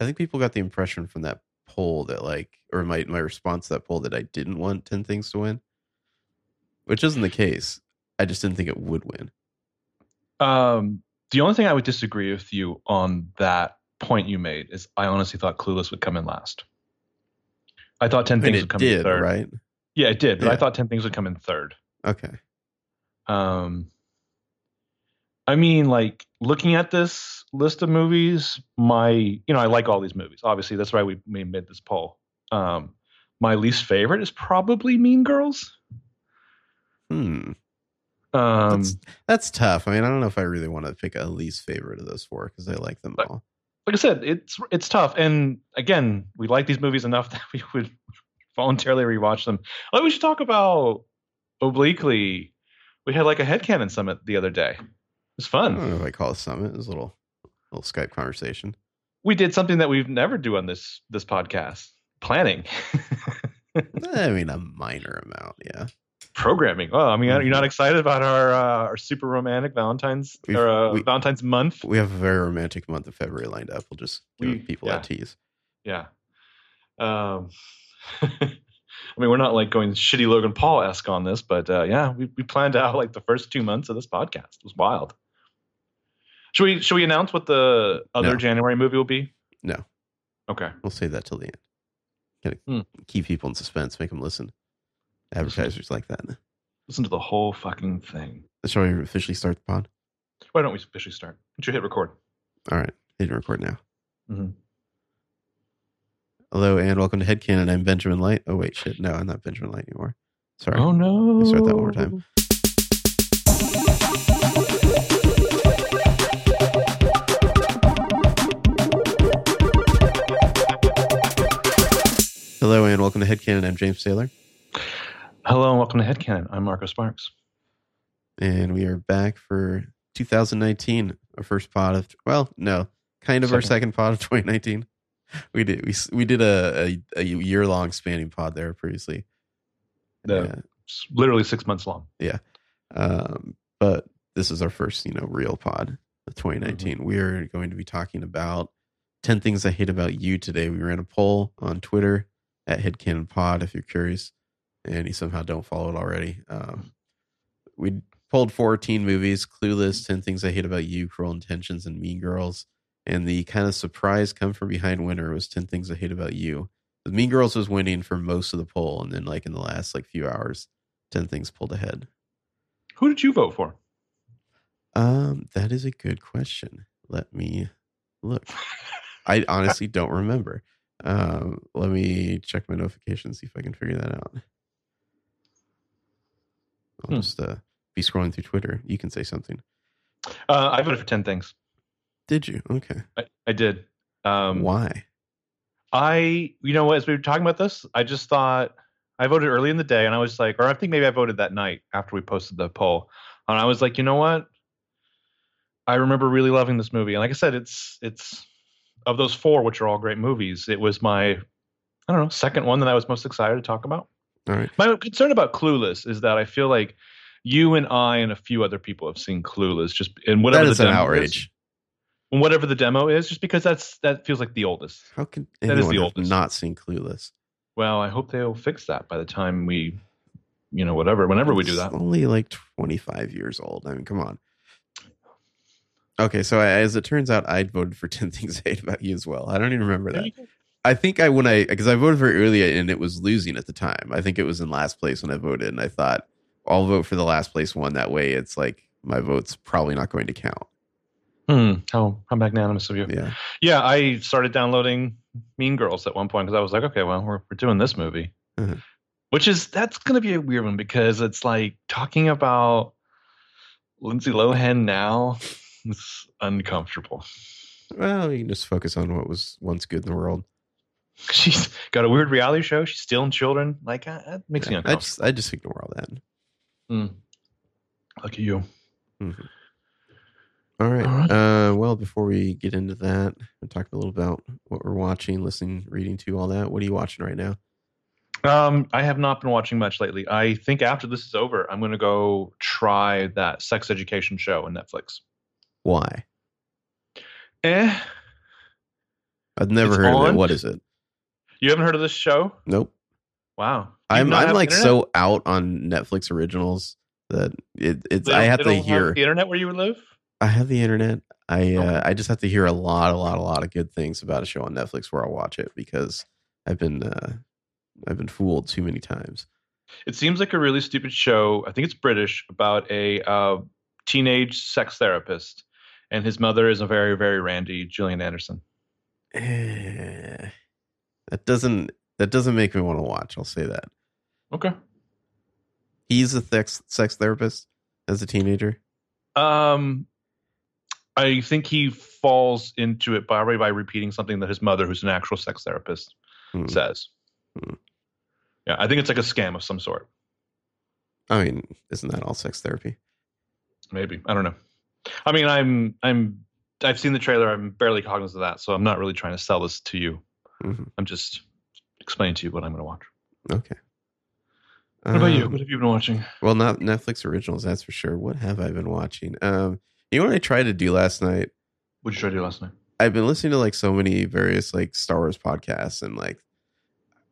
I think people got the impression from that poll that like, or my my response to that poll that I didn't want Ten Things to win, which isn't the case. I just didn't think it would win. Um, the only thing I would disagree with you on that point you made is I honestly thought Clueless would come in last. I thought Ten I mean, Things would come did, in third. right? Yeah, it did, but I thought Ten Things would come in third. Okay. Um, I mean, like looking at this list of movies, my you know I like all these movies. Obviously, that's why we, we made this poll. Um, my least favorite is probably Mean Girls. Hmm. Um, That's that's tough. I mean, I don't know if I really want to pick a least favorite of those four because I like them all. like I said, it's it's tough. And again, we like these movies enough that we would voluntarily rewatch them. Like we should talk about obliquely. We had like a headcanon summit the other day. Was I fun. don't know if I call it summit. It was a little little Skype conversation. We did something that we've never do on this this podcast. Planning. I mean, a minor amount. Yeah. Programming. Oh, I mean, you're not excited about our uh, our super romantic Valentine's We've- or uh, we- Valentine's month? We have a very romantic month of February lined up. We'll just give We- people yeah. that tease. Yeah. Um, I mean, we're not like going shitty Logan Paul esque on this, but uh, yeah, we, we planned out like the first two months of this podcast. It was wild. Should we should we announce what the other No. January movie will be? No. Okay. We'll save that till the end. Gotta Hmm. keep people in suspense, make them listen. Advertisers like that. Listen to the whole fucking thing. Shall we officially start the pod? Why don't we officially start? Would you hit record? All right. Hitting record now. Mhm. Hello and welcome to Headcanon. I'm Benjamin Light. Oh, wait, shit. No, I'm not Benjamin Light anymore. Sorry. Oh no! Let's start that one more time. Hello and welcome to Headcanon. I'm James Taylor. Hello and welcome to Headcanon. I'm Marco Sparks. And we are back for 2019, our first pod of, well, no, kind of our Second. second pod of 2019. We did we we did a a, a year long spanning pod there previously. The- Yeah. Literally six months long. Yeah, um, but this is our first, you know, real pod of 2019. We are going to be talking about 10 things I hate about you today. We ran a poll on Twitter at Headcanon Pod if you're curious and you somehow don't follow it already. Um, we pulled 14 movies Clueless, 10 Things I Hate About You, Cruel Intentions, and Mean Girls. And the kind of surprise come from behind winner was 10 Things I Hate About You. The Mean Girls was winning for most of the poll. And then, like, in the last like few hours, 10 things pulled ahead. Who did you vote for? Um, that is a good question. Let me look. I honestly don't remember. Um, let me check my notifications, see if I can figure that out. I'll Hmm. just uh, be scrolling through Twitter. You can say something. Uh, I voted for ten things. Did you? Okay. I, I did. Um, Why? I, you know, what, as we were talking about this, I just thought I voted early in the day, and I was like, or I think maybe I voted that night after we posted the poll, and I was like, you know what? I remember really loving this movie, and like I said, it's it's of those four, which are all great movies. It was my, I don't know, second one that I was most excited to talk about. All right. My concern about Clueless is that I feel like you and I and a few other people have seen Clueless, just in whatever That is the an demo outrage. is, and whatever the demo is, just because that's that feels like the oldest. How can That is anyone the oldest. not seen Clueless? Well, I hope they'll fix that by the time we, you know, whatever, whenever we do that. Only like 25 years old. I mean, come on. Okay, so I, as it turns out, I voted for 10 Things I Hate About You as well. I don't even remember that. I think I when I because I voted very early and it was losing at the time. I think it was in last place when I voted, and I thought I'll vote for the last place one. That way, it's like my vote's probably not going to count. Hmm. How how magnanimous of you. Yeah, Yeah, I started downloading Mean Girls at one point because I was like, okay, well, we're we're doing this movie, Mhm. which is that's gonna be a weird one because it's like talking about Lindsay Lohan now. It's uncomfortable. well, you can just focus on what was once good in the world. She's got a weird reality show. She's stealing children. Like uh, that makes me I uncomfortable. just I just ignore all that. Look at you. All right. All right. Uh, well, before we get into that, we'll talk a little about what we're watching, listening, reading to, all that. What are you watching right now? Um, I have not been watching much lately. I think after this is over, I'm going to go try that sex education show on Netflix. Why? Eh, I've never It's heard of on? it. What is it? You haven't heard of this show? Nope. Wow. I'm I'm like internet? so out on Netflix originals that it, it's They I have to hear the internet where you live. I have the internet. I Okay. uh, I just have to hear a lot, a lot, a lot of good things about a show on Netflix where I'll watch it because I've been uh, I've been fooled too many times. It seems like a really stupid show. I think it's British about a uh, teenage sex therapist, and his mother is a very, very randy Gillian Anderson. Eh, that doesn't that doesn't make me want to watch. I'll say that Okay. he's a sex sex therapist as a teenager. Um, I think he falls into it by by repeating something that his mother, who's an actual sex therapist, Hmm. says. Hmm. Yeah, I think it's like a scam of some sort. I mean, isn't that all sex therapy? Maybe I don't know. I mean, I'm I'm I've seen the trailer. I'm barely cognizant of that, so I'm not really trying to sell this to you. Mhm. I'm just explaining to you what I'm going to watch. Okay. What about you? Um, What have you been watching? Well, not Netflix originals, that's for sure. What have I been watching? Um, you know what I tried to do last night? What did you try to do last night? I've been listening to like so many various like Star Wars podcasts, and like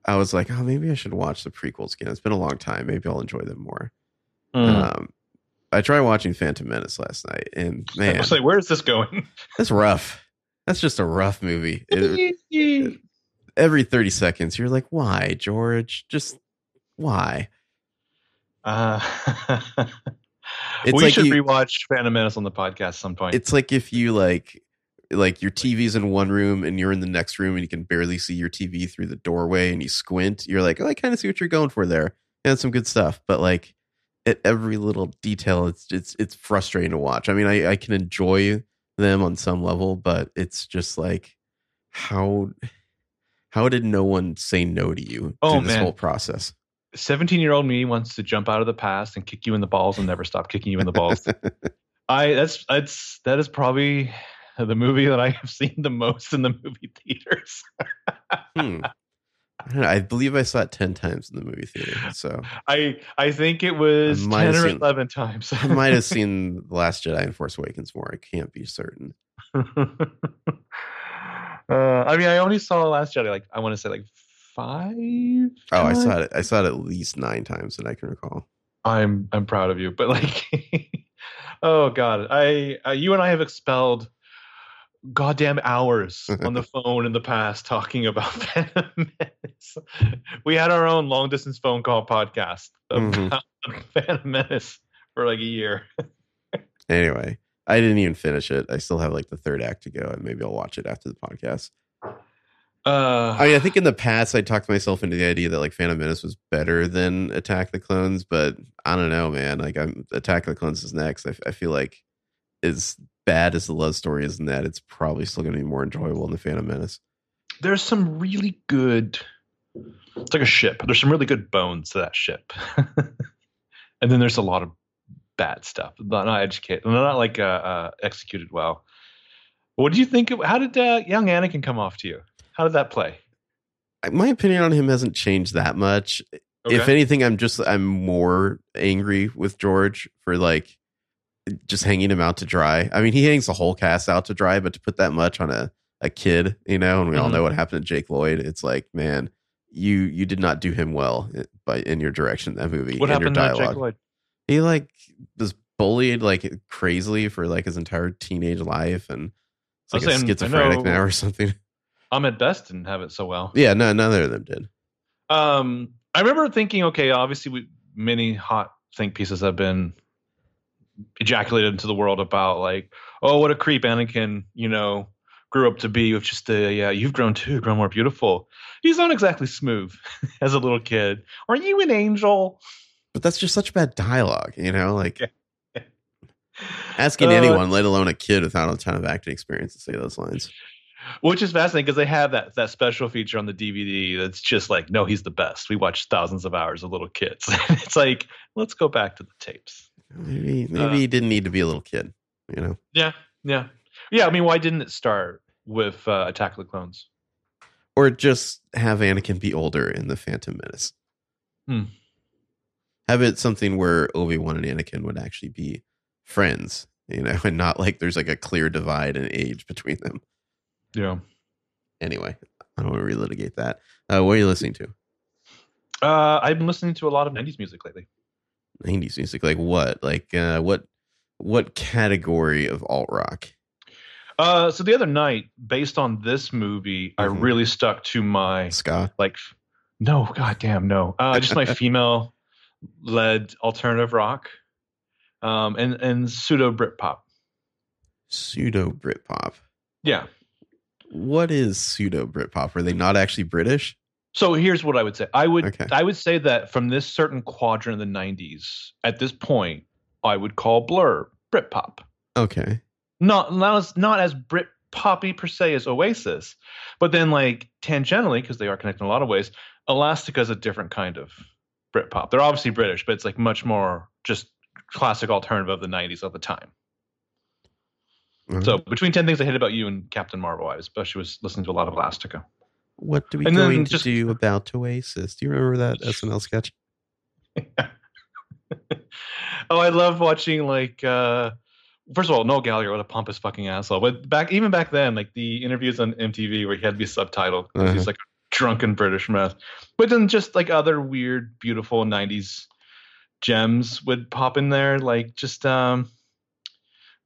I was like, oh, maybe I should watch the prequels again. It's been a long time. Maybe I'll enjoy them more. Mm. Um, I tried watching Phantom Menace last night, and I man, was like, where is this going? that's rough. That's just a rough movie. It- every thirty seconds, you're like, why, George? Just why? uh, we like should you- rewatch Phantom Menace on the podcast some point. It's like if you like like your TV's in one room and you're in the next room and you can barely see your TV through the doorway and you squint, you're like, oh, I kind of see what you're going for there. And some good stuff, but like at every little detail, it's it's it's frustrating to watch. I mean, I I can enjoy them on some level, but it's just like how how did no one say no to you Oh, through this man. whole process? 17 year old me wants to jump out of the past and kick you in the balls and never stop kicking you in the balls. I that's that's that is probably the movie that I have seen the most in the movie theaters. Hmm. I, don't know, I believe I saw it ten times in the movie theater, so I I think it was 10 or seen- 11 times. I might have seen The Last Jedi and Force Awakens more. I can't be certain. uh, I mean, I only saw Last Jedi like I want to say like five. Oh, I saw it. I saw it at least nine times that I can recall. I'm I'm proud of you, but like, oh god, I uh, you and I have expelled goddamn hours on the phone in the past talking about Phantom Menace. We had our own long distance phone call podcast about Mhm. Phantom Menace for like a year. Anyway, I didn't even finish it. I still have like the third act to go, and maybe I'll watch it after the podcast. Uh, I mean, I think in the past I talked myself into the idea that like Phantom Menace was better than Attack the Clones, but I don't know, man. Like, I'm Attack the Clones is next. I, I feel like as bad as the love story is in that, it's probably still going to be more enjoyable in the Phantom Menace. there's some really good. It's like a ship. There's some really good bones to that ship, and then there's a lot of bad stuff. Not, not educated, not like uh, uh, executed well. What do you think? Of, how did uh, young Anakin come off to you? How did that play? My opinion on him hasn't changed that much. If anything, I'm just I'm more angry with George for like just hanging him out to dry. I mean, he hangs the whole cast out to dry, but to put that much on a a kid, you know, and we all Mhm. know what happened to Jake Lloyd. It's like, man, you you did not do him well eh, by in your direction in that movie what and your happened to. Jake Lloyd? He like was bullied like crazily for like his entire teenage life, and it's like saying, schizophrenic now or something. Ahmed Best didn't have it so well. Yeah, no, neither of them did. Um, I remember thinking, okay, obviously, we, many hot think pieces have been ejaculated into the world about like, oh, what a creep Anakin, you know, grew up to be with just a yeah, you've grown too, grown more beautiful. He's not exactly smooth as a little kid. Are you an angel? But that's just such bad dialogue, you know, like. Yeah. Asking Uh, anyone, let alone a kid without a ton of acting experience, to say those lines. Which is fascinating because they have that that special feature on the DVD that's just like, no, he's the best. We watched thousands of hours of little kids. it's like, let's go back to the tapes. Maybe maybe Uh, he didn't need to be a little kid, you know. Yeah, yeah, yeah. I mean, why didn't it start with uh, Attack of the Clones? Or just have Anakin be older in the Phantom Menace. Hmm. Have it something where Obi Wan and Anakin would actually be friends, you know, and not like there's like a clear divide in age between them. Yeah. Anyway, I don't want to relitigate that. Uh, what are you listening to? Uh, I've been listening to a lot of '90s music lately. 90s music, like what? Like uh, what? What category of alt rock? Uh, so the other night, based on this movie, I Mhm. really stuck to my Ska. like, no, goddamn, no, uh, just my female-led alternative rock, um, and and pseudo Britpop. Pseudo Britpop. Yeah. What is pseudo Britpop? Are they not actually British? So here's what I would say. I would Okay. I would say that from this certain quadrant of the '90s, at this point, I would call Blur Britpop. Okay. Not not as not as Brit poppy per se as Oasis, but then like tangentially because they are connected in a lot of ways. Elastica is a different kind of Britpop. They're obviously British, but it's like much more just classic alternative of the '90s of the time. Uh-huh. So between Ten Things I Hate About You and Captain Marvel, I especially was listening to a lot of Elastica. What are we and going to just- do about Oasis? Do you remember that SNL sketch? oh, I love watching like uh first of all, Noel Gallagher, what a pompous fucking asshole. But back even back then, like the interviews on MTV where he had to be subtitled 'cause Uh-huh. he's like a drunken British mess. But then just like other weird, beautiful nineties gems would pop in there, like just um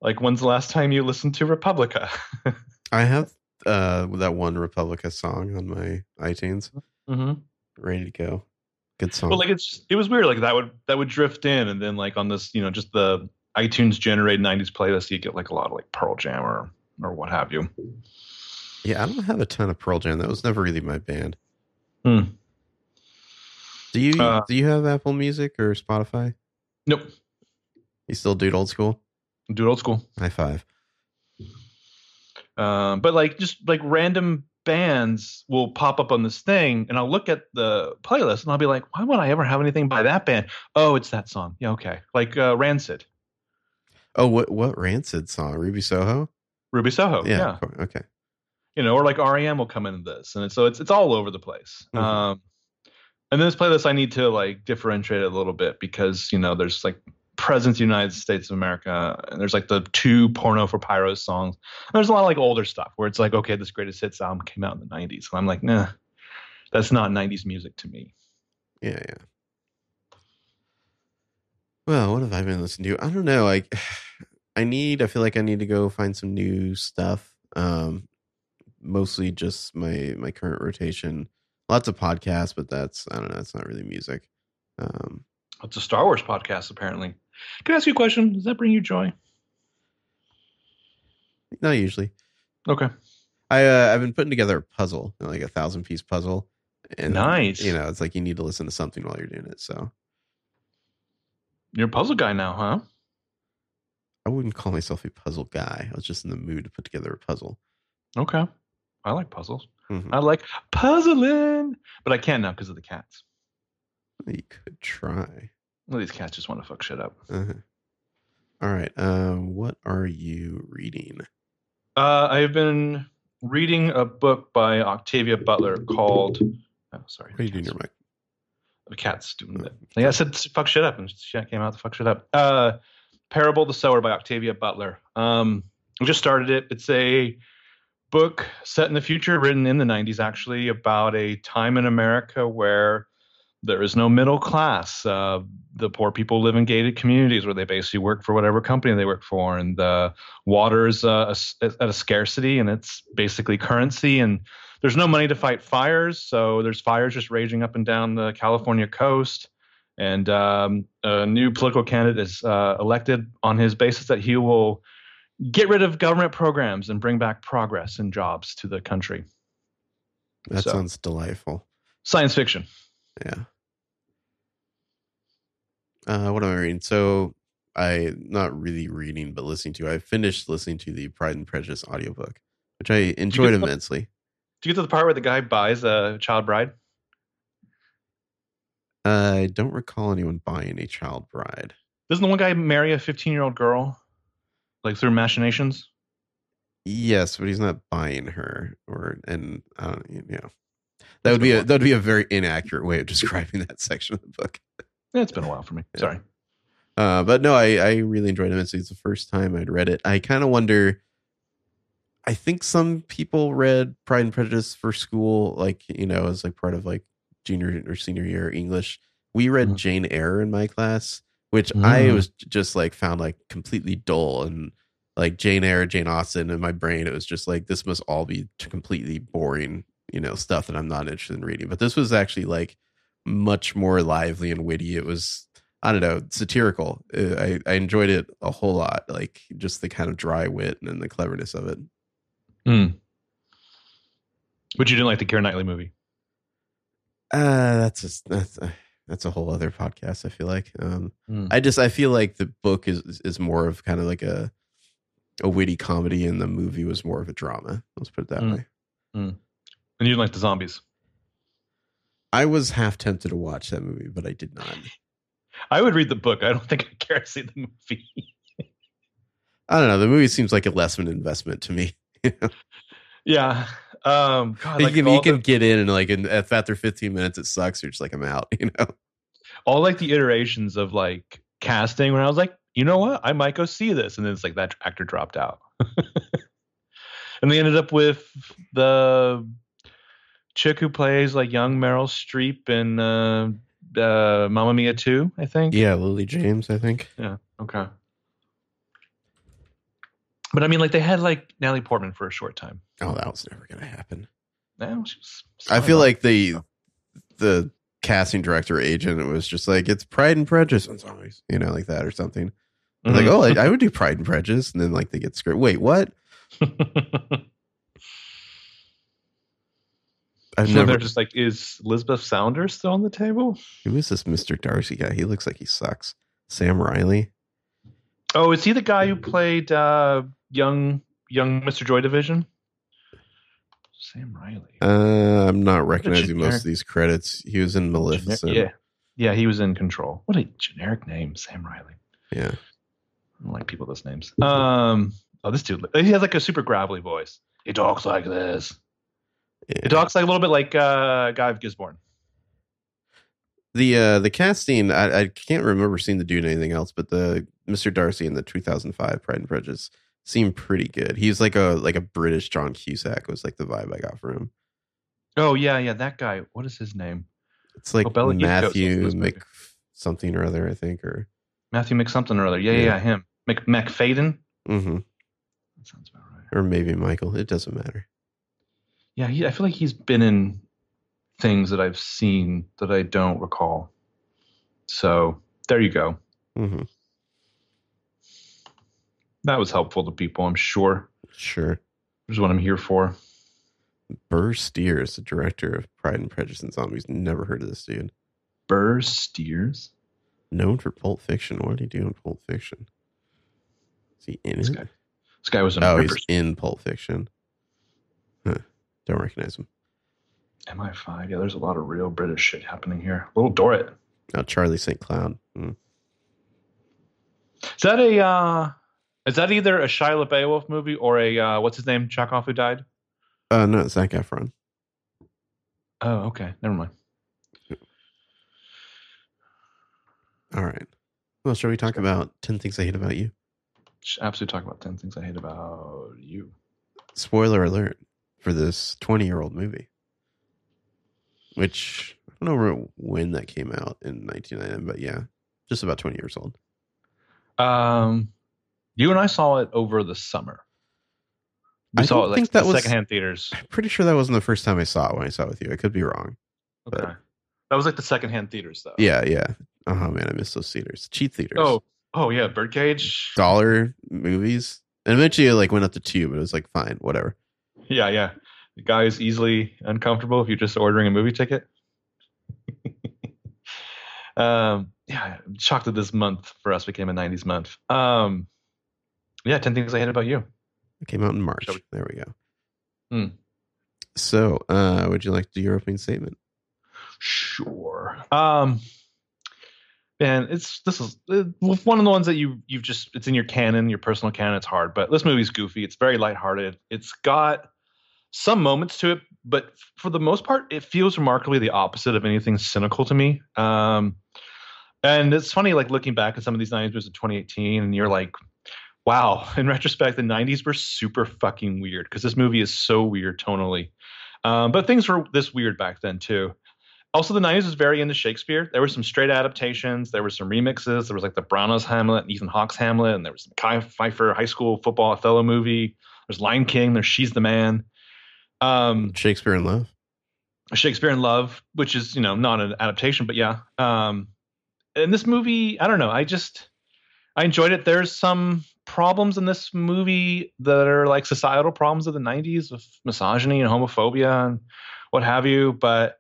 like when's the last time you listened to Republica? I have uh that one Republica song on my iTunes mm-hmm. ready to go. Good song. But like it's it was weird. Like that would that would drift in, and then like on this, you know, just the iTunes generated '90s playlist, you get like a lot of like Pearl Jam or or what have you. yeah, I don't have a ton of Pearl Jam. That was never really my band. Hmm. Do you Uh, do you have Apple Music or Spotify? Nope, You still do it old school? do it old school. High five. Um, but like just like random bands will pop up on this thing, and I'll look at the playlist and I'll be like, why would I ever have anything by that band? Oh, it's that song. Yeah, okay. Like uh, Rancid, Oh, what what Rancid song? Ruby Soho? Ruby Soho. yeah. yeah. Okay. you know, or like REM will come into this, and it's, so it's it's all over the place. Mhm. Um, and then this playlist, I need to like differentiate it a little bit because you know there's like Presidents United States of America, and there's like the two Porno for Pyros songs. And there's a lot of like older stuff where it's like, okay, this greatest hits album came out in the '90s, and I'm like, nah, that's not '90s music to me. Yeah, yeah. Well, what have I been listening to? I don't know. Like, I need. I feel like I need to go find some new stuff. Um, mostly just my my current rotation. Lots of podcasts, but that's I don't know. It's not really music. Um, It's a Star Wars podcast, apparently. Can I ask you a question? Does that bring you joy? not usually. Okay. I uh, I've been putting together a puzzle, like a thousand piece puzzle, and Nice. You know, it's like you need to listen to something while you're doing it. So You're a puzzle guy now, huh? I wouldn't call myself a puzzle guy. I was just in the mood to put together a puzzle. Okay. I like puzzles. Mhm. I like puzzling, but I can't now because of the cats. You could try. Well, these cats just want to fuck shit up. Uh-huh. All right. Um, what are you reading? Uh, I've been reading a book by Octavia Butler called. Oh, sorry. What are you doing, your mic? The cat's doing it. Yeah, I said fuck shit up, and shit came out to fuck shit up. Uh, Parable the Sower by Octavia Butler. Um, I just started it. It's a book set in the future, written in the 90s, actually, about a time in America where there is no middle class. Uh, the poor people live in gated communities where they basically work for whatever company they work for, and the water is uh, at a scarcity, and it's basically currency. And there's no money to fight fires, so there's fires just raging up and down the California coast. And um, a new political candidate is uh, elected on his basis that he will get rid of government programs and bring back progress and jobs to the country. That So- sounds delightful. Science fiction. Yeah. Uh, what am I reading? So I not really reading, but listening to. I finished listening to the Pride and Prejudice audiobook, which I enjoyed the- immensely. Do you get to the part where the guy buys a child bride? I don't recall anyone buying a child bride. Doesn't the one guy marry a 15 year old girl, like through machinations? Yes, but he's not buying her, or and I don't, you know, that would be a that would be a very inaccurate way of describing that section of the book. Yeah, it's been a while for me. Sorry. Uh, but no, I, I really enjoyed it. It's the first time I'd read it. I kind of wonder. I think some people read Pride and Prejudice for school, like you know, as like part of like junior or senior year English. We read Mhm. Jane Eyre in my class, which I Mm. was just like found like completely dull and like Jane Eyre, Jane Austen in my brain. It was just like this must all be completely boring, you know, stuff that I'm not interested in reading. But this was actually like much more lively and witty. It was I don't know, satirical. Uh, I I enjoyed it a whole lot. Like just the kind of dry wit and the cleverness of it. Mm. But you didn't like the Keira Knightley movie. Uh that's a, that's that's a whole other podcast. I feel like. Um, Mm. I just I feel like the book is is more of kind of like a a witty comedy, and the movie was more of a drama. Let's put it that Mm. way. And you didn't like the zombies. I was half tempted to watch that movie, but I did not. I would read the book. I don't think I care to see the movie. I don't know. The movie seems like a less of an investment to me. yeah. Um, God, you like can you can get in and like in, if after 15 minutes it sucks, you're just like I'm out. You know. all like the iterations of like casting when I was like, you know what, I might go see this, and then it's like that actor dropped out, and they ended up with the chick who plays like young Meryl Streep in uh, uh, Mamma Mia 2, I think. Yeah, Lily James, I think. Yeah. Okay. But I mean, like they had like Natalie Portman for a short time. Oh, that was never gonna happen. No, she was I feel like the the casting director agent was just like it's Pride and Prejudice and zombies, you know, like that or something. They're Like, oh, I, I would do Pride and Prejudice, and then like they get script. Wait, what? I've so never. they're just like, is Elizabeth Saunders still on the table? Who is this Mister Darcy guy? He looks like he sucks. Sam Riley. Oh, is he the guy who played uh, young young Mr. Joy Division? Sam Riley. Uh, I'm not recognizing most of these credits. He was in Gener- Maleficent. yeah, yeah, he was in Control. What a generic name, Sam Riley. yeah. I don't like people with those names. Um, oh, this dude, he has like a super gravelly voice. He talks like this. He talks like a little bit like uh, Guy of Gisborne. The uh the casting, I, I can't remember seeing the dude in anything else, but the Mr. Darcy in the 2005 Pride and Prejudice seemed pretty good. He's like a like a British John Cusack was like the vibe I got from him. Oh yeah, yeah, that guy. What is his name? It's like Oh, Bela Lugosi was in Matthew. Mc something or other, I think, or Matthew McSomething or other. Yeah, yeah, Yeah. him. Mc Macfadyen. hmm That sounds about right. or maybe Michael. It doesn't matter. Yeah, he, I feel like he's been in things that I've seen that I don't recall. So there you go. hmm That was helpful to people, I'm sure. Sure. Which is what I'm here for. Burr Steers, the director of Pride and Prejudice and Zombies. Never heard of this dude. Burr Steers. Known for Pulp Fiction. What did he do in Pulp Fiction? Is he in This it? guy. This guy was in Oh, he's in Pulp Fiction. Don't recognize him. MI5. Yeah, there's a lot of real British shit happening here. Little Dorrit. Oh, Charlie St. Cloud. Hmm. Is that a uh is that either a Shia LaBeouf movie or a uh what's his name? Chekhov who died? Uh, no, it's Zac Efron. Oh, okay. Never mind. All right. Well, shall we talk about 10 Things I Hate About You? Absolutely talk about 10 things I hate about you. Spoiler alert for this 20 year old movie, which I don't know when that came out in 1999, but yeah, just about 20 years old. Um, you and I saw it over the summer. We I saw it like think that was- secondhand theaters. I'm pretty sure that wasn't the first time I saw it when I saw it with you. I could be wrong. Okay. That was like the secondhand theaters though. Yeah, yeah. Oh man, I miss those theaters. Cheap theaters. Oh, oh yeah, Birdcage. dollar movies. And eventually it like went up to two, but it was like fine, whatever. Yeah, yeah. The guy is easily uncomfortable if you're just ordering a movie ticket. um, yeah, I'm shocked that this month for us became a 90s month. Um, yeah, 10 things I hate about you. It came out in March. We- There we go. Hmm. So, uh, would you like to do your opening statement? Sure. Um, man, it's this is uh, one of the ones that you you've just it's in your canon, your personal canon. It's hard, but this movie's goofy. It's very lighthearted. It's got some moments to it, but for the most part, it feels remarkably the opposite of anything cynical to me. Um, and it's funny, like looking back at some of these '90s movies of 2018, and you're like, wow, in retrospect, the 90s were super fucking weird because this movie is so weird tonally. Um, but things were this weird back then too. Also, the 90s was very into Shakespeare. There were some straight adaptations, there were some remixes. There was like the Branagh's Hamlet and Ethan Hawke's Hamlet, and there was Mekhi Phifer high school football Othello movie. There's Lion King, there's She's the Man. Um, Shakespeare in Love. Shakespeare in Love, which is, you know, not an adaptation, but yeah. Um, and this movie, I don't know. I just, I enjoyed it. There's some problems in this movie that are like societal problems of the 90s with misogyny and homophobia and what have you. But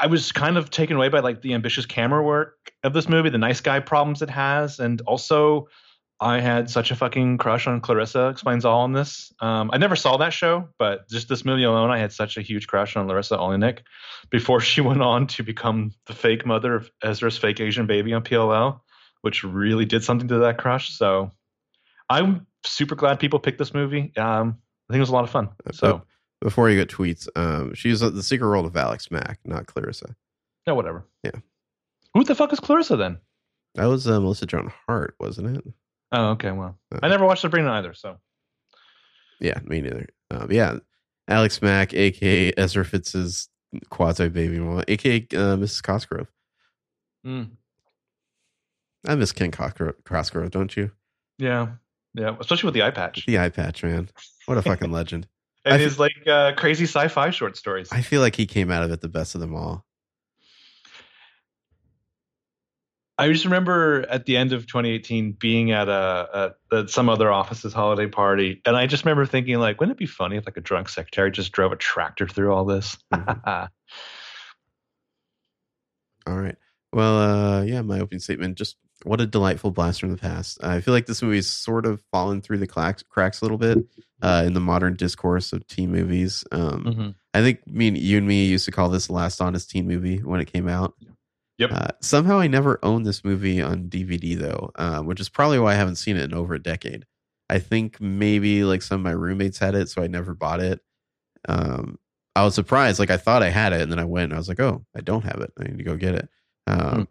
I was kind of taken away by like the ambitious camera work of this movie, the nice guy problems it has, and also I had such a fucking crush on Clarissa Explains All in this. Um, I never saw that show, but just this movie alone, I had such a huge crush on Larisa Oleynik before she went on to become the fake mother of Ezra's fake Asian baby on PLL, which really did something to that crush. So I'm super glad people picked this movie. Um, I think it was a lot of fun. So before you get tweets, um, she's the secret world of Alex Mack, not Clarissa. No, whatever. Yeah. Who the fuck is Clarissa then? That was uh, Melissa Joan Hart, wasn't it? Oh, okay. Well, Uh, I never watched Sabrina either. So Yeah, me neither. Um, yeah, Alex Mack, aka Ezra Fitz's quasi baby mama, aka uh, Mrs. Cosgrove. mm, I miss Ken Cosgrove, Cosgrove, don't you? yeah, yeah. Especially with the eye patch The eye patch, man. What a fucking legend. And his like uh, crazy sci-fi short stories. I feel like he came out of it the best of them all. I just remember at the end of 2018 being at a at, at some other office's holiday party, and I just remember thinking like, wouldn't it be funny if like a drunk secretary just drove a tractor through all this? Mhm. All right. Well, uh, yeah, my opening statement. Just what a delightful blast from the past. I feel like this movie's sort of fallen through the cracks, cracks a little bit uh, in the modern discourse of teen movies. Um, Mhm. I think me and you and me used to call this the last honest teen movie when it came out. Yep. Uh, somehow I never owned this movie on DVD though, uh, which is probably why I haven't seen it in over a decade. I think maybe like some of my roommates had it, so I never bought it. Um, I was surprised. Like I thought I had it, and then I went and I was like, "Oh, I don't have it. I need to go get it." Um,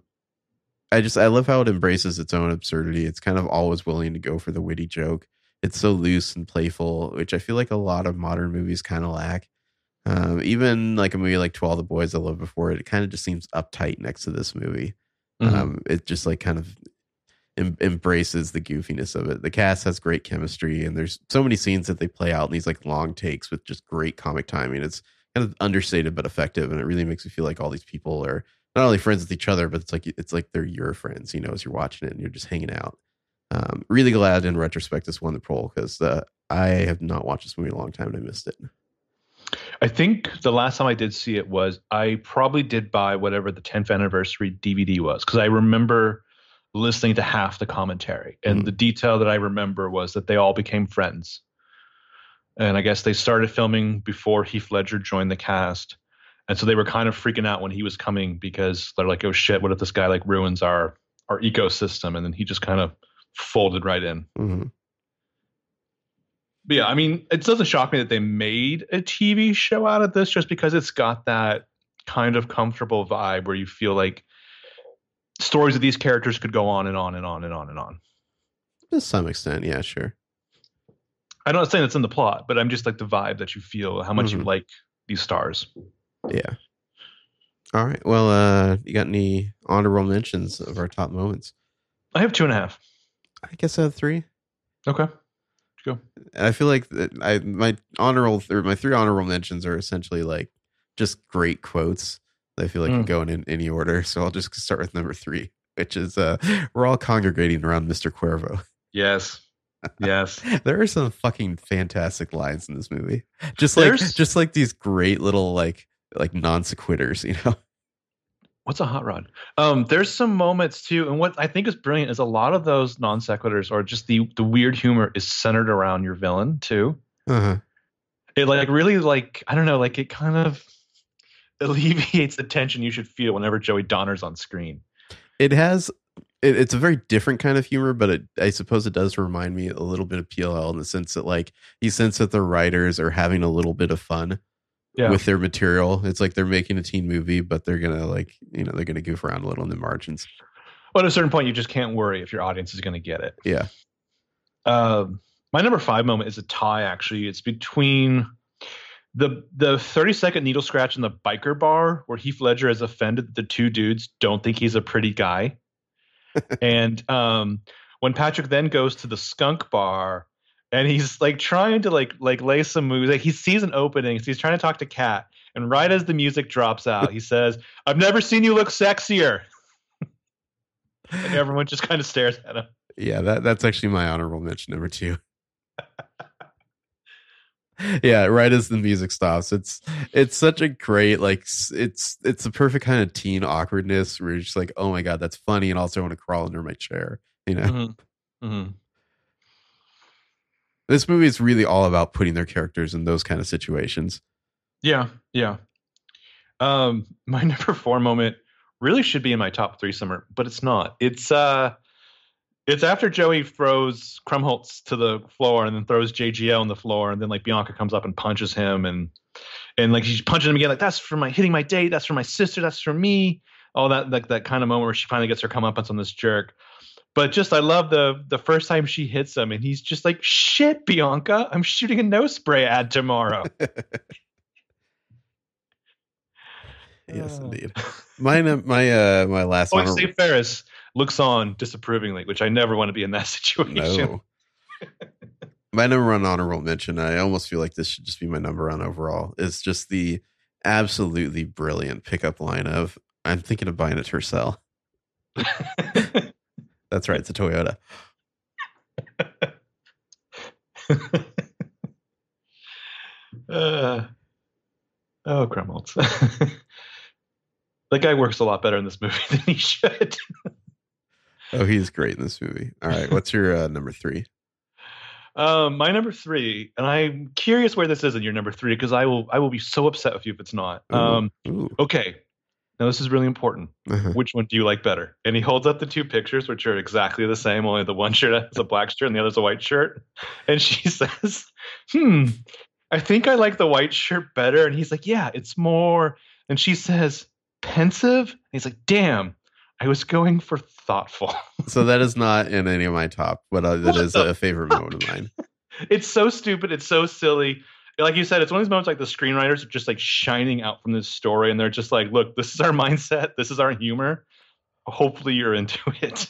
I just I love how it embraces its own absurdity. It's kind of always willing to go for the witty joke. It's so loose and playful, which I feel like a lot of modern movies kind of lack. Um, even like a movie like To All the Boys I Loved Before, it kind of just seems uptight next to this movie. Mhm. Um, it just like kind of em- embraces the goofiness of it. The cast has great chemistry, and there's so many scenes that they play out in these like long takes with just great comic timing. It's kind of understated but effective, and it really makes me feel like all these people are not only friends with each other, but it's like it's like they're your friends, you know, as you're watching it and you're just hanging out. Um, really glad in retrospect this won the poll because uh, I have not watched this movie in a long time and I missed it. I think the last time I did see it was I probably did buy whatever the 10th anniversary DVD was because I remember listening to half the commentary. And Mhm. the detail that I remember was that they all became friends. And I guess they started filming before Heath Ledger joined the cast. And so they were kind of freaking out when he was coming because they're like, oh shit, what if this guy like ruins our our ecosystem? And then he just kind of folded right in. hmm But yeah, I mean, it doesn't shock me that they made a TV show out of this just because it's got that kind of comfortable vibe where you feel like stories of these characters could go on and on and on and on and on. To some extent, yeah, sure. I'm not saying it's in the plot, but I'm just like the vibe that you feel, how much you Mhm. like these stars. Yeah. All right. Well, uh, you got any honorable mentions of our top moments? I have two and a half. I guess I have three. Okay. Go. I feel like I my honorable or my three honorable mentions are essentially like just great quotes. I feel like Mm. can go in, in any order. So I'll just start with number three, which is uh, we're all congregating around Mr. Cuervo. Yes. Yes. there are some fucking fantastic lines in this movie. Just like There's- just like these great little like like non sequiturs, you know. What's a hot rod? Um, there's some moments too, and what I think is brilliant is a lot of those non sequiturs or just the the weird humor is centered around your villain too. Uh-huh. it like really like I don't know, like it kind of alleviates the tension you should feel whenever Joey Donner's on screen. It has it, it's a very different kind of humor, but it, I suppose it does remind me a little bit of PLL in the sense that like you sense that the writers are having a little bit of fun Yeah. with their material. It's like they're making a teen movie, but they're gonna like you know they're gonna goof around a little in the margins. But at a certain point, you just can't worry if your audience is going to get it. Yeah. uh, my number five moment is a tie. Actually, it's between the the 30 second needle scratch in the biker bar where Heath Ledger has offended that the two dudes don't think he's a pretty guy, and um, when Patrick then goes to the skunk bar and he's like trying to like like lay some moves. Like he sees an opening, so he's trying to talk to Kat, and right as the music drops out, he says, "I've never seen you look sexier." and everyone just kind of stares at him. Yeah, that that's actually my honorable mention number two. yeah, right as the music stops, it's it's such a great like it's it's the perfect kind of teen awkwardness where you're just like, oh my god, that's funny, and also I want to crawl under my chair, you know. Mm-hmm. Mm-hmm. This movie is really all about putting their characters in those kind of situations. Yeah, yeah. Um, my number four moment really should be in my top three summer, but it's not. It's uh it's after Joey throws Krumholtz to the floor and then throws JGL on the floor, and then like Bianca comes up and punches him, and and like she's punching him again, like that's for my hitting my date, that's for my sister, that's for me. All that like that kind of moment where she finally gets her comeuppance on this jerk. But just I love the the first time she hits him, and he's just like, "Shit, Bianca, I'm shooting a no spray ad tomorrow." yes, indeed. My my uh my last. Oh, honor- Steve Ferris looks on disapprovingly, which I never want to be in that situation. No. my number one honorable mention, I almost feel like this should just be my number one overall, is just the absolutely brilliant pickup line of I'm thinking of buying a Tercel. That's right, it's a Toyota. uh, oh, Krumholtz. that guy works a lot better in this movie than he should. Oh, he's great in this movie. All right, what's your uh, number three? Um, my number three, and I'm curious where this is in your number three because I will I will be so upset with you if it's not. Ooh, um, ooh. okay, now this is really important. Uh-huh. Which one do you like better? And he holds up the two pictures, which are exactly the same. Only the one shirt has a black shirt and the other's a white shirt. And she says, "Hmm, I think I like the white shirt better." And he's like, "Yeah, it's more." And she says, "Pensive." And he's like, "Damn." I was going for thoughtful. so that is not in any of my top, but uh, that is a favorite moment of mine. It's so stupid. It's so silly. Like you said, it's one of these moments like the screenwriters are just like shining out from this story, and they're just like, "Look, this is our mindset. This is our humor. Hopefully, you're into it."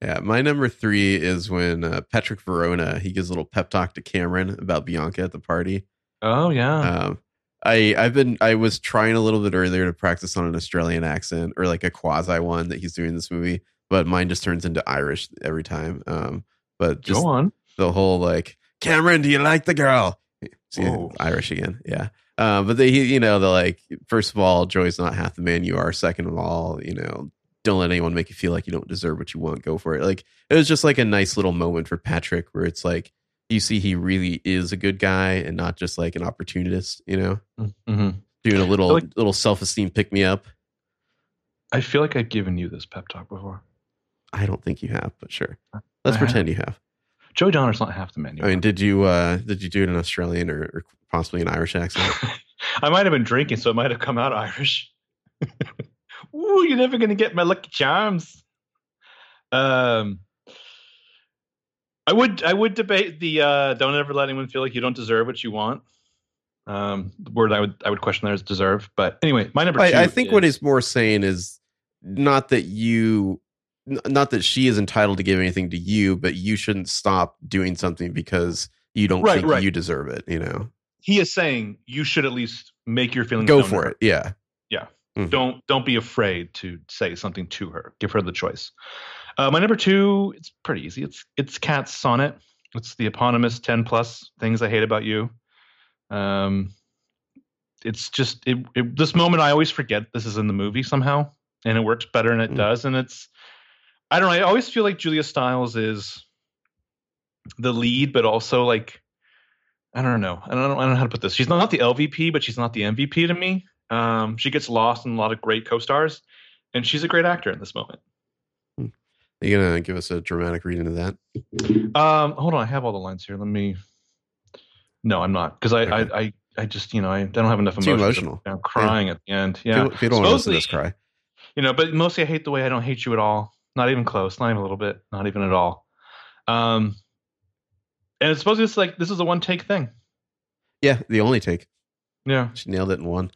yeah, my number three is when uh, Patrick Verona he gives a little pep talk to Cameron about Bianca at the party. Oh yeah. Um, I I've been I was trying a little bit earlier to practice on an Australian accent or like a quasi one that he's doing in this movie, but mine just turns into Irish every time. Um, but just go on the whole like Cameron, do you like the girl? See, Irish again, yeah. Um, but they, you know, the like, first of all, Joey's not half the man you are. Second of all, you know, don't let anyone make you feel like you don't deserve what you want. Go for it. Like it was just like a nice little moment for Patrick where it's like you see he really is a good guy and not just like an opportunist, you know, mm-hmm. doing a little like, little self esteem pick me up. I feel like I've given you this pep talk before. I don't think you have, but sure. Let's I pretend have. you have. Joey Donner's not half the man. I mean, did you uh did you do it in Australian or, or possibly an Irish accent? I might have been drinking, so it might have come out Irish. Ooh, you're never gonna get my lucky charms. Um, I would I would debate the uh, don't ever let anyone feel like you don't deserve what you want. Um, the word I would I would question there is deserve. But anyway, my number. I, I think is, what he's more saying is not that you, not that she is entitled to give anything to you, but you shouldn't stop doing something because you don't right, think right. you deserve it. You know, he is saying you should at least make your feelings. Go for it. Yeah. Yeah. Mm-hmm. Don't don't be afraid to say something to her. Give her the choice. Uh, my number two, it's pretty easy. It's it's Kat's sonnet. It's the eponymous ten plus things I hate about you. Um, it's just it, it, this moment I always forget this is in the movie somehow, and it works better than it mm. does. And it's I don't know. I always feel like Julia Stiles is the lead, but also like I don't know. I don't, I don't know how to put this. She's not the LVP, but she's not the MVP to me. Um, she gets lost in a lot of great co-stars, and she's a great actor in this moment. Are you gonna give us a dramatic reading of that? Um, hold on, I have all the lines here. Let me. No, I'm not because I, okay. I, I, I just you know I don't have enough emotion. Too emotional. I'm crying yeah. at the end. Yeah, if you don't want to listen to this cry. You know, but mostly I hate the way I don't hate you at all. Not even close. Not even a little bit. Not even at all. Um, and it's supposed to be like this is a one take thing. Yeah, the only take. Yeah. She nailed it in one.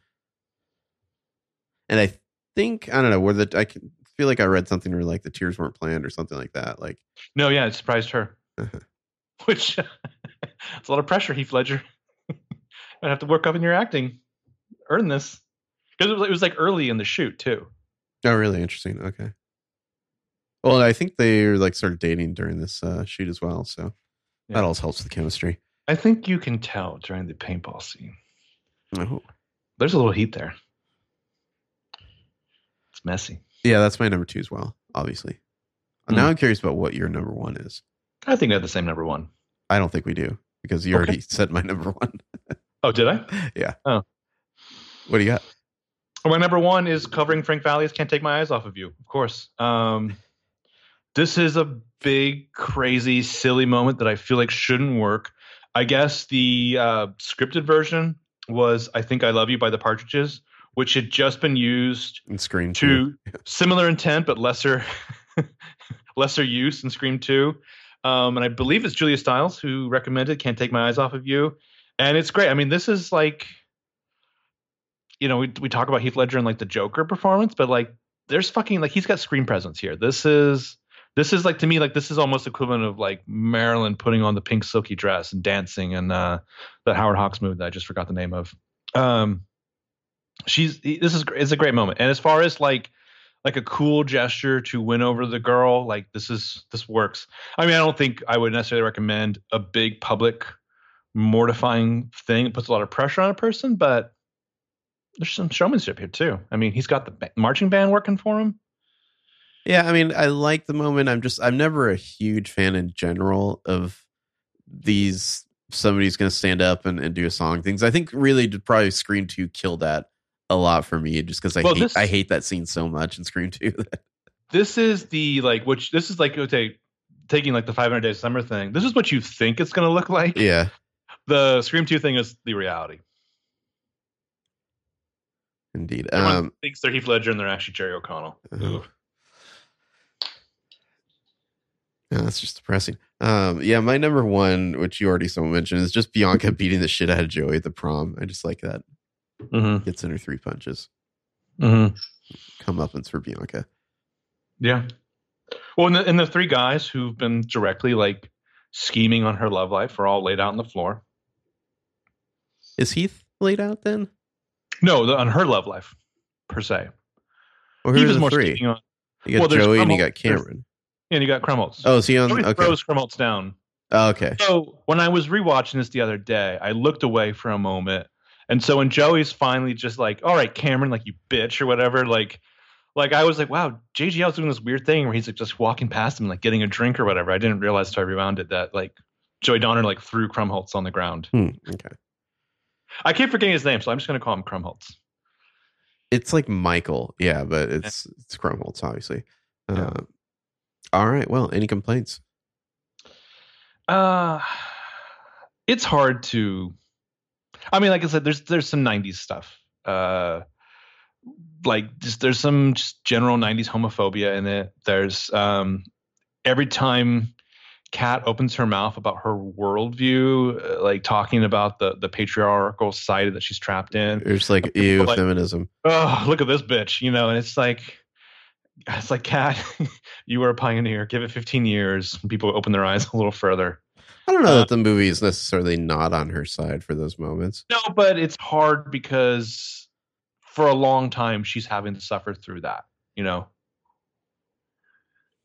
And I think I don't know where the I can feel like I read something where like the tears weren't planned or something like that. Like No, yeah, it surprised her. Which it's a lot of pressure, Heath Ledger. I have to work up in your acting, earn this. Because it was, it was like early in the shoot too. oh, really interesting. Okay. Well, I think they are like started dating during this uh, shoot as well, so Yeah. that also helps with the chemistry. I think you can tell during the paintball scene. Oh. There's a little heat there. It's messy. Yeah, that's my number two as well. Obviously. Hmm. Now I'm curious about what your number one is. I think I have the same number one. I don't think we do because you Okay. already said my number one. Oh, did I? Yeah. Oh. What do you got? My number one is covering Frank Valli's "Can't Take My Eyes Off of You." Of course, um, this is a big, crazy, silly moment that I feel like shouldn't work. I guess the uh, scripted version was "I Think I Love You" by the Partridges, which had just been used In Scream Two. to similar intent but lesser lesser use in Scream Two. Um, and I believe it's Julia Stiles who recommended "Can't Take My Eyes Off of You," and it's great. I mean, this is like, you know, we we talk about Heath Ledger and like the Joker performance, but like, there's fucking like he's got screen presence here. This is this is like to me like this is almost equivalent of like Marilyn putting on the pink silky dress and dancing and uh, that Howard Hawks movie that I just forgot the name of. Um, she's this is it's a great moment, and as far as like like a cool gesture to win over the girl like this is this works. I mean i don't think i would necessarily recommend a big public mortifying thing. It puts a lot of pressure on a person but there's some showmanship here too. I mean he's got the marching band working for him Yeah, I mean, I like the moment. I'm just, I'm never a huge fan in general of these. Somebody's going to stand up and, and do a song things. I think really did probably Scream Two kill that a lot for me, just because I Well, hate, this- I hate that scene so much in Scream Two. this is the like which this is like okay taking like the 500 days summer thing this is what you think it's going to look like yeah, the scream 2 thing is the reality indeed. Everyone Um, thinks they're heath ledger and they're actually jerry o'connell uh, yeah, that's just depressing. Um, yeah, my number one, which you already someone mentioned, is just Bianca beating the shit out of Joey at the prom. I just like that. mm-hmm. Gets in her three punches. Mm-hmm. Comeuppance for Bianca. Yeah. Well, and the, and the three guys who've been directly like scheming on her love life are all laid out on the floor. Is Heath laid out then? No, the, on her love life per se. Or He was more three? scheming on. You got Well, Joey and you got Cameron. And you got Krumholtz. Oh, is he on? Okay. throws Krumholtz down. Oh, okay. So when I was rewatching this the other day, I looked away for a moment. And so when Joey's finally just like, all right, Cameron, like you bitch or whatever, like like I was like, wow, JGL's doing this weird thing where he's like just walking past him, like getting a drink or whatever. I didn't realize until I rewound it that like Joey Donner like threw Krumholtz on the ground. Hmm, okay. I keep forgetting his name, so I'm just gonna call him Krumholtz. It's like Michael. Yeah, but it's it's Krumholtz, obviously. Uh, Yeah. All right. Well, any complaints? Uh it's hard to I mean, like I said, there's there's some nineties stuff. Uh like just there's some just general nineties homophobia in it. There's um every time Kat opens her mouth about her worldview, uh, like talking about the the patriarchal society that she's trapped in. It's like ew, Like- feminism. Oh, look at this bitch, you know, and it's like it's like Kat, you were a pioneer. Give it 15 years, people open their eyes a little further. I don't know Uh, that the movie is necessarily not on her side for those moments. No, but it's hard because for a long time she's having to suffer through that. You know.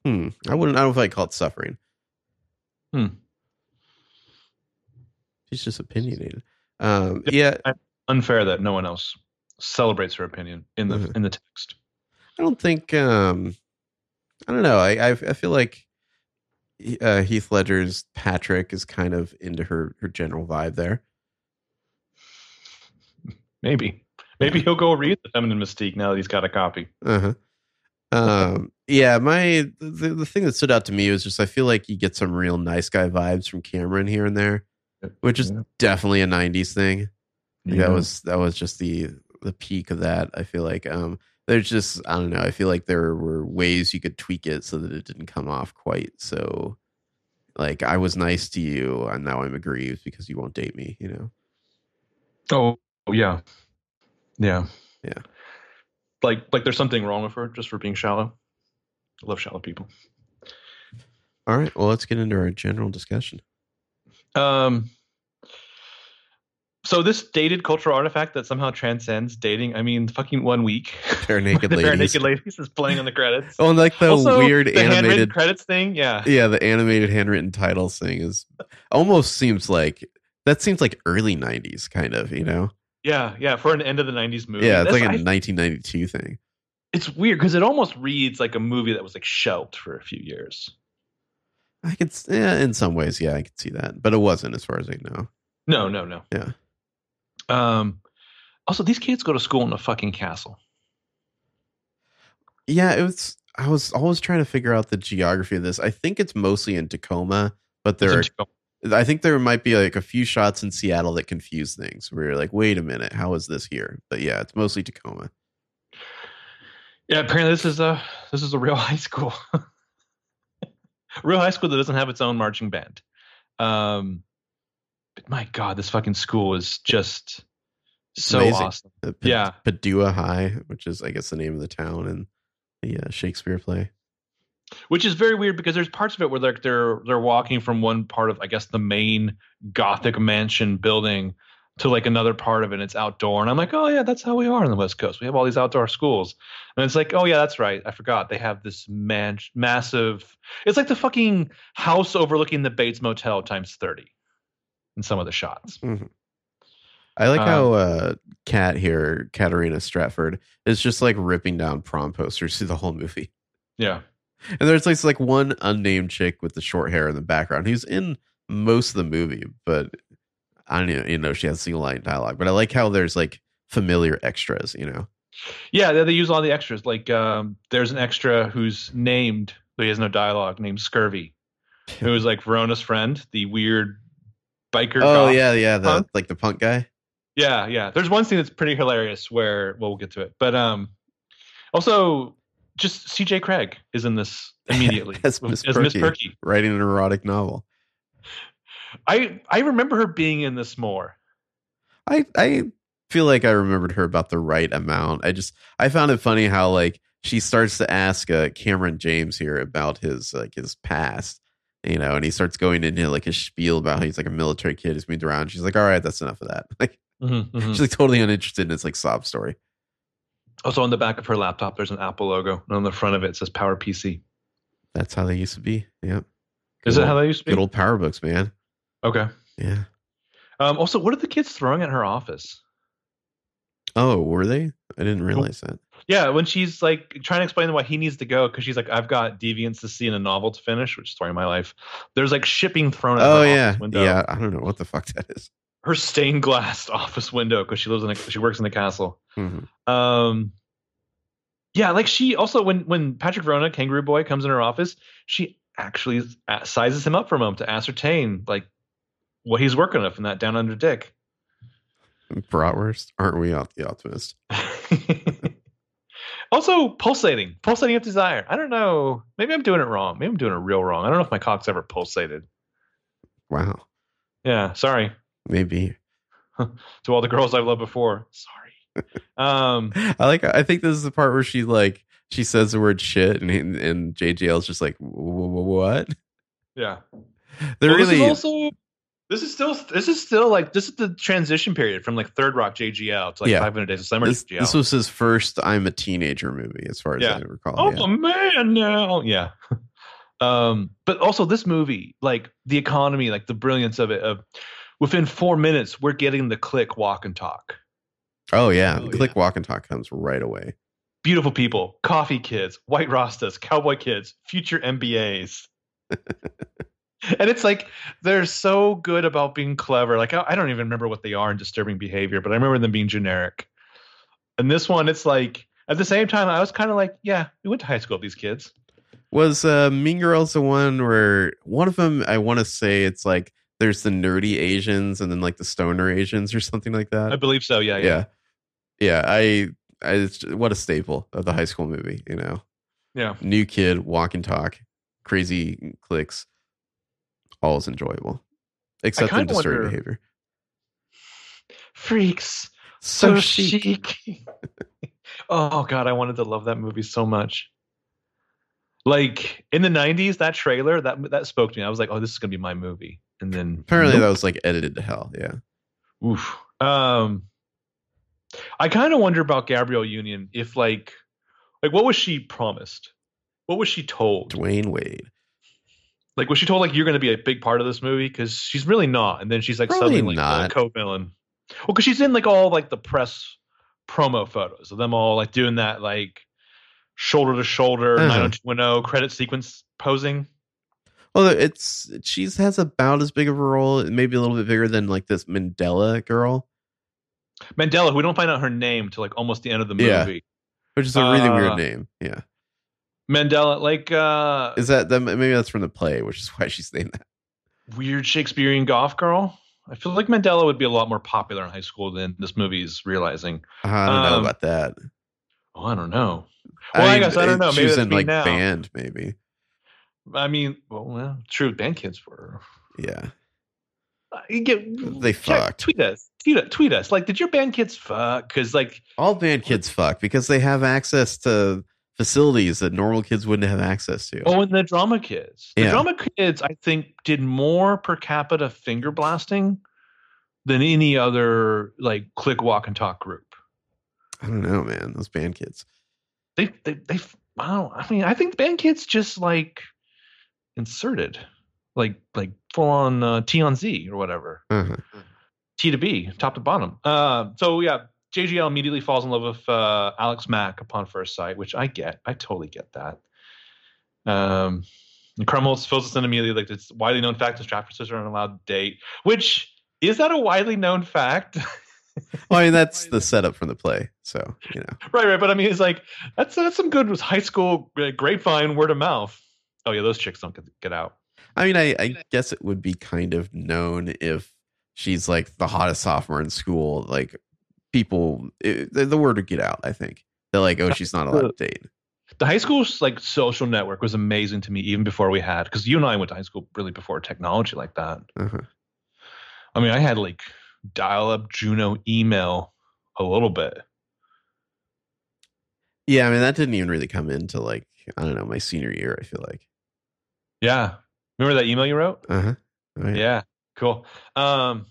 Hmm. I wouldn't. I don't know if I call it suffering. Hmm. She's just opinionated. Um, yeah, Unfair that no one else celebrates her opinion in the Mhm. in the text. I don't think. Um, I don't know. I I, I feel like uh, Heath Ledger's Patrick is kind of into her her general vibe there. Maybe. Maybe he'll go read the feminine mystique now that he's got a copy. Uh huh. Um, yeah, my the, the thing that stood out to me was just I feel like you get some real nice guy vibes from Cameron here and there, which is Yeah. definitely a '90s thing. Yeah. That was that was just the the peak of that. I feel like um, there's just I don't know. I feel like there were ways you could tweak it so that it didn't come off quite so like I was nice to you and now I'm aggrieved because you won't date me, you know. Oh yeah, yeah, Yeah. Like like there's something wrong with her just for being shallow. I love shallow people. All right, well let's get into our general discussion. Um. So this dated cultural artifact that somehow transcends dating. I mean, fucking one week. Barenaked ladies. Barenaked ladies is playing on the credits. Oh, and like the Also, weird the animated credits thing. Yeah. Yeah, the animated handwritten titles thing is almost seems like that seems like early 90s kind of, you know. Yeah, yeah, for an end of the '90s movie. Yeah, it's That's- like a I- 1992 thing. it's weird because it almost reads like a movie that was like shelved for a few years. I could yeah, in some ways, yeah, I could see that, but it wasn't as far as I know. No, no, no. Yeah. Um. Also, these kids go to school in a fucking castle. Yeah, it was I was always trying to figure out the geography of this. I think it's mostly in Tacoma, but there are It's I think there might be like a few shots in Seattle that confuse things where you're like, wait a minute, how is this here? But yeah, it's mostly Tacoma. Yeah, apparently this is a this is a real high school. real high school that doesn't have its own marching band. Um. But my God, this fucking school is just so amazing. awesome. P- Yeah. Padua High, which is I guess the name of the town in the uh, Shakespeare play. which is very weird because there's parts of it where like they're they're walking from one part of I guess the main Gothic mansion building to like another part of it. and It's outdoor, and I'm like, oh yeah, that's how we are on the West Coast. We have all these outdoor schools, and it's like, oh yeah, that's right. I forgot they have this man- massive. It's like the fucking house overlooking the Bates Motel times thirty in some of the shots. I like Um, how uh Kat here, Katarina Stratford, is just like ripping down prom posters through the whole movie. Yeah, And there's like, like one unnamed chick with the short hair in the background who's in most of the movie, but I don't even you know she has single line dialogue. But I like how there's like familiar extras, you know. yeah. They, they use all the extras. Like um, there's an extra who's named, but he has no dialogue, named Scurvy. who was like Verona's friend, the weird biker. Oh yeah, yeah, the Punk? like the punk guy. yeah, yeah. There's one scene that's pretty hilarious where well, we'll get to it, but um, also just C.J. Craig is in this immediately As Miss as Miss Perky. Perky. Writing an erotic novel. I I remember her being in this more. I I feel like I remembered her about the right amount. I just I found it funny how like she starts to ask uh, Cameron James here about his like his past, you know, and he starts going into like his spiel about how he's like a military kid who's moved around. She's like, "All right, that's enough of that." Like Mhm, mhm. she's like totally uninterested in his like sob story. Also on the back of her laptop, there's an Apple logo, and on the front of it, it says Power PC. That's how they used to be. Yeah, Is Good it how they used to be? good old power books, man? Okay. Yeah. Um, also, what are the kids throwing at her office? Oh, were they? I didn't realize that. Yeah, when she's like trying to explain why he needs to go because she's like, I've got deviants to see in a novel to finish, which is story of my life. There's like shipping thrown at Oh her yeah, office window. yeah. I don't know what the fuck that is. Her stained glass office window because she lives in a she works in the castle. Mhm. Um Yeah, like she also when when Patrick Verona, Kangaroo Boy, comes in her office, she actually sizes him up for a moment to ascertain like what he's working with in that down under dick. Bratwurst, aren't we the optimist? also pulsating, pulsating of desire. I don't know. Maybe I'm doing it wrong. Maybe I'm doing it real wrong. I don't know if my cock's ever pulsated. Wow, Yeah, sorry maybe. to all the girls I've loved before. Sorry. Um, I like. I think this is the part where she like she says the word shit, and and JGL's just like, "Wh- wh- what? yeah. They're Well, really. Also. This is still. This is still like this is the transition period from like Third Rock JGL to like Yeah. Five Hundred Days of Summer this, JGL. this was his first "I'm a teenager" movie, as far as Yeah. I recall. oh yeah. man now yeah um but also this movie like the economy like the brilliance of it of within four minutes we're getting the click walk and talk Oh yeah, Oh, the click walk and talk comes right away. beautiful people coffee kids white rastas cowboy kids future mbas and it's like they're so good about being clever like I, I don't even remember what they are in disturbing behavior but i remember them being generic and this one it's like at the same time i was kind of like yeah we went to high school with these kids Was uh, Mean Girls the one where one of them? I want to say it's like there's the nerdy Asians and then like the stoner Asians or something like that. i believe so yeah yeah yeah, yeah. I, I it's, what a staple of the high school movie. You know, yeah new kid, walk and talk, crazy clicks. Always enjoyable, except in kinda disturbing wonder- behavior. Freaks. So, So, chic. chic. oh god, I wanted to love that movie so much. Like in the '90s, that trailer that that spoke to me. I was like, "Oh, this is gonna be my movie." And then Apparently, nope. that was like edited to hell. Yeah. Oof. Um, I kind of wonder about Gabrielle Union. If like, like, what was she promised? What was she told? Dwyane Wade. Like, was she told like you're going to be a big part of this movie? Because she's really not. And then she's like Probably suddenly like the co-villain. Well, because she's in like all like the press promo photos of them all like doing that like shoulder to shoulder Uh-huh. 90210 credit sequence posing. Well, it's she has about as big of a role, maybe a little bit bigger than like this Mandella girl, Mandella, who we don't find out her name till like almost the end of the Yeah. movie. which is a really Uh, weird name. Yeah. Mandella, like uh Is that that maybe that's from the play, which is why she's named that. weird Shakespearean golf girl. I feel like Mandella would be a lot more popular in high school than this movie is realizing. I don't know Um, about that. Oh, I don't know. Well, I guess I don't know. Maybe that's in like now. band, maybe. I mean, well, well true. Band kids were. Yeah, Uh, You get They check- fucked. Tweet us. Tweet, tweet us. Like, did your band kids fuck? Because like, all band kids fuck because they have access to facilities that normal kids wouldn't have access to. oh, and the drama kids. The Yeah. drama kids, I think, did more per capita finger blasting than any other like click walk and talk group. I don't know, man. Those band kids. they they they I don't I mean I think the band kids just like inserted like like full on uh, T on Z or whatever Uh-huh. T to B top to bottom. Uh, so yeah, JGL immediately falls in love with uh, Alex Mack upon first sight, which I get. I totally get that. Um, and Krumholtz fills us in immediately like it's widely known fact that Stratford sisters aren't allowed to date. Which is that a widely known fact? Well, I mean, that's the setup from the play. So you know, Right, right. But I mean, it's like that's that's some good high school uh, grapevine word of mouth. Oh yeah, those chicks don't get, get out. I mean, I, I guess it would be kind of known if she's like the hottest sophomore in school. Like people, it, the, the word would get out. I think they're like, oh, she's not allowed to date. The high school's like social network was amazing to me even before we had because you and I went to high school really before technology like that. Uh-huh. I mean, I had like dial-up Juno email a little bit. Yeah, I mean, that didn't even really come into like I don't know my senior year. I feel like. Yeah, remember that email you wrote? Uh huh. Right. Yeah, cool. Um,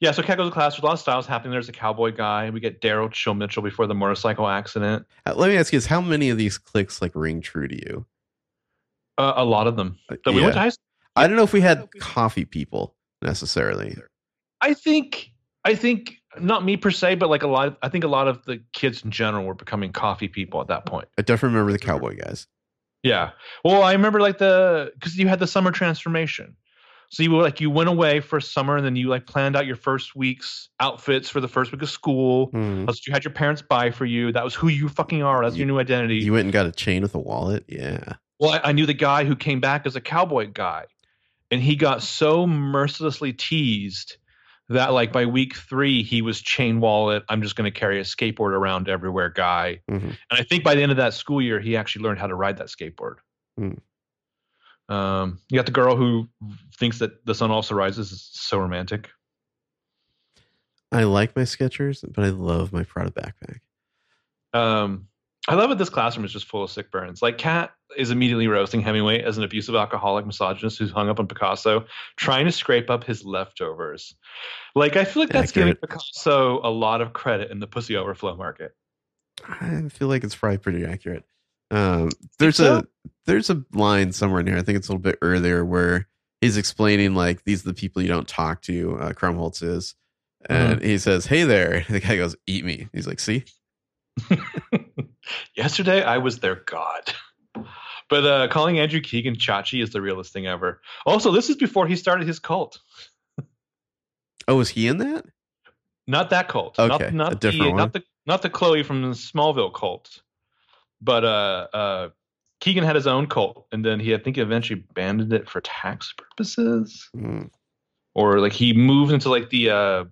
yeah, so Kat goes to class. There's a lot of styles happening. There's a cowboy guy. We get Daryl Chill Mitchell before the motorcycle accident. Uh, Let me ask you: Is how many of these clicks like ring true to you? Uh, a lot of them. Like, That we went to high school. I don't know if we had coffee people necessarily. I think I think not me per se, but like a lot. Of, I think a lot of the kids in general were becoming coffee people at that point. I definitely remember the cowboy guys. Yeah. Well, I remember like the because you had the summer transformation. So you were like you went away for a summer and then you like planned out your first week's outfits for the first week of school. That's what you had your parents buy for you. That was who you fucking are. That's You- your new identity. You went and got a chain with a wallet. Yeah. Well, I, I knew the guy who came back as a cowboy guy, and he got so mercilessly teased that, like, by week three, he was chain wallet. I'm just going to carry a skateboard around everywhere guy. Mhm. And I think by the end of that school year, he actually learned how to ride that skateboard. Hmm. Um, you got the girl who thinks that the sun also rises. is so romantic. I like my Skechers, but I love my Prada backpack. Um, I love that this classroom is just full of sick burns. Like Kat is immediately roasting Hemingway as an abusive alcoholic misogynist who's hung up on Picasso, trying to scrape up his leftovers. Like I feel like that's giving Picasso a lot of credit in the pussy overflow market. I feel like it's probably pretty accurate. Um, there's so? a there's a line somewhere in here. I think it's a little bit earlier where he's explaining like these are the people you don't talk to. Uh, Krumholtz is, and he says, "Hey there." The guy goes, "Eat me." He's like, "See." Yesterday I was their god. But uh, calling Andrew Keegan Chachi is the realest thing ever. Also, this is before he started his cult. Oh, was he in that? Not that cult. Okay, Not, a different the one. not the not the Chloe from the Smallville cult. But uh uh Keegan had his own cult and then he I think eventually abandoned it for tax purposes. Hmm. Or like he moved into like the uh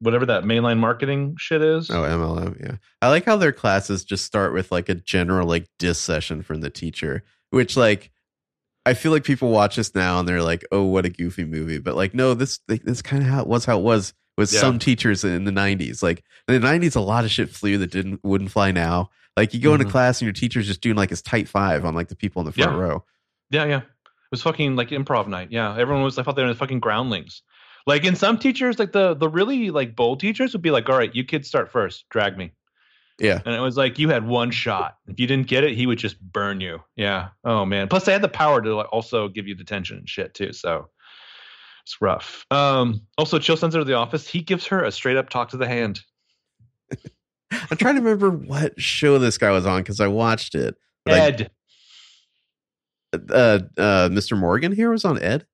whatever that mainline marketing shit is. Oh, MLM. Yeah, I like how their classes just start with like a general like diss session from the teacher, which like I feel like people watch this now and they're like, "Oh, what a goofy movie," but like, no, this this kind of how it was how it was with Yeah. some teachers in the '90s. Like in the '90s, a lot of shit flew that didn't wouldn't fly now. Like you go into Mhm. class and your teacher's just doing like his tight five on like the people in the front Yeah. row. Yeah, yeah. It was fucking like improv night. Yeah, everyone was. I thought they were the fucking groundlings. Like in some teachers, like the the really like bold teachers would be like, "All right, you kids start first. Drag me." Yeah, And it was like you had one shot. If you didn't get it, he would just burn you. Yeah. Oh man. Plus, they had the power to like, also give you detention and shit too. So it's rough. Um. Also, Chill sends her to the office. He gives her a straight up talk to the hand. I'm trying to remember what show this guy was on because I watched it. But I- Ed. uh, uh, Mr. Morgan here was on Ed.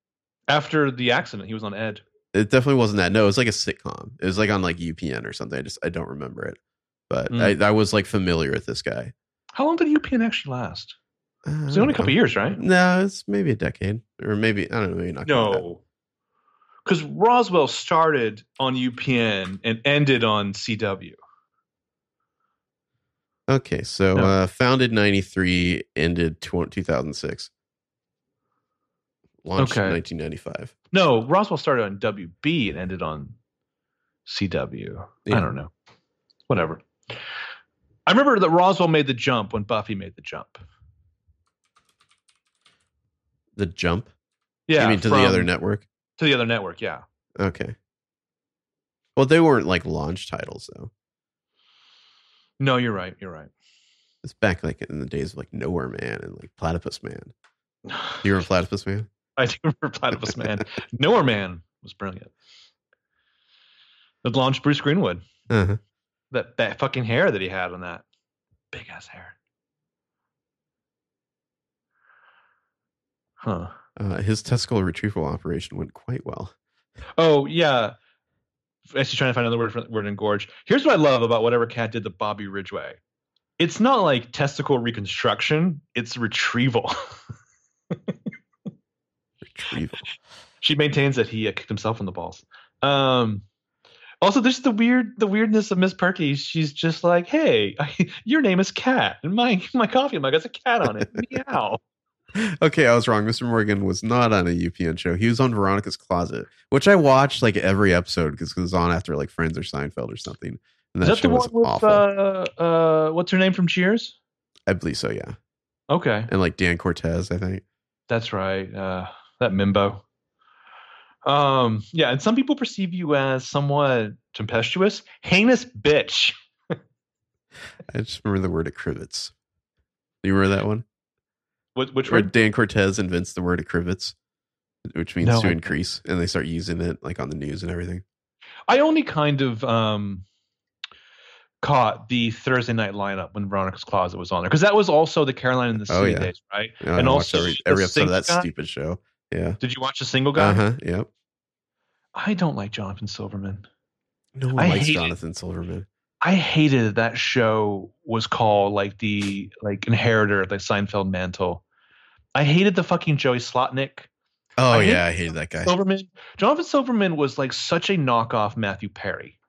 After the accident, he was on Ed. It definitely wasn't that. No, it was like a sitcom. It was like on like UPN or something. I just I don't remember it, but Mm. I, I was like familiar with this guy. How long did UPN actually last? Uh, It was only a couple years, right? No, it's maybe a decade, or maybe I don't know. Maybe not. No. Because Roswell started on UPN and ended on CW. Okay, so No. uh, founded '93, ended tw- 2006, launched Okay. 1995. No, Roswell started on WB and ended on CW. Yeah. I don't know. Whatever. I remember that Roswell made the jump when Buffy made the jump. The Jump. Yeah. you mean to the other network? To the other network, yeah. Okay. Well, they weren't like launch titles though. No, you're right. You're right. It's back like in the days of like Nowhere Man and like Platypus Man. You remember Platypus Man? I do remember Platypus Man. Nowhere Man was brilliant. It launched Bruce Greenwood. Uh-huh. That that fucking hair that he had on that big ass hair. Huh. Uh, his testicle retrieval operation went quite well. Oh yeah. Actually, trying to find another word for word engorge. Here's what I love about whatever cat did the Bobby Ridgway. It's not like testicle reconstruction; it's retrieval. Retrieval. she maintains that he uh, kicked himself in the balls. Um, also, there's the weird, the weirdness of Miss Perky. She's just like, "Hey, your name is Cat, and my my coffee mug has a cat on it. Meow." Okay, I was wrong. Mr. Morgan was not on a UPN show. He was on Veronica's Closet, which I watched like every episode because it was on after like Friends or Seinfeld or something. And Is that, that the one with uh, uh, what's her name from Cheers? I believe so, yeah. Okay, And like Dan Cortese, I think. that's right. Uh, that Mimbo. Um, yeah, and some people perceive you as somewhat tempestuous, heinous bitch. I just remember the word acrivets. Do you remember that one? Which, which Where word? Dan Cortese invents the word acrivets, which means No, to I- increase, and they start using it like on the news and everything. I only kind of um caught the Thursday night lineup when Veronica's Closet was on there because that was also the Caroline in the Sea Oh, yeah. days, right? Know, And I also every, every episode of that guy? stupid show. Yeah. Did you watch the single guy? Uh huh. Yep. I don't like Jonathan Silverman. No one I likes hate it. Jonathan Silverman. I hated that show was called like the like inheritor of the Seinfeld mantle. I hated the fucking Joey Slotnick. Oh I yeah, I hated that guy. Silverman. Jonathan Silverman was like such a knockoff Matthew Perry.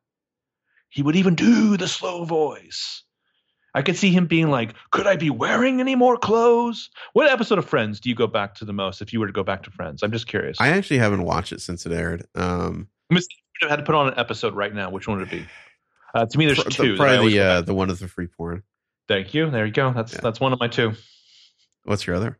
He would even do the slow voice. I could see him being like, "Could I be wearing any more clothes?" What episode of Friends do you go back to the most if you were to go back to Friends? I'm just curious. I actually haven't watched it since it aired. Um, I'm just- if I had to put on an episode right now, which one would it be? Uh, to me, there's pr- two. always Probably the uh, the one of the free porn. Thank you. There you go. That's Yeah. that's one of my two. What's your other?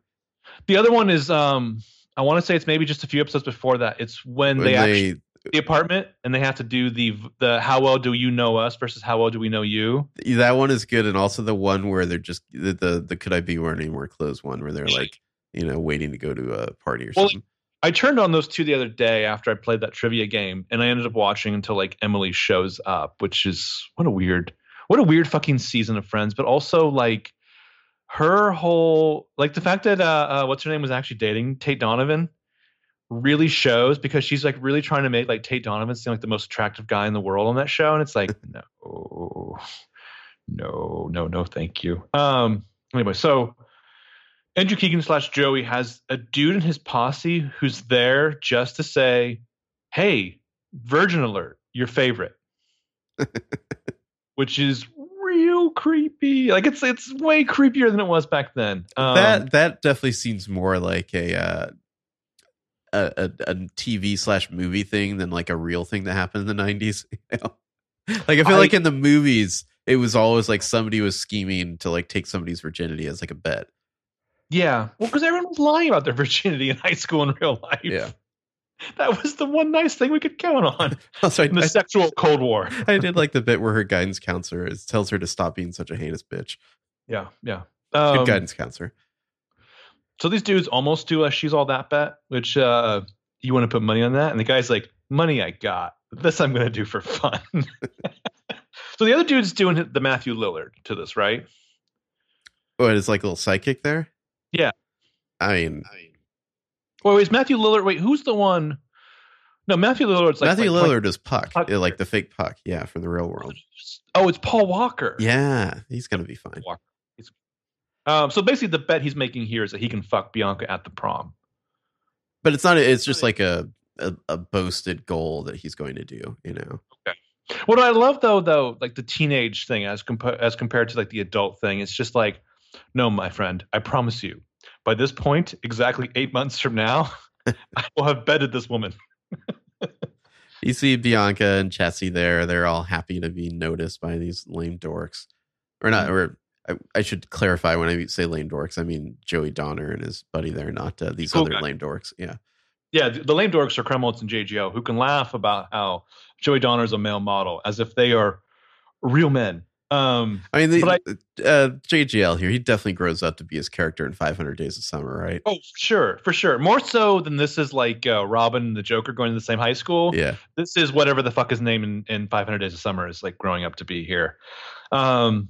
The other one is um I want to say it's maybe just a few episodes before that. It's when, When they, actually the apartment and they have to do the the how well do you know us versus how well do we know you. that one is good, and also the one where they're just the the, the could I be wearing any more clothes one where they're like you know waiting to go to a party or Well, something. I turned on those two the other day after I played that trivia game, and I ended up watching until like Emily shows up, which is what a weird, what a weird fucking season of Friends. But also like her whole, like the fact that uh, uh what's her name was actually dating Tate Donovan, really shows because she's like really trying to make like Tate Donovan seem like the most attractive guy in the world on that show, and it's like no, no, no, no, thank you. Um. Anyway, so Andrew Keegan slash Joey has a dude in his posse who's there just to say, "Hey, Virgin Alert, your favorite," which is real creepy. Like it's it's way creepier than it was back then. Um, that that definitely seems more like a uh, a, a, a TV slash movie thing than like a real thing that happened in the nineties. You know? Like I feel I- like in the movies, it was always like somebody was scheming to like take somebody's virginity as like a bet. Yeah, well, because everyone was lying about their virginity in high school in real life. Yeah. that was the one nice thing we could count on Also, I, in the I, sexual Cold War. I did like the bit where her guidance counselor is, tells her to stop being such a heinous bitch. Yeah, yeah. Good Um, guidance counselor. so these dudes almost do a she's all that bet, which uh you want to put money on that, and the guy's like, money I got. This I'm gonna do for fun. so the other dude's doing the Matthew Lillard to this, right? Oh, it's like a little psychic there. Yeah. I mean, Wait, wait, is Matthew Lillard? Wait, who's the one? No, Matthew Lillard's like Matthew like Lillard is Puck, Puck. yeah, like the fake Puck, yeah, from the real world. Oh, it's Paul Walker. Yeah, he's gonna be fine. Um, so basically, the bet he's making here is that he can fuck Bianca at the prom. But it's not. It's just like a, a a boasted goal that he's going to do. You know. What I love though, though, like the teenage thing as compa- as compared to like the adult thing, it's just like, no, my friend, I promise you, by this point, exactly eight months from now, I will have betted this woman. You see Bianca and Chessie there. They're all happy to be noticed by these lame dorks, or not. Or I, I should clarify when I say lame dorks, I mean Joey Donner and his buddy there, not uh, these Cool other guy. lame dorks. Yeah. Yeah, the, the lame dorks are Krumholtz and JGL, who can laugh about how Joey Donner is a male model as if they are real men. Um, I mean, the, But uh, JGL here, he definitely grows up to be his character in 500 Days of Summer, right? oh, sure, for sure. More so than this is like uh, Robin and the Joker going to the same high school. Yeah. this is whatever the fuck his name in, in 500 Days of Summer is like growing up to be here. Um,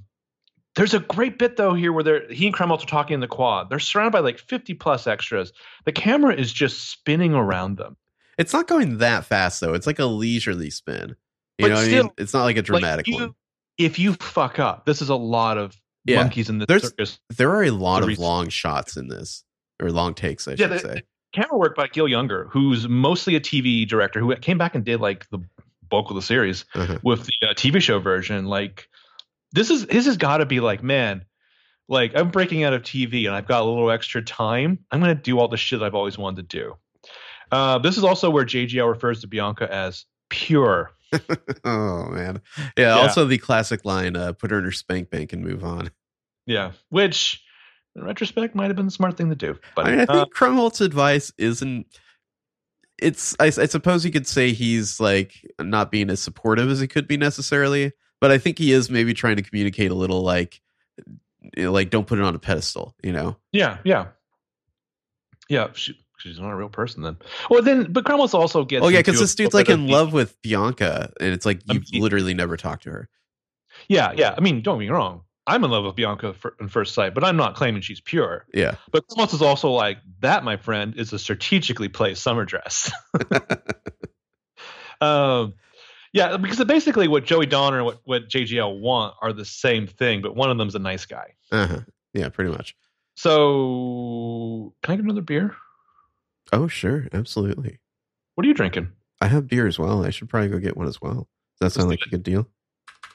there's a great bit though here where they're he and Krumholtz are talking in the quad. They're surrounded by like 50 plus extras. The camera is just spinning around them. It's not going that fast though. It's like a leisurely spin. You But know what I mean? It's not like a dramatic Like, one. If you fuck up, this is a lot of Yeah. monkeys in the There's- circus. There are a lot of reason- long shots in this, or long takes, I Yeah, should the- say. Camera work by Gil Junger, who's mostly a TV director who came back and did like the bulk of the series. Uh-huh. with the uh, TV show version. Like this is this has got to be like, man, like I'm breaking out of TV and I've got a little extra time. I'm gonna do all the shit I've always wanted to do. Uh, this is also where JGL refers to Bianca as pure. Oh man, yeah, Yeah. Also, the classic line: uh, "Put her in her spank bank and move on." Yeah, which in retrospect might have been the smart thing to do. But I mean, I uh, think Krumholtz's advice isn't. It's. I, I suppose you could say he's like not being as supportive as he could be necessarily, but I think he is maybe trying to communicate a little like, like don't put it on a pedestal. You know. yeah, yeah, yeah. She, she's not a real person then. Well, then, but Krumholtz also gets. Oh yeah, because this dude's like in love with Bianca, and it's like you've he- literally never talked to her. Yeah, yeah. I mean, don't get me wrong. I'm in love with Bianca fir- in first sight, but I'm not claiming she's pure. Yeah. But Krumholtz is also like that, my friend, is a strategically placed summer dress. um, yeah, because basically what Joey Donner and what, what JGL want are the same thing, but one of them's a nice guy. Uh-huh. Yeah, pretty much. So, can I get another beer? Oh sure, absolutely. What are you drinking? I have beer as well. I should probably go get one as well. Does that sound do like a good deal?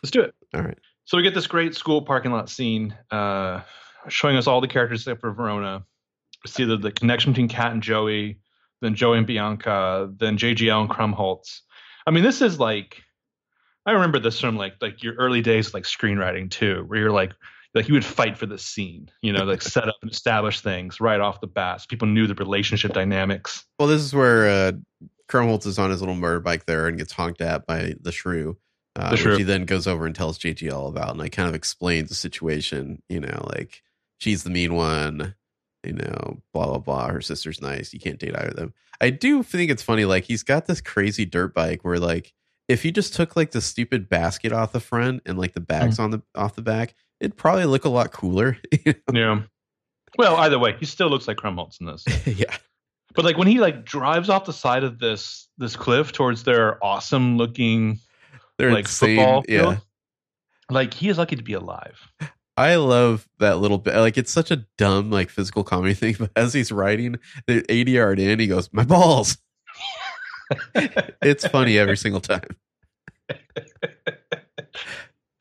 Let's do it. All right. So we get this great school parking lot scene, uh, showing us all the characters except for Verona. We see the, the connection between Kat and Joey, then Joey and Bianca, then JGL and Krumholtz. I mean, this is like, I remember this from like like your early days, like screenwriting too, where you're like, like you would fight for the scene, you know, like set up and establish things right off the bat. So people knew the relationship dynamics. Well, this is where uh, Krumholtz is on his little motorbike there and gets honked at by the shrew. Uh, The which he then goes over and tells JG all about, and like kind of explains the situation. You know, like she's the mean one. You know, blah blah blah. Her sister's nice. You can't date either of them. I do think it's funny. Like he's got this crazy dirt bike where like if he just took like the stupid basket off the front and like the bags Hmm. on the off the back, it'd probably look a lot cooler. you Yeah. Well, either way, he still looks like Krumholtz in this. yeah. But like when he like drives off the side of this this cliff towards their awesome looking They're like insane. football Yeah. field, like he is lucky to be alive. I love that little bit. Like it's such a dumb like physical comedy thing, but as he's riding the 80 yard in, he goes, "My balls." it's funny every single time.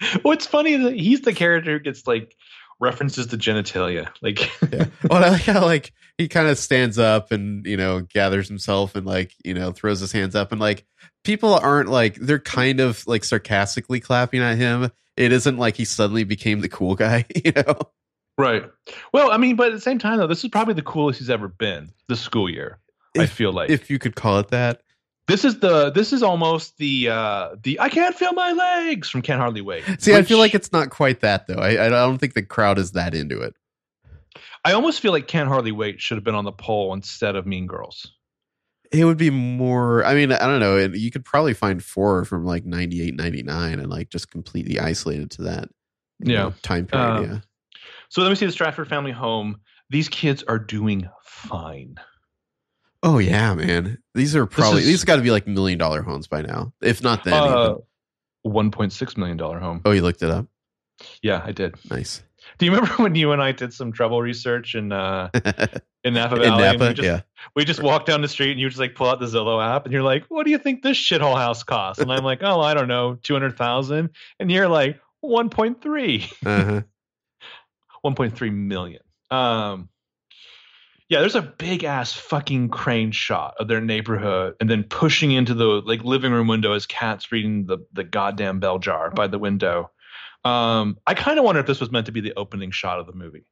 What's funny is that he's the character who gets like references to genitalia. Like, yeah. Well, I like how like he kind of stands up and you know gathers himself and like you know throws his hands up and like people aren't like they're kind of like sarcastically clapping at him. It isn't like he suddenly became the cool guy, you know. right. Well, I mean, but at the same time, though, this is probably the coolest he's ever been this school year. I feel like If you could call it that. This is the this is almost the uh the I can't feel my legs from Can't Hardly Wait. See, I feel like it's not quite that though. I I don't think the crowd is that into it. I almost feel like Can't Hardly Wait should have been on the poll instead of Mean Girls. It would be more. I mean, I don't know. It, you could probably find four from like 98, 99 and like just completely isolated to that. Yeah. know, time period. Um, yeah. So let me see the Stratford family home. These kids are doing fine. Oh yeah, man. These are probably is- these got to be like million dollar homes by now, if not then. Uh, one point six million dollar home. Oh, you looked it up. Yeah, I did. Nice. Do you remember when you and I did some trouble research in uh in Napa Valley? and Napa, we just, yeah. we just walked down the street and you just like pull out the Zillow app and you're like, "What do you think this shithole house costs?" And I'm like, "Oh, I don't know, two hundred thousand. And you're like, one point three. Uh-huh. 1.3 million. Um, yeah, there's a big ass fucking crane shot of their neighborhood, and then pushing into the like living room window as cats reading the the goddamn bell jar by the window. Um, I kind of wonder if this was meant to be the opening shot of the movie.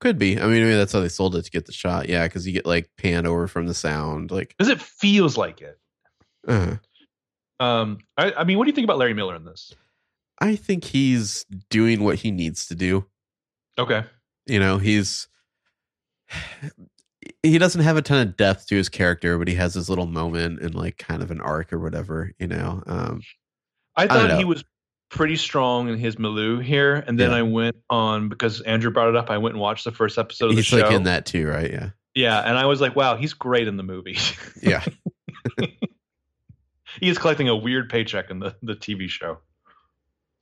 Could be. I mean, maybe that's how they sold it to get the shot. Yeah, because you get like panned over from the sound. Like, Because it feels like it. uh, Um, I, I mean, what do you think about Larry Miller in this? I think he's doing what he needs to do. Okay. You know, he's he doesn't have a ton of depth to his character, but he has his little moment and like kind of an arc or whatever. You know, um, I thought he was pretty strong in his Milieu here, and then Yeah. I went on because Andrew brought it up. I went and watched the first episode of the he's show. like in that too, right? Yeah, Yeah, and I was like, wow, he's great in the movie. yeah. he is collecting a weird paycheck in the, the TV show.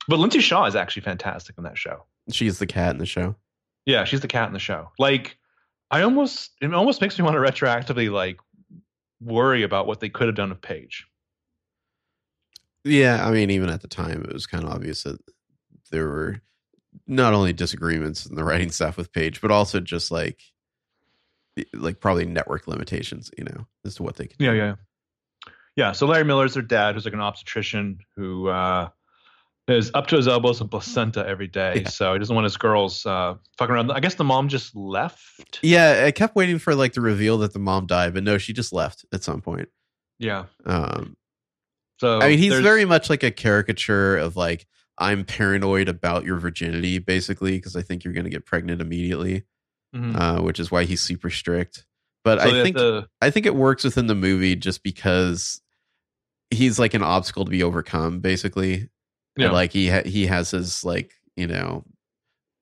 But Lindsey Shaw is actually fantastic in that show. She's the cat in the show. Yeah, she's the cat in the show. Like, I almost it almost makes me want to retroactively like worry about what they could have done with Paige. Yeah, I mean, even at the time, it was kind of obvious that there were not only disagreements in the writing staff with Page, but also just like, like probably network limitations, you know, as to what they could. Yeah, do. yeah, yeah. So Larry Miller's their dad, who's like an obstetrician who uh, is up to his elbows in placenta every day. Yeah. So he doesn't want his girls uh, fucking around. I guess the mom just left. Yeah, I kept waiting for like the reveal that the mom died, but no, she just left at some point. Yeah. Um, So I mean, he's very much like a caricature of like I'm paranoid about your virginity, basically, because I think you're going to get pregnant immediately, Mhm. uh, which is why he's super strict. But So I think the, I think it works within the movie just because he's like an obstacle to be overcome, basically. Yeah. And like he ha- he has his like you know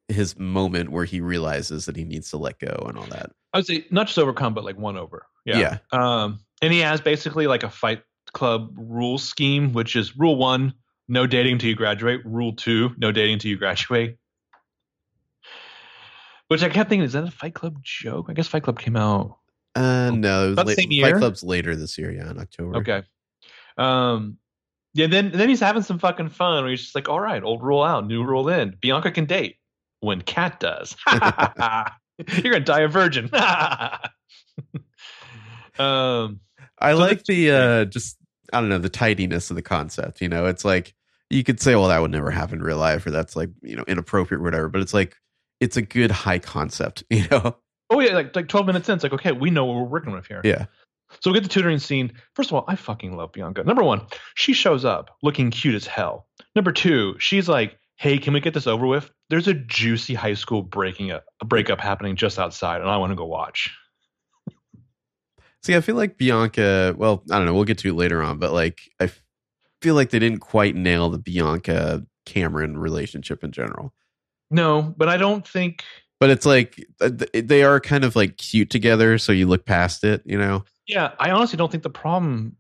his moment where he realizes that he needs to let go and all that. I would say not just overcome, but like one over. Yeah. Yeah. Um, and he has basically like a fight club rule scheme, which is rule one, no dating until you graduate. Rule two, no dating until you graduate. Which I kept thinking, is that a Fight Club joke? I guess Fight Club came out. Uh, no, it was About the late- same Fight? Club's later this year, yeah, in October. Okay. Um, yeah. Then then he's having some fucking fun. Where he's just like, all right, old rule out, new rule in. Bianca can date when Kat does. You're gonna die a virgin. um. I So like the- the uh just I don't know the tidiness of the concept. You know, it's like you could say, well, that would never happen in real life, or that's like you know inappropriate, or whatever. But it's like it's a good high concept. You know, Oh yeah, like like twelve minutes in, it's like okay, we know what we're working with here. yeah, So we get the tutoring scene. First of all, I fucking love Bianca. Number one, she shows up looking cute as hell. Number two, she's like, "Hey, can we get this over with? There's a juicy high school breaking up, a breakup happening just outside, and I want to go watch." See, I feel like Bianca. Well, I don't know. We'll get to it later on, but like I feel like they didn't quite nail the Bianca Cameron relationship in general. No, but I don't think. But it's like uh, they are kind of like cute together, so you look past it. You know, Yeah, I honestly don't think the problem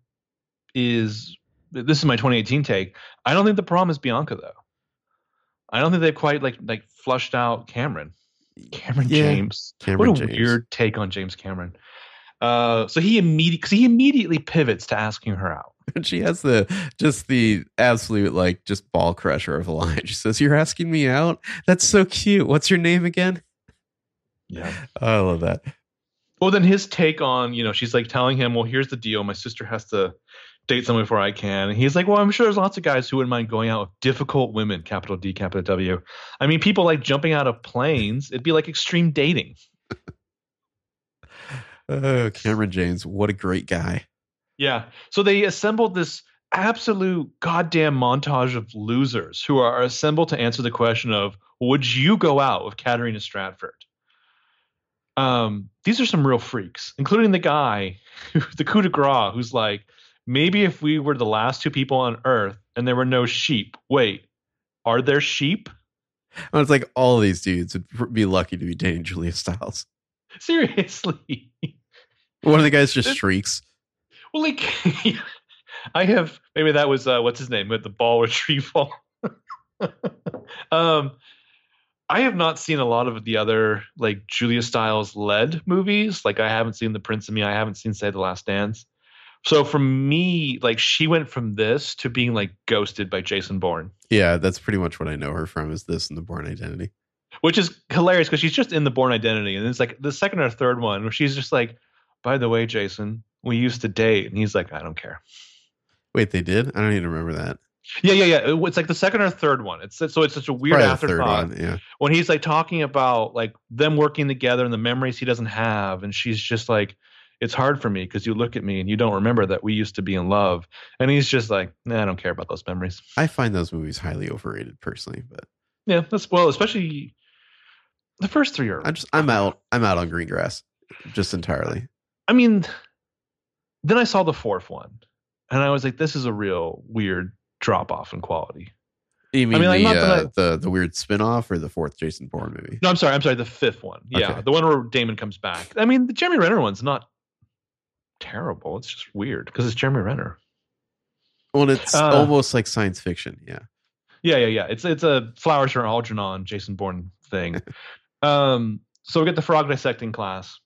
is. This is my 2018 take. I don't think the problem is Bianca though. I don't think they've quite like like flushed out Cameron. Cameron Yeah, James. Cameron what a James. weird take on James Cameron. Uh, so he immediately he immediately pivots to asking her out. And she has the just the absolute like just ball crusher of a line. She says, "You're asking me out? That's so cute. What's your name again?" Yeah. I love that. Well, then his take on, you know, she's like telling him, well, here's the deal. My sister has to date someone before I can. And he's like, well, I'm sure there's lots of guys who wouldn't mind going out with difficult women, capital D, capital W. I mean, people like jumping out of planes. It'd be like extreme dating. Oh, Cameron James, what a great guy. Yeah. So they assembled this absolute goddamn montage of losers who are assembled to answer the question of, would you go out with Katarina Stratford? Um, these are some real freaks, including the guy, the coup de grace, who's like, maybe if we were the last two people on Earth and there were no sheep, wait, are there sheep? And it's like all these dudes would be lucky to be dating Julia Stiles. Seriously. One of the guys just shrieks. Well, like, I have maybe that was uh, what's his name with the ball retrieval. um, I have not seen a lot of the other like Julia Stiles led movies. Like I haven't seen The Prince & Me. I haven't seen Save the Last Dance. So for me, like she went from this to being like ghosted by Jason Bourne. Yeah, that's pretty much what I know her from is this and the Bourne Identity. Which is hilarious because she's just in the Bourne Identity, and it's like the second or third one where she's just like, "By the way, Jason, we used to date," and he's like, "I don't care." Wait, they did? I don't even remember that. Yeah, yeah, yeah. It's like the second or third one. It's so it's such a weird Probably afterthought one. Yeah. when he's like talking about like them working together and the memories he doesn't have, and she's just like, "It's hard for me because you look at me and you don't remember that we used to be in love," and he's just like, "Nah, I don't care about those memories." I find those movies highly overrated personally, but Yeah, that's well, especially the first three are. I'm just I'm out I'm out on Greengrass. Just entirely. I mean, then I saw the fourth one, and I was like, "This is a real weird drop off in quality." You mean, mean, like, the, not that uh, I- the the weird spin-off or the fourth Jason Bourne movie? No, I'm sorry, I'm sorry, the fifth one. Yeah, Okay. the one where Damon comes back. I mean, the Jeremy Renner one's not terrible. It's just weird because it's Jeremy Renner. Well, it's Uh, almost like science fiction. Yeah. Yeah, yeah, yeah. It's it's a Flowers for Algernon Jason Bourne thing. um, so we get the frog dissecting class.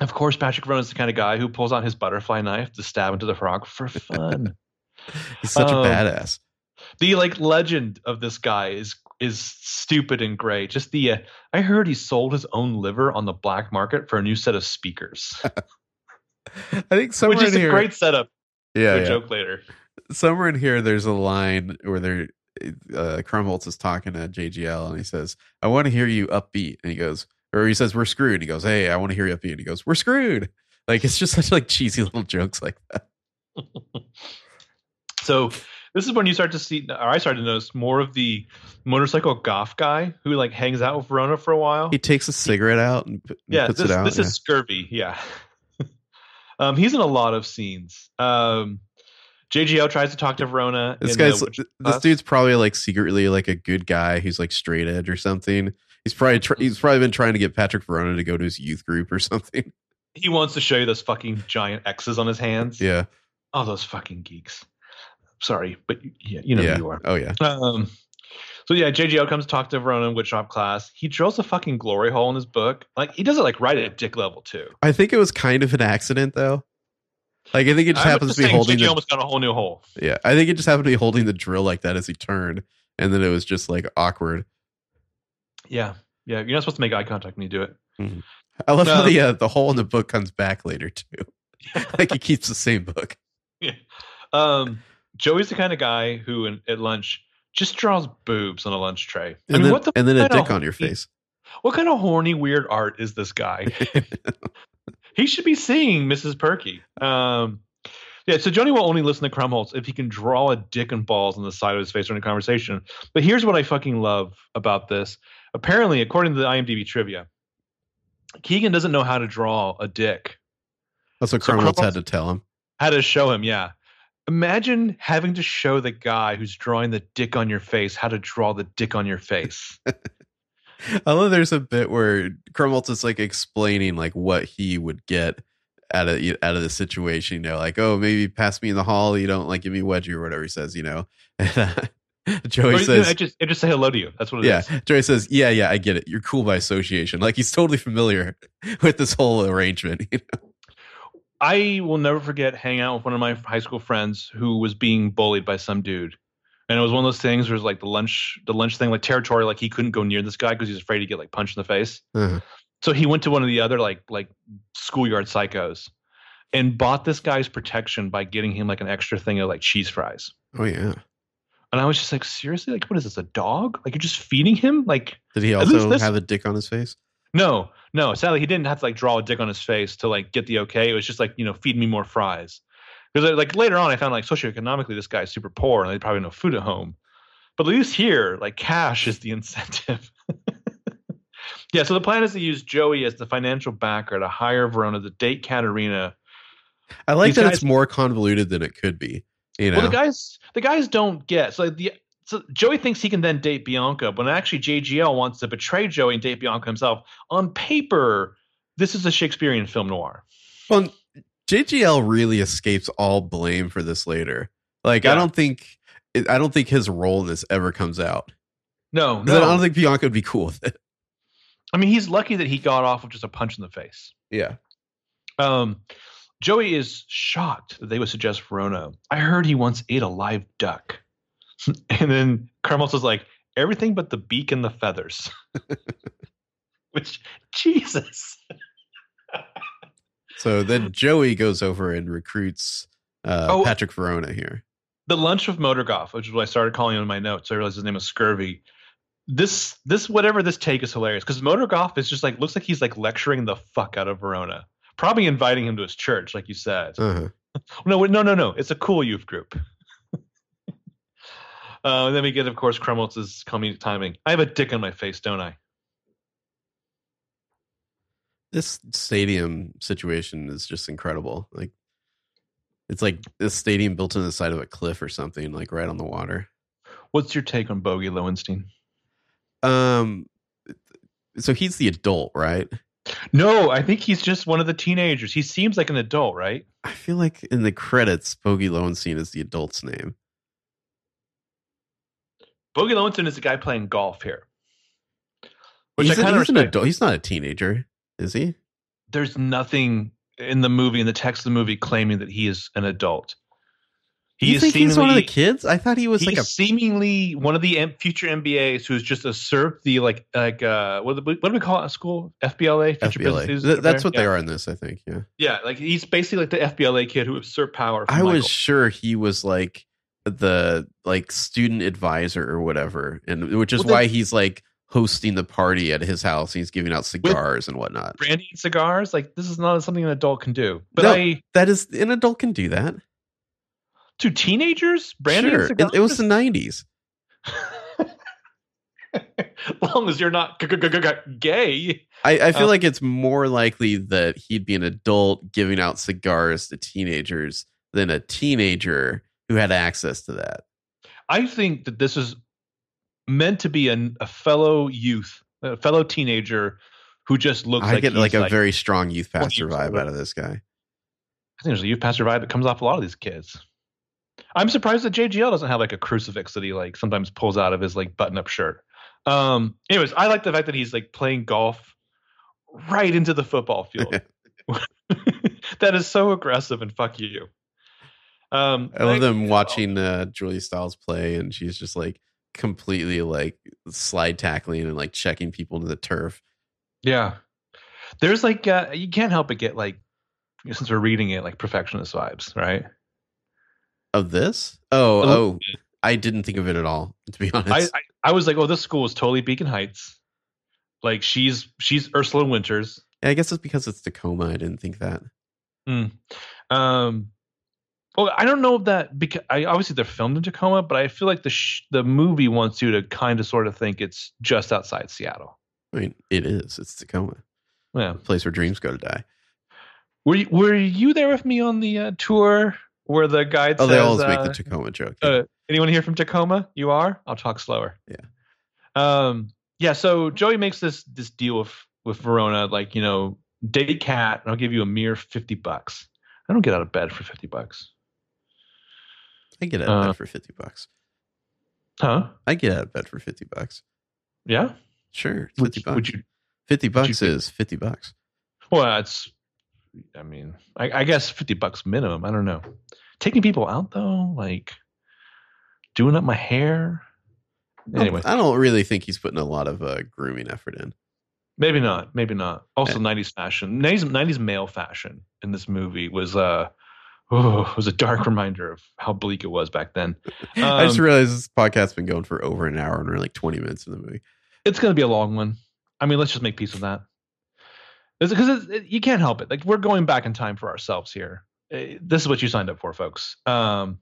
Of course, Patrick Verona's the kind of guy who pulls out his butterfly knife to stab into the frog for fun. He's such Um, a badass. the like legend of this guy is is stupid and great. Just the uh, I heard he sold his own liver on the black market for a new set of speakers, I think somewhere which is in a here, great setup yeah, yeah. joke later. somewhere in here, there's a line where they're uh, Krumholtz is talking to JGL and he says, "I want to hear you upbeat," and he goes, or he says, "We're screwed." And he goes, "Hey, I want to hear you upbeat," and he goes, "We're screwed." Like it's just such like cheesy little jokes like that. So this is when you start to see, or I started to notice more of the motorcycle goth guy who like hangs out with Verona for a while. He takes a cigarette out and, yeah, puts this, it out. this yeah. is scurvy. Yeah. um, he's in a lot of scenes. Um, JGL tries to talk to Verona. This the guy's witch this dude's probably like secretly like a good guy who's like straight edge or something. He's probably tr- he's probably been trying to get Patrick Verona to go to his youth group or something. He wants to show you those fucking giant X's on his hands. Yeah, Oh, those fucking geeks. Sorry, but you- yeah, you know yeah. who you are. Oh yeah. Um, so yeah, JGL comes to talk to Verona in woodshop class. He drills a fucking glory hole in his book. Like he does it like right at dick level too. I think it was kind of an accident though. Like I think it just I'm happens to be holding the almost got a whole new hole. yeah. I think it just happened to be holding the drill like that as he turned, and then it was just like awkward. Yeah, yeah. You're not supposed to make eye contact when you do it. I love how the uh, the hole in the book comes back later too. like he keeps the same book. Yeah. Um, Joey's the kind of guy who, in, at lunch, just draws boobs on a lunch tray. I And mean, then what the and then a dick on your face. What kind of horny, weird art is this guy? he should be seeing Mrs. Perky. Um, yeah, so Joey will only listen to Krumholtz if he can draw a dick and balls on the side of his face during a conversation. But here's what I fucking love about this. Apparently, according to the IMDb trivia, Keegan doesn't know how to draw a dick. That's what So had to tell him. How to show him, yeah. Imagine having to show the guy who's drawing the dick on your face how to draw the dick on your face. I love there's a bit where Krumholtz is like explaining like what he would get out of out of the situation. You know, like oh maybe pass me in the hall. You don't like give me wedgie or whatever he says. You know, and, uh, Joey Or, says I just, I just say hello to you. That's what it is. yeah. Joey says yeah yeah I get it. You're cool by association. Like he's totally familiar with this whole arrangement. You know? I will never forget hanging out with one of my high school friends who was being bullied by some dude. And it was one of those things where it was like the lunch, the lunch thing, like territory, like he couldn't go near this guy because he was afraid to get like punched in the face. Uh-huh. So he went to one of the other like like schoolyard psychos and bought this guy's protection by getting him like an extra thing of like cheese fries. Oh yeah. And I was just like, seriously, like what is this? A dog? Like you're just feeding him? Like Did he also have a dick on his face? No, no. Sadly, he didn't have to like draw a dick on his face to like get the okay. It was just like you know, feed me more fries. Because uh, like later on, I found like socioeconomically, this guy's super poor and they probably no food at home. But at least here, like cash is the incentive. yeah. So the plan is to use Joey as the financial backer to hire Verona to date Katarina. I like These that guys- it's more convoluted than it could be. You know, Well, the guys, the guys don't get so the. So Joey thinks he can then date Bianca, but actually JGL wants to betray Joey and date Bianca himself. On paper, this is a Shakespearean film noir. Well, JGL really escapes all blame for this later. Like, I don't think, I don't think his role in this ever comes out. No, no. I don't think Bianca would be cool with it. I mean, he's lucky that he got off with just a punch in the face. Yeah. Um, Joey is shocked that they would suggest Verona. I heard he once ate a live duck. and then Krumholtz was like, everything but the beak and the feathers. Which, Jesus. So then Joey goes over and recruits uh, Oh. Patrick Verona here. the lunch with Motorgoff, which is what I started calling him in my notes. I realized his name was Scurvy. This this whatever this take is hilarious because Motorgoff is just like looks like he's like lecturing the fuck out of Verona, probably inviting him to his church, like you said. Uh-huh. No, no, no, no. It's a cool youth group. Uh, and then we get, of course, Krumholtz's comedic timing. I have a dick on my face, don't I? This stadium situation is just incredible. Like, it's like this stadium built on the side of a cliff or something, like right on the water. What's your take on Bogey Lowenstein? Um, so he's the adult, right? No, I think he's just one of the teenagers. He seems like an adult, right? I feel like in the credits, Bogey Lowenstein is the adult's name. Bogey Lowenstein is a guy playing golf here. Which he's I kind of respect. adult. He's not a teenager, is he? There's nothing in the movie, in the text of the movie, claiming that he is an adult. He you is think he's one of the kids? I thought he was like a. seemingly one of the future MBAs who's just usurped the like like uh what do we, what do we call it at school FBLA future FBLA. business Th- that's what yeah. they are in this, I think. Yeah, yeah like he's basically like the FBLA kid who usurped power I was sure he was like the like student advisor or whatever, and which is Well, why he's like hosting the party at his house. He's giving out cigars and whatnot. brandy and cigars like this is not something an adult can do but No. I That is an adult can do that. to teenagers brandy sure, it, it was the '90s. as long as you're not g- g- g- gay I, I feel Um, like it's more likely that he'd be an adult giving out cigars to teenagers than a teenager who had access to that. I think that this is meant to be an, a fellow youth, a fellow teenager who just looks I like get like a like, very strong youth 20 pastor vibe out of this guy. I think there's a youth pastor vibe that comes off a lot of these kids. I'm surprised that JGL doesn't have like a crucifix that he like sometimes pulls out of his like button-up shirt. Um, anyways, I like the fact that he's like playing golf right into the football field. that is so aggressive and fuck you. Um, I love them watching uh, Julia Stiles play, and she's just like completely like slide tackling and like checking people to the turf. Yeah. There's like uh, you can't help but get like since we're reading it like perfectionist vibes, right? Of this? Oh, oh, I didn't think of it at all. To be honest, I, I I was like, oh, this school is totally Beacon Heights. Like she's she's Ursula Winters. Yeah, I, guess it's because it's Tacoma. I didn't think that. Hmm. Um, well, I don't know if that because I obviously they're filmed in Tacoma, but I feel like the sh- the movie wants you to kind of sort of think it's just outside Seattle. I mean, it is. It's Tacoma, Yeah. the place where dreams go to die. Were you, were you there with me on the uh, tour where the guide Oh, says, they always uh, make the Tacoma joke. Uh, anyone here from Tacoma? You are? I'll talk slower. Yeah. Um. Yeah. So Joey makes this this deal with with Verona, like you know, date Kat, and I'll give you a mere fifty bucks. I don't get out of bed for fifty bucks, I get out of uh, bed for fifty bucks. huh? I get out of bed for fifty bucks. Yeah. Sure, Would, fifty bucks. would you? fifty would you is fifty bucks. Well, it's I mean, I, I guess fifty bucks minimum. I don't know. Taking people out though, like doing up my hair. Anyway, I don't really think he's putting a lot of uh, grooming effort in. maybe not. Maybe not. Also, Eh. nineties fashion, nineties nineties male fashion in this movie was uh, oh, it was a dark reminder of how bleak it was back then. I just Um, realized this podcast's been going for over an hour and we're like 20 minutes in the movie. it's going to be a long one. I mean, let's just make peace with that. Because it, you can't help it. Like we're going back in time for ourselves here. Eh, This is what you signed up for, folks. Um,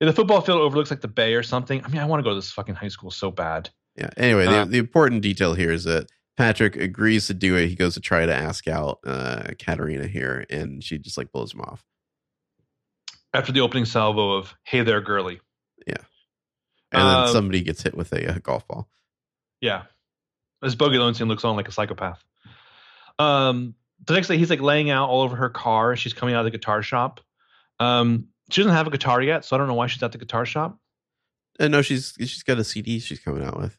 the football field overlooks like the bay or something. I mean, I want to go to this fucking high school so bad. Yeah. Anyway, the, Uh, the important detail here is that Patrick agrees to do it. He goes to try to ask out uh, Katarina here, and she just like blows him off. After the opening salvo of "Hey there, girly," Yeah, And then Um, somebody gets hit with a, uh golf ball. yeah, this Bogey Lowenstein looks on like a psychopath. Um, the next day, he's like laying out all over her car. She's coming out of the guitar shop. Um, she doesn't have a guitar yet, so I don't know why she's at the guitar shop. And no, she's she's got a CD she's coming out with.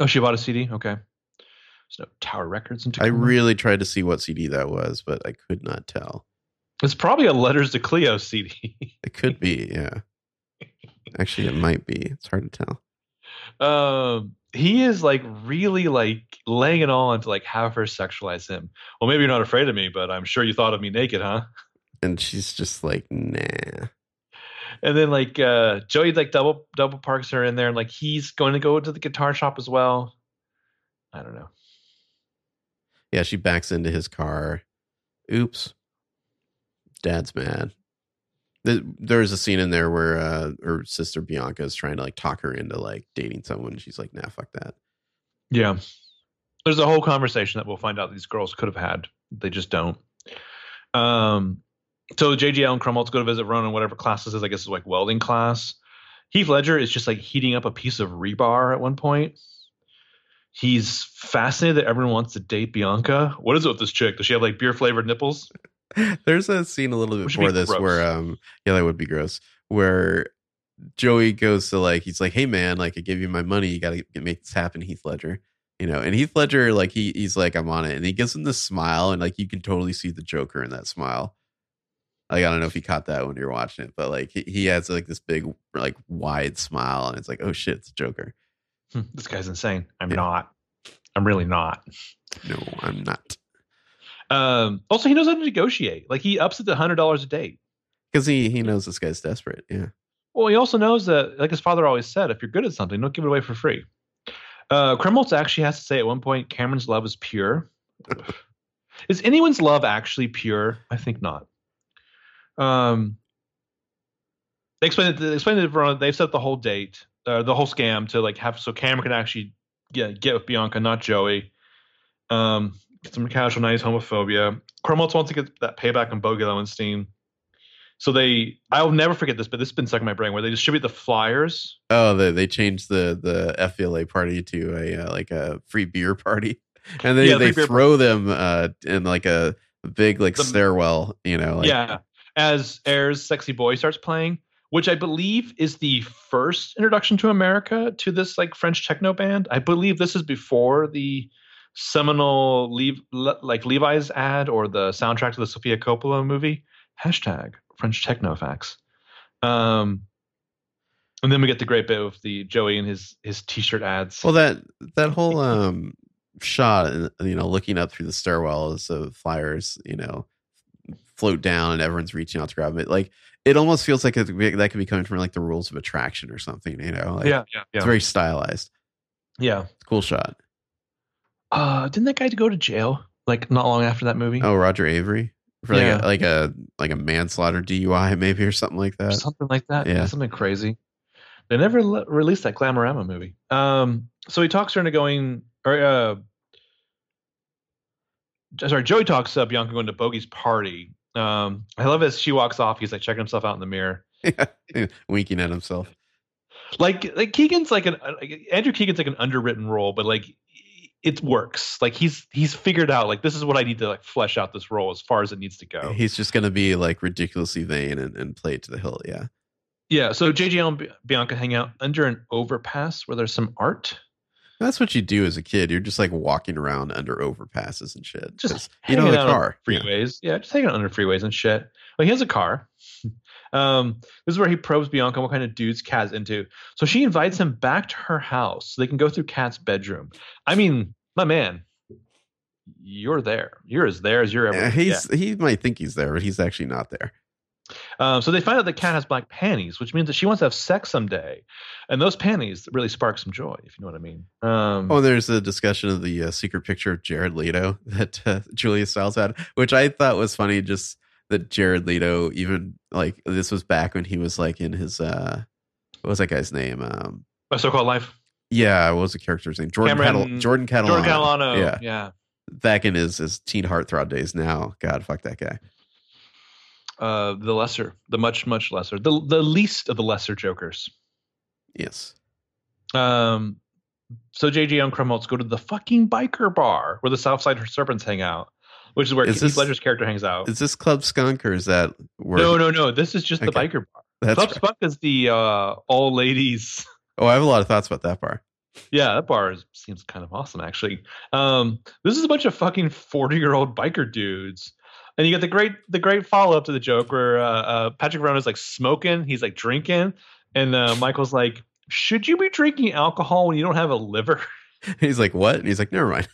Oh, she bought a CD. Okay. There's no Tower Records in I really tried to see what CD that was, but I could not tell. It's probably a Letters to Cleo CD. It could be, yeah. Actually, it might be. It's hard to tell. um, he is like really like laying it all on to like have her sexualize him. Well, maybe you're not afraid of me, but I'm sure you thought of me naked, huh? And she's just like, nah. And then like uh Joey like double double parks her in there, and like he's going to go to the guitar shop as well. I don't know. Yeah, she backs into his car. Oops. Dad's mad. There's a scene in there where uh, her sister Bianca is trying to like talk her into like dating someone. She's like, nah, fuck that. Yeah. There's a whole conversation that we'll find out these girls could have had. They just don't. Um, so JGL and Krumholtz go to visit Ronan, whatever class this is, I guess it's like welding class. Heath Ledger is just like heating up a piece of rebar at one point. He's fascinated that everyone wants to date Bianca. What is it with this chick? Does she have like beer flavored nipples? There's a scene a little bit Which would be before this gross. where um yeah that would be gross where Joey goes to like he's like hey man like I gave you my money you gotta make this happen Heath Ledger you know and Heath Ledger like he he's like I'm on it and he gives him this smile and like you can totally see the Joker in that smile like I don't know if you caught that when you're watching it but like he, he has like this big like wide smile and it's like oh shit it's Joker Hmm, this guy's insane. I'm Yeah. not. I'm really not. no I'm not Um, also, he knows how to negotiate. Like he ups it to hundred dollars a date. because he he knows this guy's desperate yeah Well, he also knows that, like his father always said, if you're good at something, don't give it away for free. Uh, actually has to say at one point, Cameron's love is pure. is anyone's love actually pure? I think not. Um, they explained it. They explained it. For, they've set the whole date, uh, the whole scam to like have so Cameron can actually get get with Bianca, not Joey. Um, some casual, nice homophobia. Krumholtz wants to get that payback on Bogey Lowenstein. So they, I'll never forget this, but this has been stuck in my brain where they distribute the flyers. Oh, they they changed the the FBLA party to a uh, like a free beer party, and they Yeah, they throw them uh, in like a big like The- stairwell. You know, like, yeah, as Air's "Sexy Boy" starts playing, which I believe is the first introduction to America to this like French techno band. I believe this is before the seminal Le- like Levi's ad or the soundtrack to the Sofia Coppola movie. Hashtag French techno facts. Um, and then we get the great bit of the Joey and his his t-shirt ads. Well, that that whole um shot, you know, looking up through the stairwells the flyers, you know, float down and everyone's reaching out to grab it. Like it almost feels like that could be coming from like the rules of attraction or something. You know, like, yeah, yeah, yeah, it's very stylized. yeah. It's cool shot. Uh, didn't that guy go to jail like not long after that movie? Oh, Roger Avary for like Yeah. a like a like a manslaughter DUI maybe or something like that. something like that. Yeah. Yeah, something crazy. They never le- released that Glamorama movie. Um, so he talks her into going, or uh, sorry, Joey talks uh, Bianca going to Bogey's party. Um, I love as she walks off, he's like checking himself out in the mirror. winking at himself. Like, like Keegan's like an like, Andrew Keegan's like an underwritten role, but like it works. Like he's he's figured out like this is what I need to like flesh out this role as far as it needs to go. He's just gonna be like ridiculously vain and, and play it to the hilt. Yeah. Yeah. So JJ and Bianca hang out under an overpass where there's some art. That's what you do as a kid. You're just like walking around under overpasses and shit. Just you know the car. Yeah. freeways. Yeah. just hanging out under freeways and shit. Well, he has a car. Um, this is where he probes Bianca what kind of dudes Kat's into. So she invites him back to her house so they can go through Kat's bedroom. I mean, my man, you're there. You're as there as you're ever. Yeah, he's he might think he's there, but he's actually not there. Um, so they find out that Kat has black panties, which means that she wants to have sex someday, and those panties really spark some joy, if you know what I mean. Um, Oh, and there's a discussion of the uh, secret picture of Jared Leto that uh, Julia Stiles had, which I thought was funny. Just that Jared Leto, even like this was back when he was like in his uh, what was that guy's name? Um, my so-called life. yeah, what was the character's name? Jordan Cameron- Catal- Jordan Catalano. Jordan Catalano. Yeah, yeah. back in his his teen heartthrob days. Now, God, fuck that guy. Uh, the lesser, the much, much lesser, the the least of the lesser jokers. Yes. Um, so JJ and Krumholtz go to the fucking biker bar where the Southside Serpents hang out, which is where Is Heath this- Ledger's character hangs out. Is this Club Skunk or is that where? No, no, no. This is just the biker bar. That's Club right. Spunk is the uh, all ladies. Oh, I have a lot of thoughts about that bar. Yeah, that bar is, seems kind of awesome, actually. Um, this is a bunch of fucking forty-year-old biker dudes, and you get the great the great follow-up to the joke where uh, uh, Patrick Verona is like smoking, he's like drinking, and uh, Michael's like, "Should you be drinking alcohol when you don't have a liver?" He's like, what? And he's like, never mind.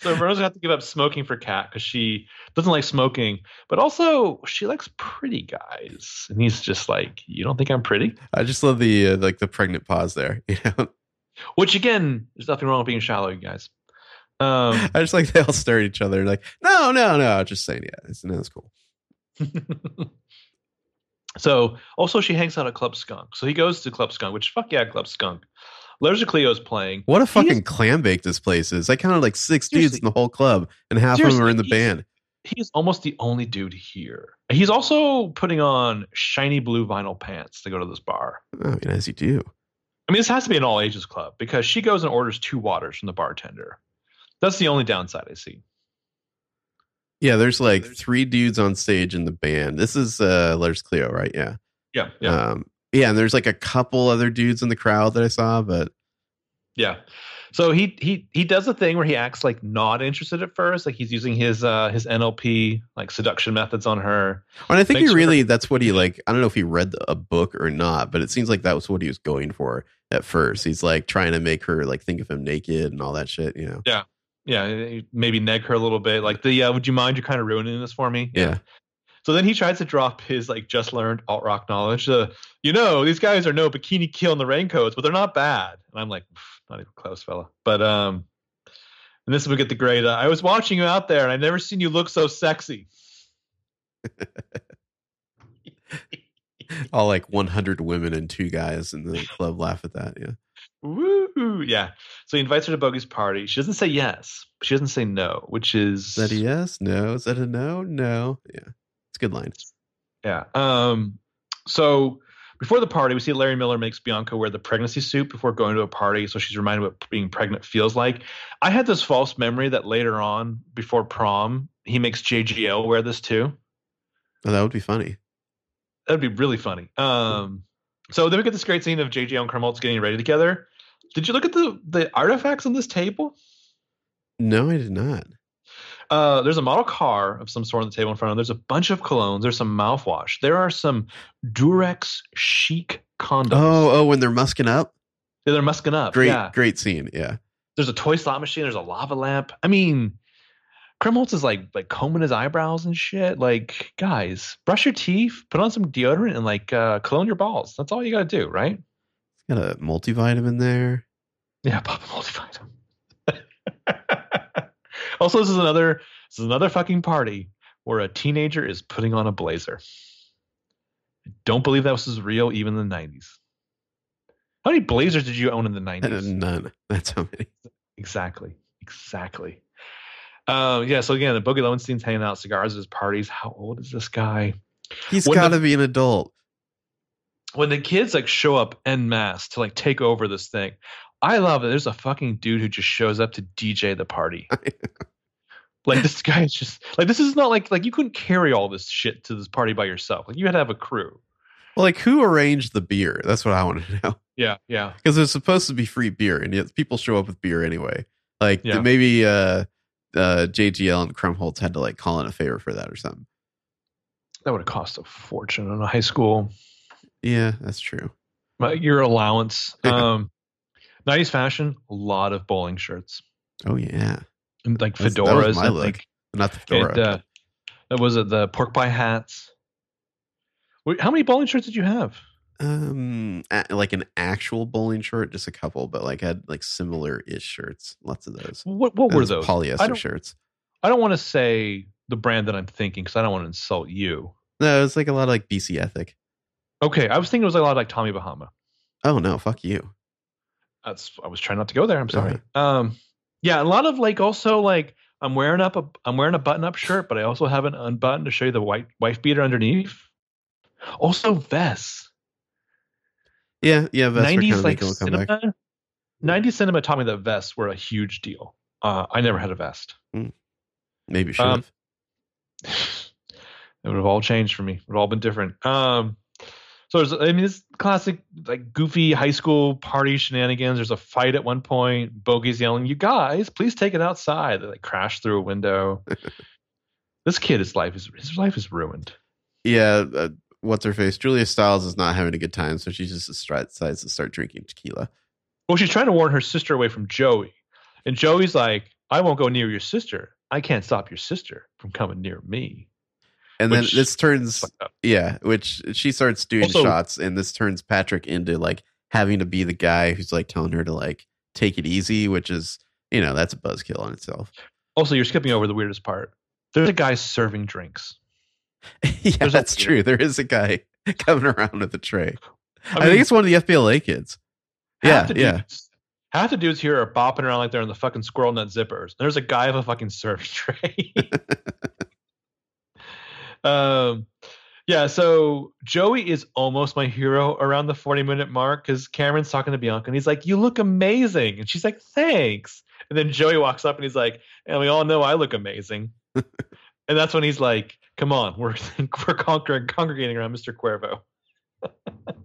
So Verona's gonna to give up smoking for Kat because she doesn't like smoking, but also she likes pretty guys, and he's just like, "You don't think I'm pretty?" I just love the uh, like the pregnant pause there. You know, Which again, there's nothing wrong with being shallow, you guys. Um, I just like they all stare at each other like, no, no, no. Just saying, yeah, it's, no, it's cool. so also she hangs out at Club Skunk. So he goes to Club Skunk, which fuck yeah, Club Skunk. Letters to Cleo's playing. What a fucking is- clam bake this place is. I counted like six dudes in the whole club, and half of them are in the he's- band. He's almost the only dude here. He's also putting on shiny blue vinyl pants to go to this bar. I mean, as you do. I mean, this has to be an all ages club because she goes and orders two waters from the bartender. That's the only downside I see. Yeah, there's like three dudes on stage in the band. This is uh Letters to Cleo, right? Yeah. Yeah, yeah, Um yeah, and there's like a couple other dudes in the crowd that I saw, but yeah. So he he he does a thing where he acts like not interested at first, like he's using his uh his NLP like seduction methods on her. and I think Makes he her- really that's what he like I don't know if he read a book or not, but it seems like that was what he was going for at first. He's like trying to make her like think of him naked and all that shit, you know. Yeah, Yeah, maybe neg her a little bit. Like the uh, would you mind? You're kind of ruining this for me. Yeah. So then he tries to drop his like just learned alt rock knowledge. Uh, you know, these guys are no bikini kill in the raincoats, but they're not bad. And I'm like, not even close, fella. But um, and this is we get the great. Uh, I was watching you out there, and I've never seen you look so sexy. All like 100 women and two guys in the club laugh at that. Yeah. Woo! Yeah. So he invites her to Bogey's party. She doesn't say yes. She doesn't say no, which is Is that a yes? No. Is that a no? No. Yeah. A good line. Yeah. Um. So before the party, we see Larry Miller makes Bianca wear the pregnancy suit before going to a party, so she's reminded what being pregnant feels like. I had this false memory that later on, before prom, he makes JGL wear this too. Oh, that would be funny. That'd be really funny. Um. So then we get this great scene of JGL and Krumholtz getting ready together. Did you look at the the artifacts on this table? No, I did not. Uh, there's a model car of some sort on the table in front of them. There's a bunch of colognes. There's some mouthwash. There are some Durex chic condoms. Oh, oh, when they're musking up. Yeah, they're musking up. Great, Yeah. great scene. Yeah. There's a toy slot machine. There's a lava lamp. I mean, Krumholtz is like like combing his eyebrows and shit. Like, guys, brush your teeth, put on some deodorant, and like uh, cologne your balls. That's all you got to do, right? Got a multivitamin there. Yeah, pop a multivitamin. also, this is another this is another fucking party where a teenager is putting on a blazer. I don't believe that was real even in the 90s. How many blazers did you own in the 90s? None. That's how many. Exactly. Exactly. Uh, yeah. So again, the Bogey Lowenstein's hanging out cigars at his parties. How old is this guy? He's got to be an adult. When the kids like show up en masse to like take over this thing, I love it. There's a fucking dude who just shows up to DJ the party. like this guy is just like this is not like like you couldn't carry all this shit to this party by yourself. Like you had to have a crew. Well, like who arranged the beer? That's what I want to know. Yeah, yeah. because it's supposed to be free beer, and yet people show up with beer anyway. Like Yeah. maybe uh, uh, JGL and Krumholtz had to like call in a favor for that or something. That would have cost a fortune in a high school. Yeah, that's true. But your allowance. Um, 90s fashion, a lot of bowling shirts Oh yeah, and like That's- that was fedoras. my and, look. like, not the fedora. and, uh, that was it. The pork pie hats. Wait, how many bowling shirts did you have? um, like an actual bowling shirt, just a couple, but like had like similar ish shirts. Lots of those. What what were Those those? I Polyester shirts. I don't want to say the brand that I'm thinking because I don't want to insult you. No, it's like a lot of like BC Ethic. Okay, I was thinking it was like a lot of like Tommy Bahama. Oh no, fuck you. That's I was trying not to go there. I'm sorry. Um, yeah, a lot of like also like I'm wearing up a I'm wearing a button up shirt, but I also have an unbuttoned to show you the white wife beater underneath. Also vests. Yeah, yeah. Vests are kind 90s of like making a comeback. cinema. 90s cinema taught me that vests were a huge deal. Uh, I never had a vest. Maybe should Um, have. it would have all changed for me. It would have all been different. Um, so there's, I mean, it's classic, like goofy high school party shenanigans. There's a fight at one point. Bogey's yelling, "You guys, please take it outside!" They like crash through a window. this kid, his life is his life is ruined. yeah. Uh, what's her face? Julia Stiles is not having a good time, so she just decides to start drinking tequila. Well, she's trying to warn her sister away from Joey, and Joey's like, "I won't go near your sister. I can't stop your sister from coming near me." And then this turns, yeah, which she starts doing Also- shots, and this turns Patrick into like having to be the guy who's like telling her to like take it easy, which is you know that's a buzzkill on itself. Also, you're skipping over the weirdest part. There's a guy serving drinks. yeah, There's a- that's true. There is a guy coming around with a tray. I, mean, think it's one of the FBLA kids. Yeah, half the yeah. dudes, half the dudes here are bopping around like they're in the fucking squirrel nut zippers. There's a guy with a fucking serving tray. Um, yeah. So Joey is almost my hero around the 40 minute mark because Cameron's talking to Bianca and he's like, "You look amazing," and she's like, "Thanks." And then Joey walks up and he's like, "And we all know I look amazing." and that's when he's like, "Come on, we're we're conquering, congregating around Mr. Cuervo."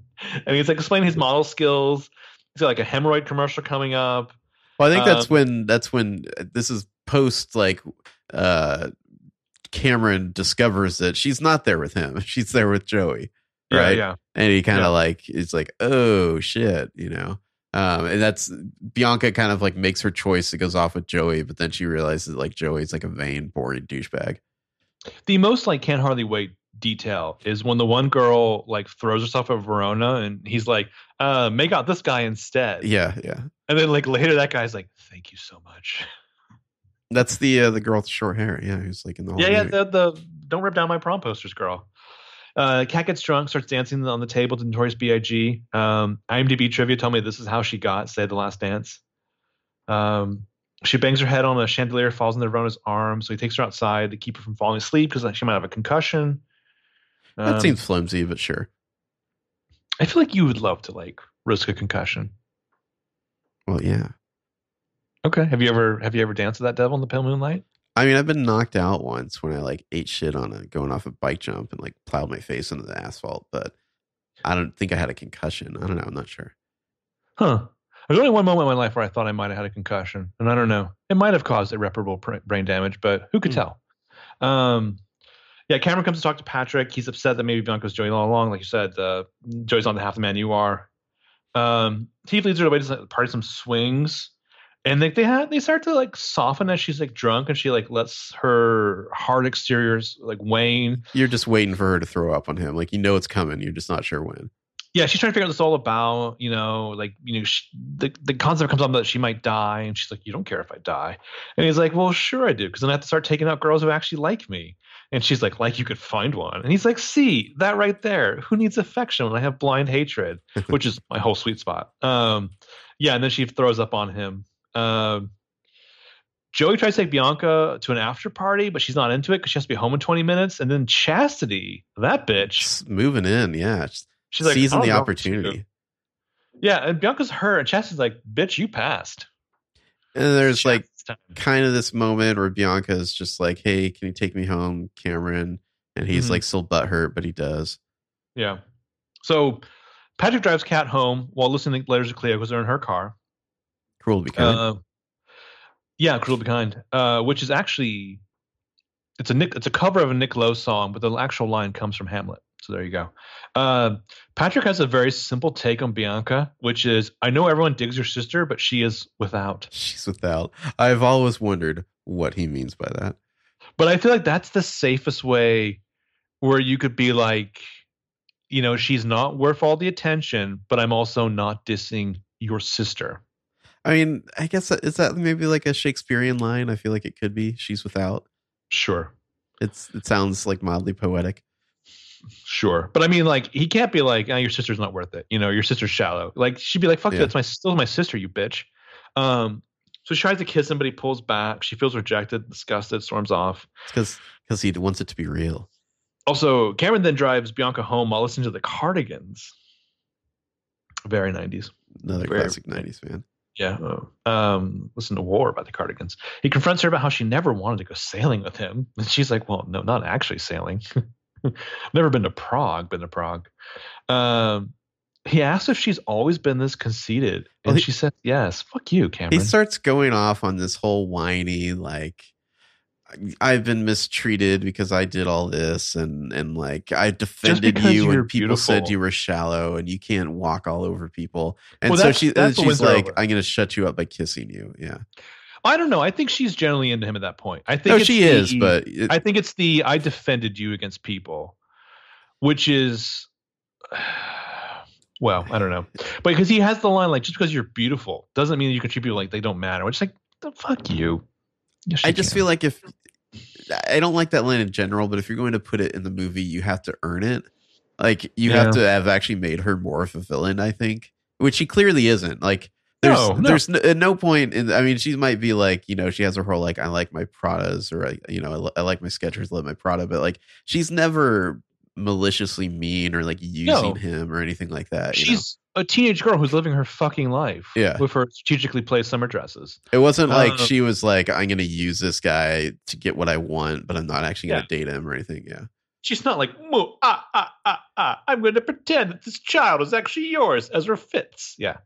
and he's like explaining his model skills. He's got like a hemorrhoid commercial coming up. Well, I think that's Um, when that's when uh, this is post like uh Cameron discovers that she's not there with him. She's there with Joey. Right. yeah. And he kind of Yeah. like is like, "Oh shit," you know. Um and that's Bianca kind of like makes her choice. It goes off with Joey, but then she realizes like Joey's like a vain, boring douchebag. The most like can't hardly wait detail is when the one girl like throws herself at Verona and he's like, uh, make out this guy instead. Yeah, yeah. And then like later that guy's like, Thank you so much. That's the uh, the girl with short hair. Yeah, who's like in the yeah, yeah, the, the don't rip down my prom posters girl. Uh, Kat gets drunk, starts dancing on the table to Notorious B.I.G. Um, IMDb trivia told me this is how she got Save the Last Dance. Um, she bangs her head on a chandelier, falls into Verona's arms. So he takes her outside to keep her from falling asleep because she might have a concussion. that Um, seems flimsy, but sure. I feel like you would love to like risk a concussion. Well, yeah. Okay. Have you ever have you ever danced with that devil in the pale moonlight? I mean, I've been knocked out once when I like ate shit on a going off a bike jump and like plowed my face into the asphalt, but I don't think I had a concussion. I don't know. I'm not sure. Huh. There's only one moment in my life where I thought I might have had a concussion, and I don't know. It might have caused irreparable brain damage, but who could Hmm. tell? Um, yeah, Cameron comes to talk to Patrick. He's upset that maybe Bianca's Joey all along. Like you said, uh, Joey's not the half the man you are. Um, Steve leads her away to some- party some swings, and they they had they start to like soften as she's like drunk, and she like lets her hard exteriors like wane. You're just waiting for her to throw up on him. Like you know it's coming. You're just not sure when. yeah, she's trying to figure out what this all about. You know, like you know, sh the the concept comes up that she might die, and she's like, "You don't care if I die," and he's like, "Well, sure I do, because then I have to start taking out girls who actually like me." And she's like, "Like you could find one," and he's like, "See that right there? Who needs affection when I have blind hatred?" Which is my whole sweet spot. Um, yeah, and then she throws up on him. Um, Joey tries to take Bianca to an after party, but she's not into it because she has to be home in 20 minutes. And then Chastity, that bitch, Just moving in. Yeah. She's like, seizing the don't know what to do." opportunity. Yeah, and Bianca's hurt, and Chastity's like, "Bitch, you passed." And there's like time. kind of this moment where Bianca is just like, "Hey, can you take me home, Cameron?" And he's Mhm. like still butthurt, but he does. yeah. So Patrick drives Kat home while listening to letters to Cleo because they're in her car. Cruel to be kind. Uh, yeah, Cruel to be kind, uh, which is actually it's a Nick, it's a cover of a Nick Lowe song, but the actual line comes from Hamlet. So there you go. Uh, Patrick has a very simple take on Bianca, which is I know everyone digs your sister, but she is without. She's without. I've always wondered what he means by that. But I feel like that's the safest way where you could be like, you know, she's not worth all the attention, but I'm also not dissing your sister. I mean, I guess that, is that maybe like a Shakespearean line? I feel like it could be. She's without. Sure. It's it sounds like mildly poetic. Sure, but I mean, like, he can't be like, oh, "Your sister's not worth it." You know, your sister's shallow. Like, she'd be like, "Fuck yeah. you, that's my still my sister, you bitch." Um, so she tries to kiss him, but he pulls back. She feels rejected, disgusted, storms off. Because because he wants it to be real. Also, Cameron then drives Bianca home while listening to the Cardigans. Very nineties. Another Very, classic nineties man. Yeah. Um, listen to War by the Cardigans. He confronts her about how she never wanted to go sailing with him. And she's like, well, no, not actually sailing. never been to Prague, been to Prague. Um, he asks if she's always been this conceited. And well, he, she says, yes. Fuck you, Cameron. He starts going off on this whole whiny, like, I've been mistreated because I did all this and and like I defended you and people beautiful. said you were shallow and you can't walk all over people. And well, so she uh, she's like, I'm gonna shut you up by kissing you. Yeah. I don't know. I think she's generally into him at that point. I think oh, no, she the, is, but it, I think it's the I defended you against people, which is well, I don't know, but because he has the line like just because you're beautiful doesn't mean you can treat people like they don't matter. Which is like the fuck you. Yes, I just can. feel like if I don't like that line in general, but if you're going to put it in the movie, you have to earn it. Like you yeah. have to have actually made her more of a villain, I think, which she clearly isn't. Like there's no, no. there's no, at no point in I mean she might be like, you know, she has her whole like I like my Pradas or I you know, I, I like my Skechers, love my Prada, but like she's never maliciously mean or like using no. him or anything like that. She's a teenage girl who's living her fucking life. Yeah. With her strategically placed summer dresses. It wasn't like um, she was like, I'm going to use this guy to get what I want, but I'm not actually going to yeah. date him or anything. Yeah. She's not like, ah, ah, ah, ah, I'm going to pretend that this child is actually yours, Ezra Fitz. Yeah.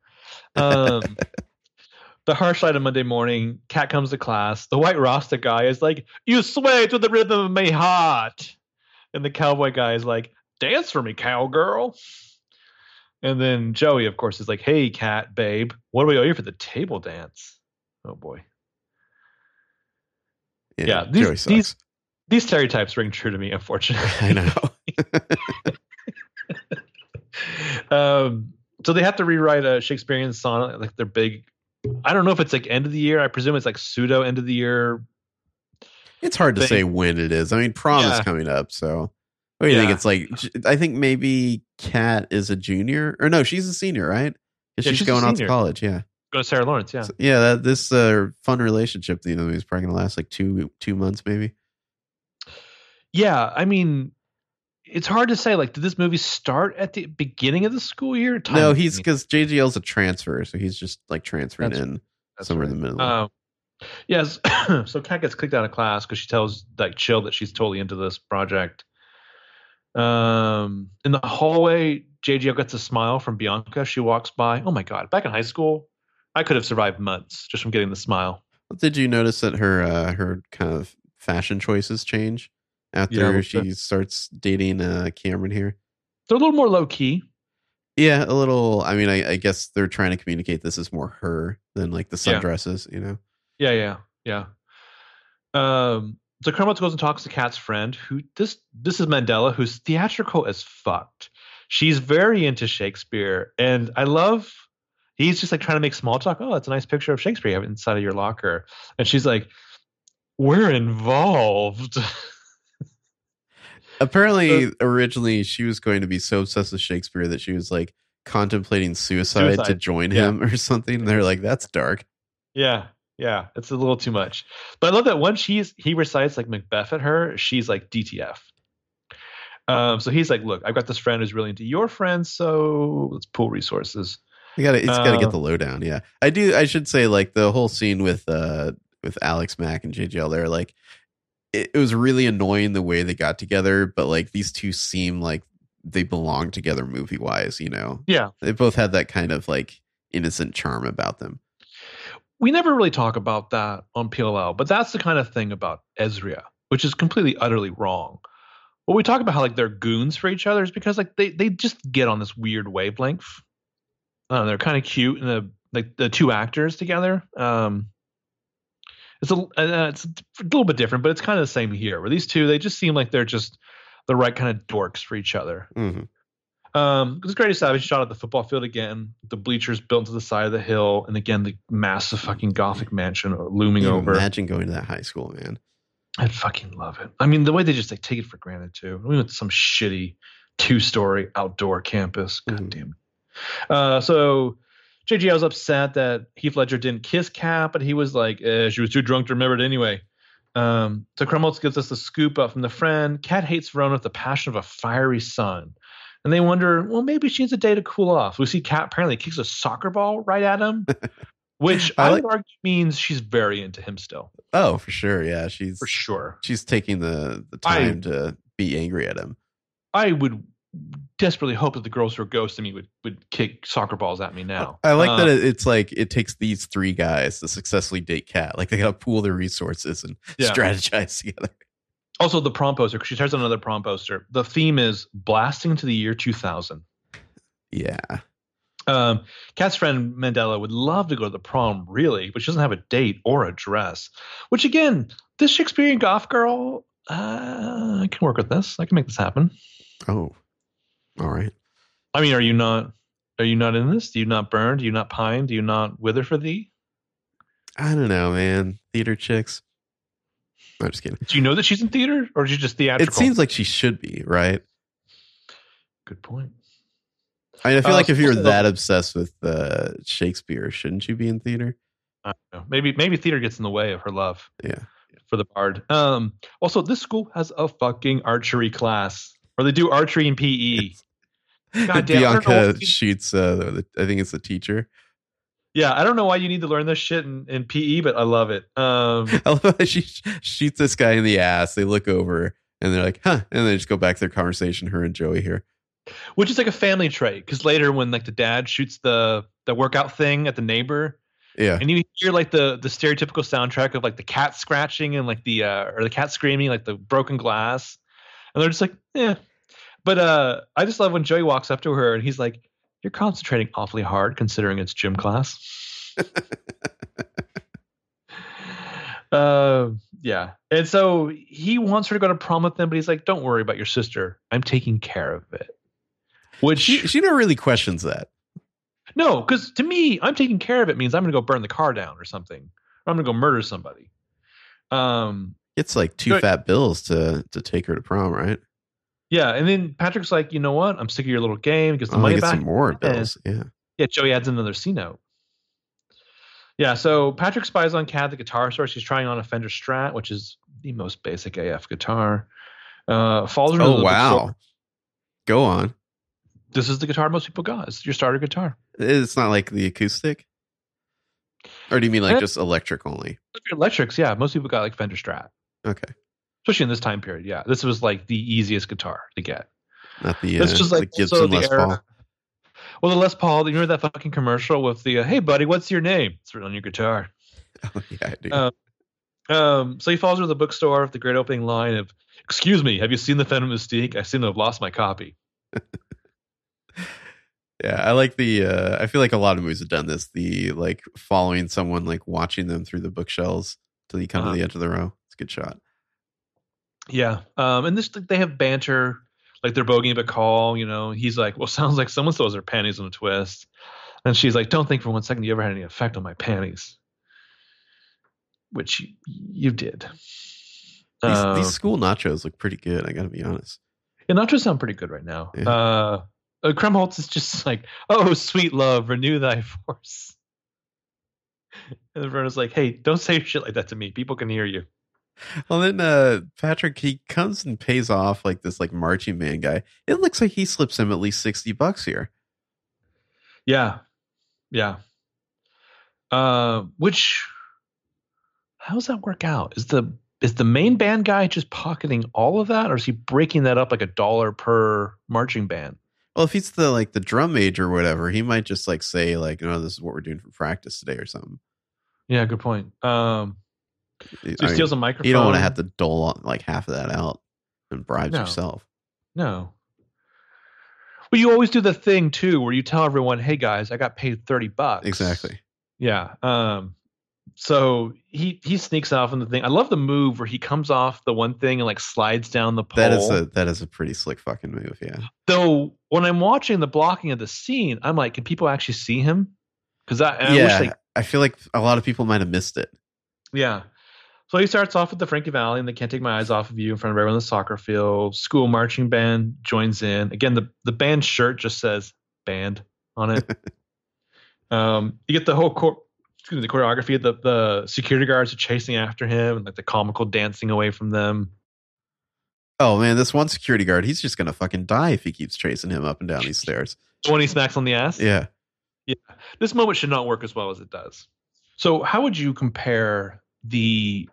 Um, the harsh light of Monday morning, Kat comes to class. The white Rasta guy is like, You sway to the rhythm of my heart. And the cowboy guy is like, Dance for me, cowgirl. And then Joey, of course, is like, "Hey, Kat, babe, what do we owe you for the table dance?" Oh boy. Yeah, yeah these, these these stereotypes ring true to me, unfortunately. I know. um, so they have to rewrite a Shakespearean sonnet, like their big. I don't know if it's like end of the year. I presume it's like pseudo end of the year. It's hard to say when it is. I mean, prom yeah. is coming up, so what do you yeah. think? It's like I think maybe Kat is a junior, or no, she's a senior, right? Yeah, she's, she's going off to college. Yeah, go to Sarah Lawrence. Yeah, so, yeah. That, this uh, fun relationship, you know, is probably going to last like two two months, maybe. Yeah, I mean, it's hard to say. Like, did this movie start at the beginning of the school year? Time no, he's because JGL's a transfer, so he's just like transferring that's, in that's somewhere right. in the middle. Uh, yes, so Kat gets kicked out of class because she tells like Chill that she's totally into this project um, in the hallway, JGL gets a smile from Bianca. She walks by. Oh my god! Back in high school, I could have survived months just from getting the smile. Did you notice that her uh, her kind of fashion choices change after yeah, she bit. starts dating uh, Cameron here? They're a little more low key. Yeah, a little. I mean, I, I, guess they're trying to communicate this is more her than like the sundresses. Yeah. You know? Yeah, yeah, yeah. Um, so Kermit goes and talks to Kat's friend, who this this is Mandella, who's theatrical as fucked. She's very into Shakespeare, and I love. He's just like trying to make small talk. Oh, that's a nice picture of Shakespeare you have inside of your locker, and she's like, "We're involved." Apparently, originally she was going to be so obsessed with Shakespeare that she was like contemplating suicide, suicide. to join yeah. him or something. They're like, "That's dark." Yeah, yeah, it's a little too much. But I love that once he's he recites like Macbeth at her, she's like DTF. Um, so he's like, look, I've got this friend who's really into your friends, so let's pool resources. You gotta, it's uh, gotta get the lowdown. Yeah, I do. I should say, like the whole scene with uh with Alex Mack and JGL, there, like it, it was really annoying the way they got together. But like these two seem like they belong together movie wise. You know, Yeah. they both had that kind of like innocent charm about them. We never really talk about that on PLL, but that's the kind of thing about Ezria, which is completely utterly wrong. When we talk about how like they're goons for each other is because like they they just get on this weird wavelength. Uh, they're kind of cute and the like the two actors together. Um, it's a uh, it's a little bit different, but it's kind of the same here. Where these two they just seem like they're just the right kind of dorks for each other. hmm Um, it's great Savage shot at the football field again. The bleachers built to the side of the hill, and again the massive fucking gothic mansion looming You over. Imagine going to that high school, man. I'd fucking love it. I mean, the way they just like take it for granted too. We went to some shitty two-story outdoor campus. God Mhm. damn it. Uh, so JGL was upset that Heath Ledger didn't kiss Kat, but he was like, eh, she was too drunk to remember it anyway. Um, so Krumholtz gives us the scoop up from the friend. Kat hates Verona with the passion of a fiery sun. And they wonder, well, maybe she needs a day to cool off. We see Kat apparently kicks a soccer ball right at him, which I I, like- would argue means she's very into him still, Oh, for sure. Yeah, she's for sure. she's taking the the I- time to be angry at him. I would desperately hope that the girls who are ghosting me would, would kick soccer balls at me now. I like that um, it's like it takes these three guys to successfully date Kat. Like they got to pool their resources and Yeah. strategize together. Also, the prom poster, 'cause she tears out another prom poster. The theme is blasting to the year 2000. Yeah, Um, Kat's friend Mandella would love to go to the prom, really, but she doesn't have a date or a dress. Which, again, this Shakespearean goth girl, uh, I can work with this. I can make this happen. Oh, all right. I mean, are you not? Are you not in this? Do you not burn? Do you not pine? Do you not wither for thee? I don't know, man. Theater chicks. I'm just kidding. Do you know that she's in theater, or is she just theatrical? It seems like she should be, right? good point. I, mean, I feel Uh, like if you're that obsessed with uh, Shakespeare, shouldn't you be in theater? I don't know. Maybe maybe theater gets in the way of her love Yeah. for the bard. Um, also, this school has a fucking archery class, or they do archery and PE. God damn, I don't know Bianca shoots. Uh, I think it's the teacher. Yeah, I don't know why you need to learn this shit in, in PE, but I love it. Um, I love how she shoots this guy in the ass. They look over and they're like, "Huh," and they just go back to their conversation. Her and Joey here. which is like a family trait because later when like the dad shoots the the workout thing at the neighbor Yeah, and you hear like the the stereotypical soundtrack of like the cat scratching and like the uh or the cat screaming like the broken glass and they're just like yeah but uh i just love when joey walks up to her and he's like you're concentrating awfully hard considering it's gym class uh yeah and so he wants her to go to prom with him but he's like don't worry about your sister i'm taking care of it which she she never really questions that. no, because to me, I'm taking care of it means I'm going to go burn the car down or something. Or I'm going to go murder somebody. Um, It's like two fat bills to to take her to prom, right? Yeah, and then Patrick's like, you know what? I'm sick of your little game. Gets the Oh, money back. some more Yeah. bills. Yeah. Yeah, Joey adds another C note. Yeah, so Patrick spies on Kat, the guitar store. She's trying on a Fender Strat, which is the most basic AF guitar. Uh, falls into the Oh wow. Go on. This is the guitar most people got. It's your starter guitar. It's not like the acoustic, or do you mean like Eh. just electric only? Electrics, yeah, most people got like Fender Strat, Okay, especially in this time period. Yeah, this was like the easiest guitar to get. not the uh, It's just like Gibson the Les era- Paul. Well, the Les Paul, you remember that fucking commercial with the, uh, hey, buddy, what's your name? It's written on your guitar. Oh, yeah, I do. Uh, Um, so he falls into the bookstore with the great opening line of, excuse me, have you seen the Feminine Mystique? I seem to have lost my copy. Yeah, I like the. uh I feel like a lot of movies have done this. The like following someone, like watching them through the bookshelves till you come Uh-huh. to the edge of the row. It's a good shot. Yeah. Um, and this, they have banter, like they're bogeying call. you know, he's like, well, sounds like someone throws their panties on a twist. And she's like, don't think for one second you ever had any effect on my panties. Which you, you did. These, Um, these school nachos look pretty good. I got to be honest. Yeah, nachos sound pretty good right now. Yeah. Uh, uh, Krumholtz is just like, oh, sweet love, renew thy force. And Verona's like, hey, don't say shit like that to me. People can hear you. Well, then uh Patrick he comes and pays off like this like marching band guy. It looks like he slips him at least sixty bucks here. Yeah. Yeah. Uh, which, how does that work out? Is the is the main band guy just pocketing all of that, or is he breaking that up like a dollar per marching band? Well, if he's the like the drum major or whatever, he might just like say like, "No, this is what we're doing for practice today" or something. Yeah, good point. Um, so he I mean, steals a microphone. you don't want to have to dole like half of that out and bribes No. yourself. No. Well, you always do the thing too, where you tell everyone, "Hey guys, I got paid thirty bucks." Exactly. Yeah. Um. So he he sneaks off in the thing. I love the move where he comes off the one thing and like slides down the pole. That is a that is a pretty slick fucking move. Yeah. Though when I'm watching the blocking of the scene, I'm like, can people actually see him? Because I, and I wish yeah. they I feel like a lot of people might have missed it. Yeah. So he starts off with the Frankie Valli and they can't take my eyes off of you in front of everyone in the soccer field. School marching band joins in. Again, the, the band shirt just says band on it. um, you get the whole cor- excuse me, the choreography. The the security guards are chasing after him and like the comical dancing away from them. Oh man, this one security guard, he's just gonna fucking die if he keeps chasing him up and down these stairs. When he smacks on the ass. Yeah. Yeah. This moment should not work as well as it does. So how would you compare the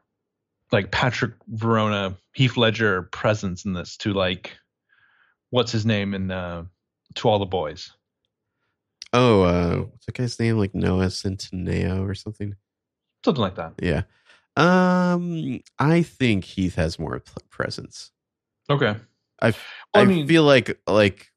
like Patrick Verona, Heath Ledger presence in this to like what's his name in uh to all the boys? Oh, uh, what's that guy's name? Like Noah Centineo or something? Something like that. Yeah. Um, I think Heath has more presence. Okay. I Well, I, I mean- feel like like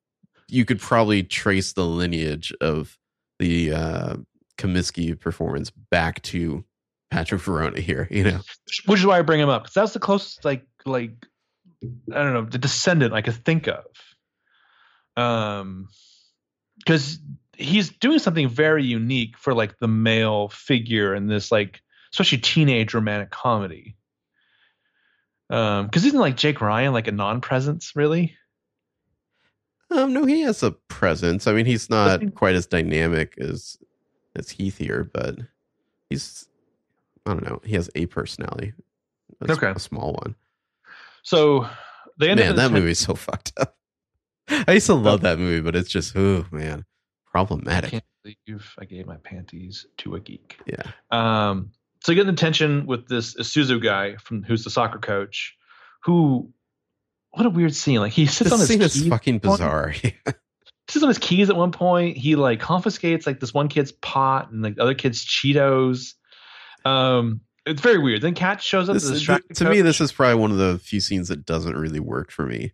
you could probably trace the lineage of the uh Kavinsky performance back to Patrick Verona here. You know, Which is why I bring him up because that's the closest like like I don't know the descendant I could think of. Um, because he's doing something very unique for like the male figure in this like especially teenage romantic comedy. Um, because isn't like Jake Ryan like a non-presence really? um, no, he has a presence. I mean, he's not quite as dynamic as as Heath here, but he's I don't know. He has a personality. A s- Okay. a small one. So they end Man, that this- movie's so fucked up. I used to love that movie, but it's just oh man, problematic. I can't believe I gave my panties to a geek. Yeah. Um, so you get the tension with this Isuzu guy from who's the soccer coach, who what a weird scene. Like he sits on his scene is fucking bizarre. sits on his keys at one point. He like confiscates like this one kid's pot and like the other kid's Cheetos. Um, it's very weird. Then Kat shows up this to to me, this is probably one of the few scenes that doesn't really work for me.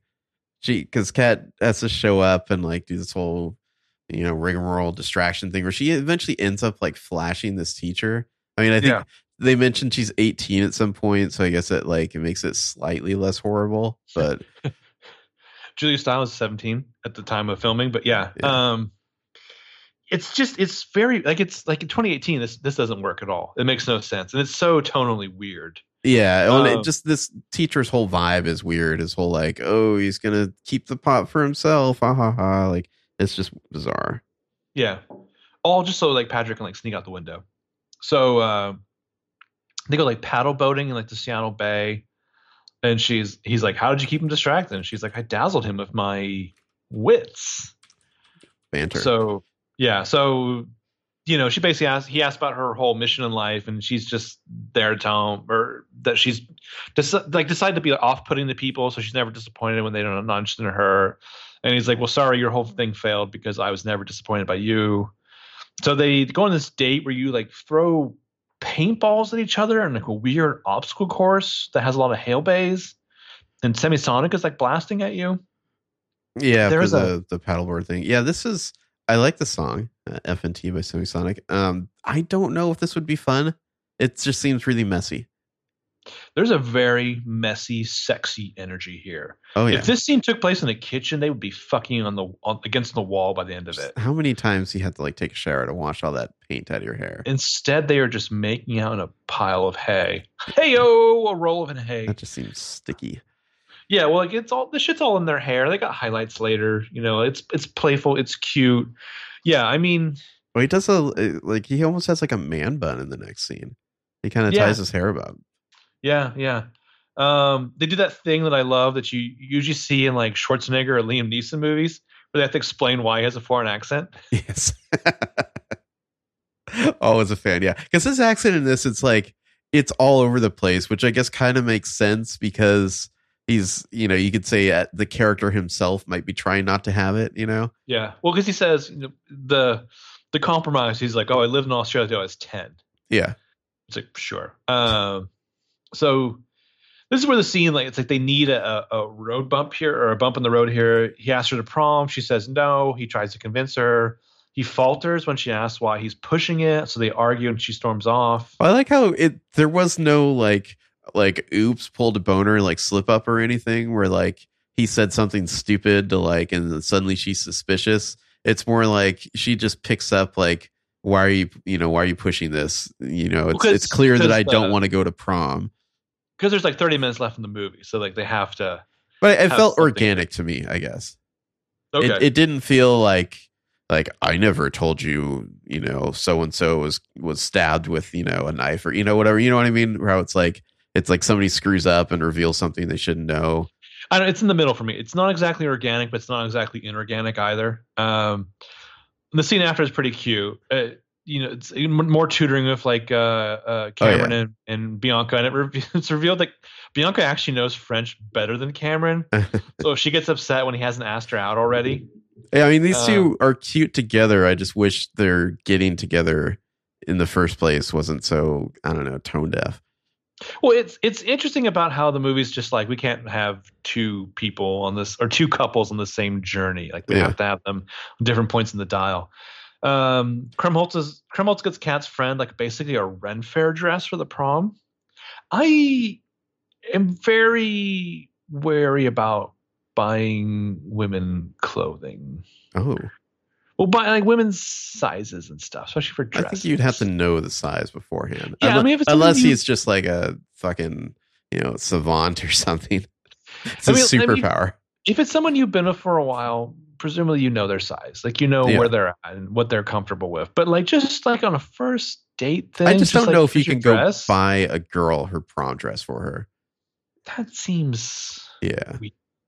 She, because Kat has to show up and like do this whole, you know, rigmarole distraction thing where she eventually ends up like flashing this teacher. I mean, I think Yeah. they mentioned she's 18 at some point, so I guess it like it makes it slightly less horrible. But Julia Stiles is 17 at the time of filming, but yeah. Yeah. Um it's just it's very like it's like in 2018 this this doesn't work at all. It makes no sense and it's so tonally weird. yeah, well, it Um, just this teacher's whole vibe is weird. His whole like, oh, he's gonna keep the pot for himself. Ha ha ha! Like it's just bizarre. Yeah. All just so like Patrick can like sneak out the window. So uh they go like paddle boating in like the Seattle Bay. And she's he's like, How did you keep him distracted? And she's like, I dazzled him with my wits. Banter. So yeah, so you know, she basically asked he asked about her whole mission in life, and she's just there to tell him or that she's deci- like decided to be off putting to people, so she's never disappointed when they don't not interested in her. And he's like, Well, sorry, your whole thing failed because I was never disappointed by you. So they go on this date where you like throw paintballs at each other and like a weird obstacle course that has a lot of hail bays. And Semisonic is like blasting at you. Yeah, There's the the paddleboard thing. Yeah, this is. I like the song uh, "FNT" by Semisonic. Um, I don't know if this would be fun. It just seems really messy. There's a very messy, sexy energy here. Oh yeah. If this scene took place in a kitchen, they would be fucking on the on, against the wall by the end of it. How many times you had to like take a shower to wash all that paint out of your hair? Instead, they are just making out in a pile of hay. Hey oh, a roll of hay. That just seems sticky. Yeah, well, like it's all the shit's all in their hair. They got highlights later. You know, it's it's playful, it's cute. Yeah, I mean, Well, he does a like he almost has like a man bun in the next scene. He kind of Yeah. ties his hair up. yeah, yeah. Um, they do that thing that I love that you usually see in like Schwarzenegger or Liam Neeson movies, where they have to explain why he has a foreign accent. Yes. Always a fan, yeah. Because his accent in this, it's like it's all over the place, which I guess kind of makes sense because he's you know you could say uh, the character himself might be trying not to have it. You know. Yeah. Well, because he says you know, the the compromise. He's like, oh, I lived in Australia till I was ten. Yeah. It's like sure. Um, so this is where the scene like it's like they need a, a road bump here or a bump in the road here. He asks her to prom. She says no. He tries to convince her. He falters when she asks why he's pushing it. So they argue and she storms off. I like how it there was no like like oops pulled a boner like slip up or anything where like he said something stupid to like and suddenly she's suspicious. It's more like she just picks up like why are you you know why are you pushing this you know it's it's clear that I don't uh, want to go to prom Because there's like 30 minutes left in the movie. So like they have to. but it felt organic to me I guess Okay. it, it didn't feel like like I never told you you know so and so was was stabbed with you know a knife or you know whatever you know what I mean how it's like it's like somebody screws up and reveals something they shouldn't know I don't, it's in the middle for me. It's not exactly organic, but it's not exactly inorganic either. Um, the scene after is pretty cute. Uh, you know, it's more tutoring with like uh, uh, Cameron Oh, yeah. and, and Bianca, and it re- it's revealed that Bianca actually knows French better than Cameron. so if she gets upset when he hasn't asked her out already, Yeah, I mean these Uh, two are cute together. I just wish their getting together in the first place wasn't so I don't know tone deaf. Well, it's it's interesting about how the movie's just like we can't have two people on this or two couples on the same journey. Like we Yeah. have to have them on different points in the dial. Um, Krumholtz is Krumholtz gets Kat's friend like basically a Ren Fair dress for the prom. I am very wary about buying women clothing. Oh, Well, buy like women's sizes and stuff, especially for I think you'd have to know the size beforehand. Yeah, I unless, mean, if it's unless you- he's just like a fucking you know savant or something. It's I a mean- I mean- superpower. if it's someone you've been with for a while, presumably you know their size, like you know Yeah. where they're at and what they're comfortable with. But like just like on a first date thing, I just don't like, know if you can go buy a girl her prom dress for her. That seems. Yeah,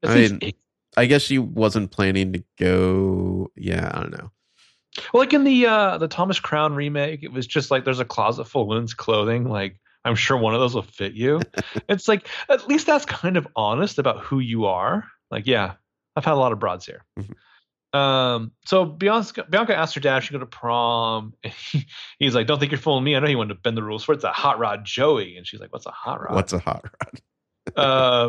I mean-. I guess she wasn't planning to go. Yeah, I don't know. well, like in the uh the Thomas Crown remake, it was just like there's a closet full of women's clothing. Like I'm sure one of those will fit you. it's like at least that's kind of honest about who you are. Like, yeah, I've had a lot of broads here. Mhm. Um, so Bianca, Bianca asked her dad if she go to prom. He, he's like, "Don't think you're fooling me. I know he wanted to bend the rules for it. It's a hot rod Joey." And she's like, "What's a hot rod?" What's a hot rod?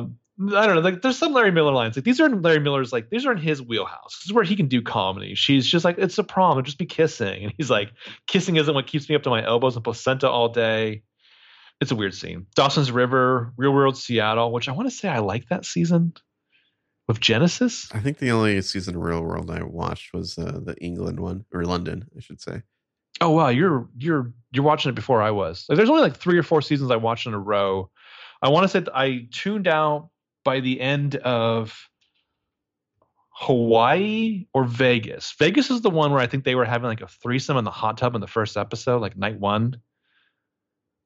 um, I don't know. Like, there's some Larry Miller lines. Like, these are in Larry Miller's. Like, these are in his wheelhouse. This is where he can do comedy. She's just like, it's a prom. It'll just be kissing. And he's like, kissing isn't what keeps me up to my elbows and placenta all day. It's a weird scene. Dawson's River, Real World Seattle, which I want to say I like that season with Genesis. I think the only season of Real World I watched was uh, the England one or London, I should say. Oh wow, you're you're you're watching it before I was. Like, there's only like three or four seasons I watched in a row. I want to say that I tuned out by the end of Hawaii or Vegas. Vegas is the one where I think they were having like a threesome in the hot tub in the first episode, like night one.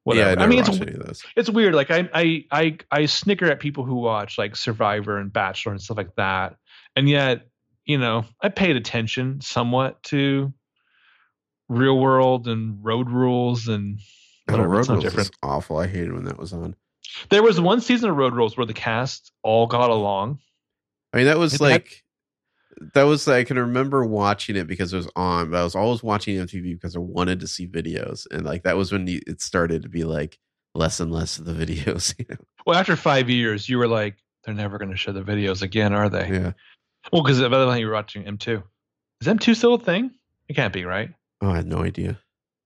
Whatever. Yeah, I, I mean, it's watched any of those. it's weird. Like I, I I I snicker at people who watch like Survivor and Bachelor and stuff like that, and yet you know I paid attention somewhat to Real World and Road Rules and Oh. Road it's Rules different. awful. I hated when that was on. There was one season of Road Rules where the cast all got along. I mean, that was like that was I can remember watching it because it was on, but I was always watching MTV because I wanted to see videos, and like that was when you, it started to be like less and less of the videos. You know? Well, after five years, you were like, they're never going to show the videos again, are they? Yeah. Well, because by the time you were watching M2, is M2 still a thing? It can't be, right? Oh, I had no idea.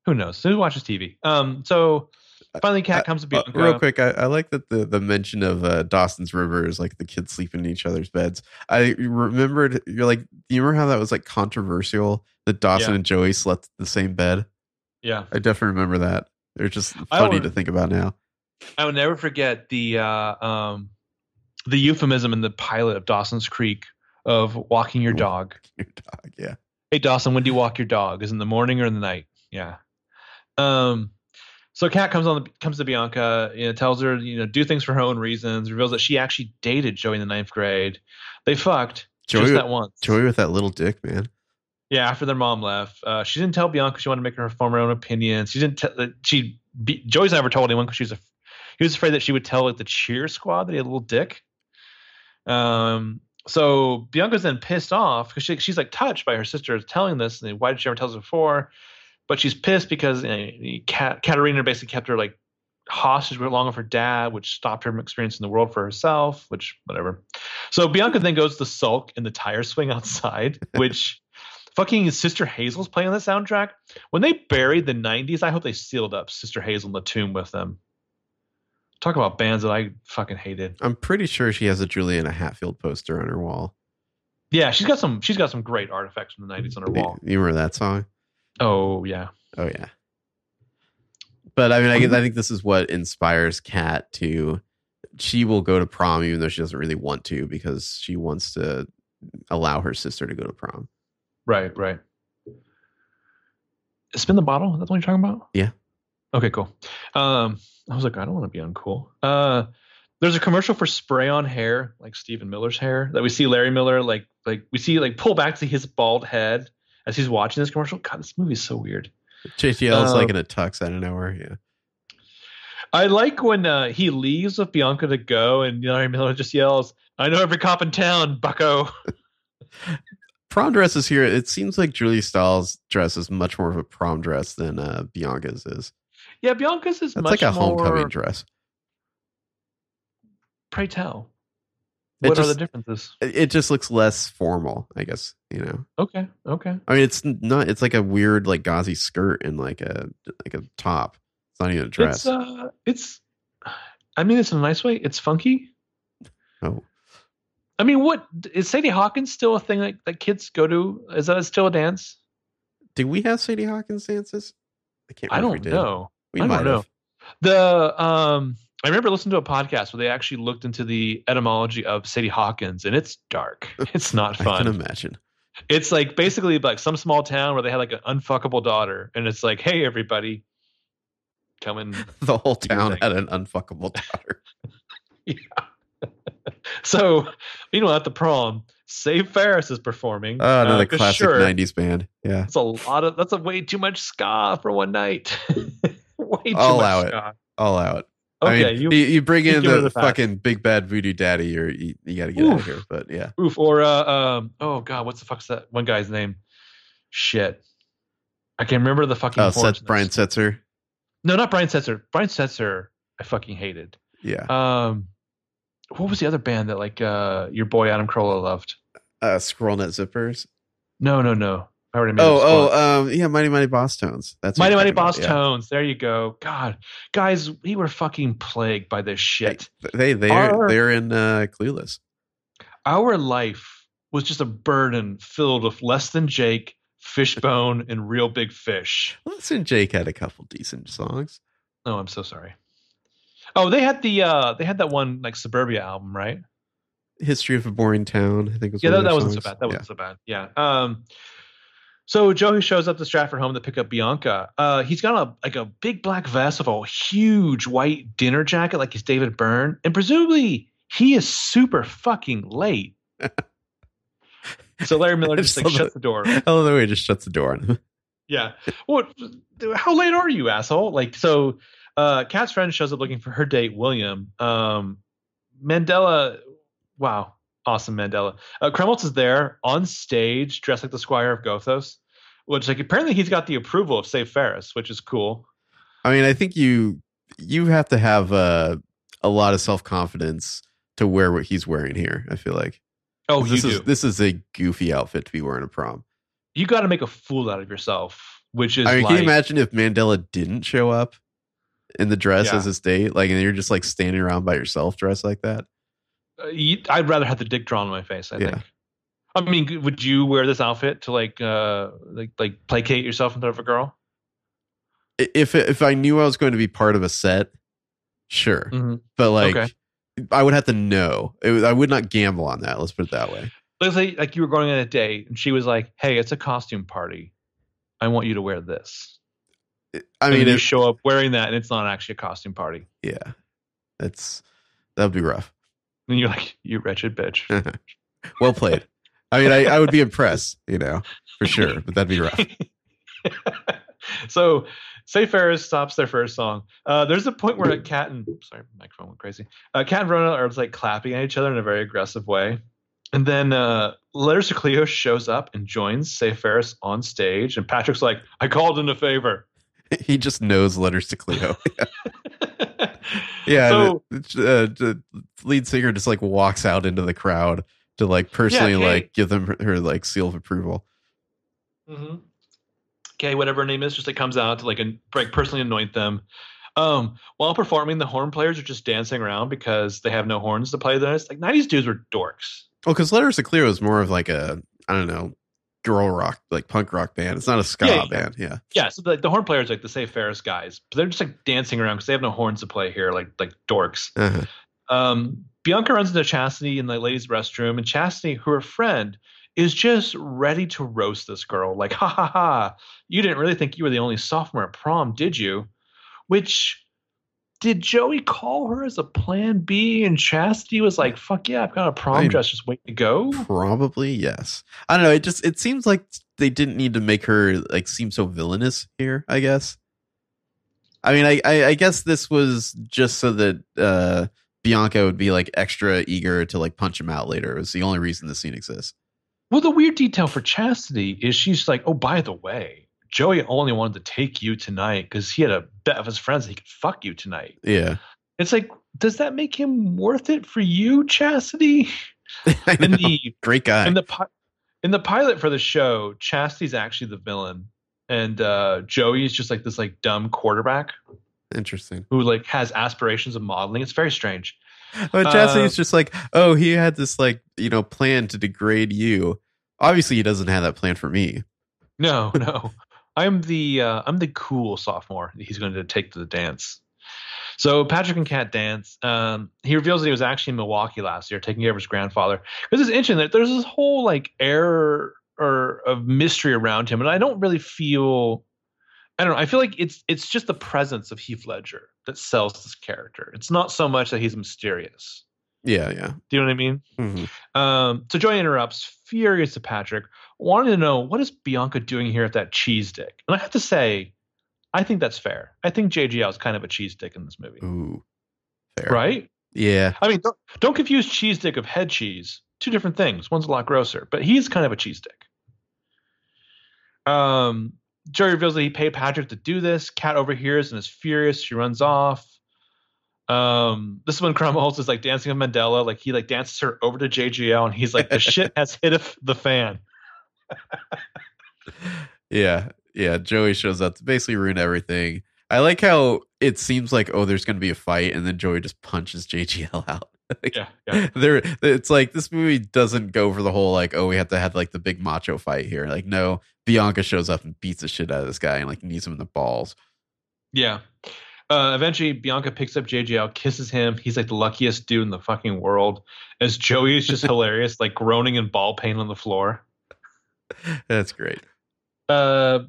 Who knows? Who watches TV? Um. So finally, Kat Uh, comes to Uh, real quick, I, I like that the the mention of uh, Dawson's River is like the kids sleeping in each other's beds. I remembered you're like, you remember how that was like controversial that Dawson Yeah. and Joey slept in the same bed? Yeah. I definitely remember that. They're just funny would- to think about now. I will never forget the uh, um, the euphemism in the pilot of Dawson's Creek of walking your dog. Your dog, yeah. Hey Dawson, when do you walk your dog? Is it in the morning or in the night? Yeah. Um. So Kat comes on the, comes to Bianca, you know, tells her you know do things for her own reasons. Reveals that she actually dated Joey in the ninth grade. They fucked Joey, just that once. Joey with that little dick, man. Yeah, after their mom left, uh, she didn't tell Bianca she wanted to make her form her own opinions. She didn't. T- that she B- Joey's never told anyone because she's a he was afraid that she would tell like the cheer squad that he had a little dick. Um, so Bianca's then pissed off because she, she's like touched by her sister telling this. And why did she ever tell us before? But she's pissed because you know, Kat, Katarina basically kept her like hostage along with her dad, which stopped her from experiencing the world for herself, which whatever. So Bianca then goes to sulk in the tire swing outside, which fucking Sister Hazel's playing on the soundtrack. When they buried the 90s, I hope they sealed up Sister Hazel in the tomb with them. Talk about bands that I fucking hated. I'm pretty sure she has a Juliana Hatfield poster on her wall. Yeah, she's got some she's got some great artifacts from the 90s on her wall. You remember that song? Oh, yeah. Oh yeah. But I mean, I, guess, I think this is what inspires Kat to. She will go to prom even though she doesn't really want to because she wants to allow her sister to go to prom. Right, right. Spin the bottle. That's what you're talking about. Yeah. Okay, cool. Um, I was like, I don't want to be uncool. Uh, there's a commercial for spray on hair, like Stephen Miller's hair, that we see Larry Miller like like we see like pull back to his bald head as he's watching this commercial. God, this movie is so weird. JGL is Uh, like in a tux out of nowhere. Yeah. I like when uh, he leaves with Bianca to go, and Larry Miller just yells, "I know every cop in town, Bucko." Prom dresses here. It seems like Julia Stiles's dress is much more of a prom dress than uh, Bianca's is. Yeah, Bianca's is That's much like a more. homecoming dress. Pray tell, It what are just- the differences? It just looks less formal, I guess. You know. Okay, okay. I mean, it's not. It's like a weird, like gauzy skirt and like a like a top. It's not even a dress. It's uh, it's. I mean, it's in a nice way. It's funky. oh, I mean, what is Sadie Hawkins still a thing that, that kids go to? Is that still a dance? did we have Sadie Hawkins dances? I can't. I don't we did. know. We I don't know. have. The um, I remember listening to a podcast where they actually looked into the etymology of Sadie Hawkins, and it's dark. It's not fun. I can imagine. It's like basically like some small town where they had like an unfuckable daughter, and it's like, hey, everybody, come and The whole town had an unfuckable daughter. yeah. So, meanwhile, at the prom, Save Ferris is performing. Oh, another Uh, classic sure, '90s band. Yeah, That's a lot of. That's a way too much ska for one night. way too I'll much allow it. ska. all out. Okay, I mean, you, you, bring you in the, the fucking big bad voodoo daddy, or you, you got to get out of here. But yeah, oof or uh, um. Oh God, what's the fuck's that one guy's name? Shit, I can't remember the fucking. oh, Seth Brian. Setzer. No, not Brian Setzer. Brian Setzer, I fucking hated. Yeah, Um, what was the other band that like uh your boy Adam Carolla loved? uh, Squirrel Nut Zippers. No, no, no. I already made Oh, oh, um, yeah, Mighty Mighty Bosstones. That's Mighty Mighty talking about, Boss yeah. Tones. There you go. God, guys, we were fucking plagued by this shit. They they are they're in uh, Clueless. Our life was just a burden filled with less than Jake, Fishbone, and Real Big Fish. Listen, Jake had a couple decent songs. Oh, I'm so sorry. Oh, they had the uh they had that one like Suburbia album, right? History of a Boring Town. I think was Yeah, that, that wasn't so bad. That wasn't so bad. Yeah. Um so Joey shows up to Stratford home to pick up Bianca. Uh he's got a like a big black vest with a huge white dinner jacket like he's David Byrne, and presumably he is super fucking late. so Larry Miller just like shuts the door. Oh, the way he just shuts the door on him. Yeah. What? How late are you, asshole? Like, so, uh, Kat's friend shows up looking for her date, William. Um, Mandella. Wow, awesome Mandella. Uh, Krumholtz is there on stage, dressed like the Squire of Gothos, which like apparently he's got the approval of Save Ferris, which is cool. I mean, I think you you have to have uh, a lot of self confidence to wear what he's wearing here. I feel like. Oh, this do. is this is a goofy outfit to be wearing a prom. you got to make a fool out of yourself, which is I mean, like, can you imagine if Mandella didn't show up in the dress Yeah. as his date, like, and you're just like standing around by yourself dressed like that? I'd rather have the dick drawn on my face. I Yeah. think. I mean, would you wear this outfit to like, uh, like, like placate yourself in front of a girl? If if I knew I was going to be part of a set, sure, Mm-hmm. but like. Okay. I would have to know. Was, I would not gamble on that. Let's put it that way. let's say like you were going on a date and she was like, "Hey, it's a costume party. I want you to wear this." I mean, mean, you it, show up wearing that, and it's not actually a costume party. yeah, that's that would be rough. And you're like, "You wretched bitch." well played. I mean, I, I would be impressed, you know, for sure, but that'd be rough. so Save Ferris stops their first song. Uh, there's a point where Kat and sorry, microphone went crazy. Uh, Kat and Verona are like clapping at each other in a very aggressive way. And then uh, Letters to Cleo shows up and joins Save Ferris on stage. And Patrick's like, I called in a favor. he just knows Letters to Cleo. Yeah. So- the, uh, the lead singer just like walks out into the crowd to like personally Yeah, like give them her, her like seal of approval. Mm-hmm. Okay, whatever her name is, just like comes out to like, an, like personally anoint them. Um, while performing, the horn players are just dancing around because they have no horns to play. Then it's like '90s dudes were dorks. Well, because Letters to Cleo is more of like a I don't know girl rock like punk rock band. It's not a ska Yeah, band. Yeah. Yeah, so the, the horn players like the Save Ferris guys, but they're just like dancing around because they have no horns to play here, like like dorks. Uh-huh. Um, Bianca runs into Chastity in the ladies' restroom, and Chastity, who her friend, is just ready to roast this girl. Like, ha ha ha! You didn't really think you were the only sophomore at prom, did you? Which did Joey call her as a plan B? And Chastity was like, "Fuck yeah, I've got a prom I- dress just waiting to go." Probably yes. I don't know. It just it seems like they didn't need to make her like seem so villainous here. I guess. I mean, I I, I guess this was just so that uh Bianca would be like extra eager to like punch him out later. It was the only reason the scene exists. Well, the weird detail for Chastity is she's like, "Oh, by the way, Joey only wanted to take you tonight because he had a bet of his friends that he could fuck you tonight." Yeah. It's like, does that make him worth it for you, Chastity? In the Great guy. in the in the pilot for the show, Chastity's actually the villain, and uh, Joey's just like this like dumb quarterback Interesting. who like has aspirations of modeling. It's very strange. But Chastity's Uh, just like, oh, he had this like you know plan to degrade you. Obviously, he doesn't have that plan for me. No, no. I'm the uh, I'm the cool sophomore he's going to take to the dance. So Patrick and Kat dance. Um, he reveals that he was actually in Milwaukee last year, taking care of his grandfather. Because it's interesting that there's this whole like air or of mystery around him, and I don't really feel. I don't know. I feel like it's it's just the presence of Heath Ledger that sells this character. It's not so much that he's mysterious. Yeah, yeah. Do you know what I mean? Mhm. Um, so Joey interrupts, furious to Patrick, wanting to know what is Bianca doing here at that cheese dick. And I have to say, I think that's fair. I think JGL is kind of a cheese dick in this movie, Ooh, fair. right? Yeah. I mean, don't, don't confuse cheese dick of head cheese. Two different things. One's a lot grosser, but he's kind of a cheese dick. Um, Joey reveals that he paid Patrick to do this. Kat overhears and is furious. She runs off. Um, this is when Krumholtz is like dancing with Mandella. Like he like dances her over to JGL, and he's like, "The shit has hit the fan." Yeah, yeah. Joey shows up to basically ruin everything. I like how it seems like oh, there's going to be a fight, and then Joey just punches JGL out. Yeah, yeah. there, it's like this movie doesn't go for the whole like oh, we have to have like the big macho fight here. Like no, Bianca shows up and beats the shit out of this guy and like knees him in the balls. Yeah. Uh, eventually, Bianca picks up JGL, kisses him. He's like the luckiest dude in the fucking world. As Joey is just hilarious, like groaning in ball pain on the floor. That's great. Uh,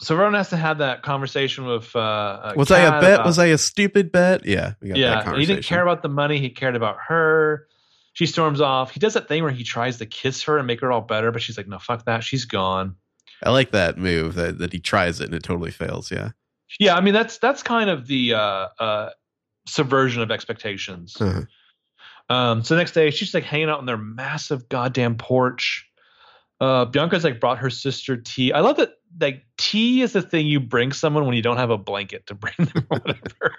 so Ron has to have that conversation with. Uh, uh, Was I a bet? about- Was I a stupid bet? Yeah, we got that Yeah, he didn't care about the money. He cared about her. She storms off. He does that thing where he tries to kiss her and make her all better, but she's like, "No, fuck that. She's gone." I like that move that, that he tries it and it totally fails. Yeah. Yeah, I mean that's that's kind of the uh, uh, subversion of expectations. Uh-huh. Um, so next day, she's like hanging out on their massive goddamn porch. Uh, Bianca's like brought her sister tea. I love that. Like tea is the thing you bring someone when you don't have a blanket to bring them or whatever.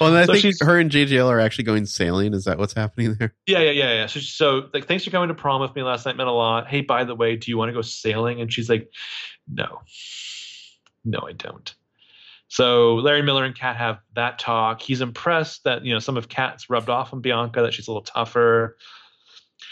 Well, and I So think she's- her and JGL are actually going sailing. Is that what's happening there? yeah, yeah, yeah, yeah. So, so like, thanks for coming to prom with me last night. Meant a lot. Hey, by the way, do you want to go sailing? And she's like, no, no, I don't. So Larry Miller and Kat have that talk. He's impressed that you know some of Kat's rubbed off on Bianca, that she's a little tougher.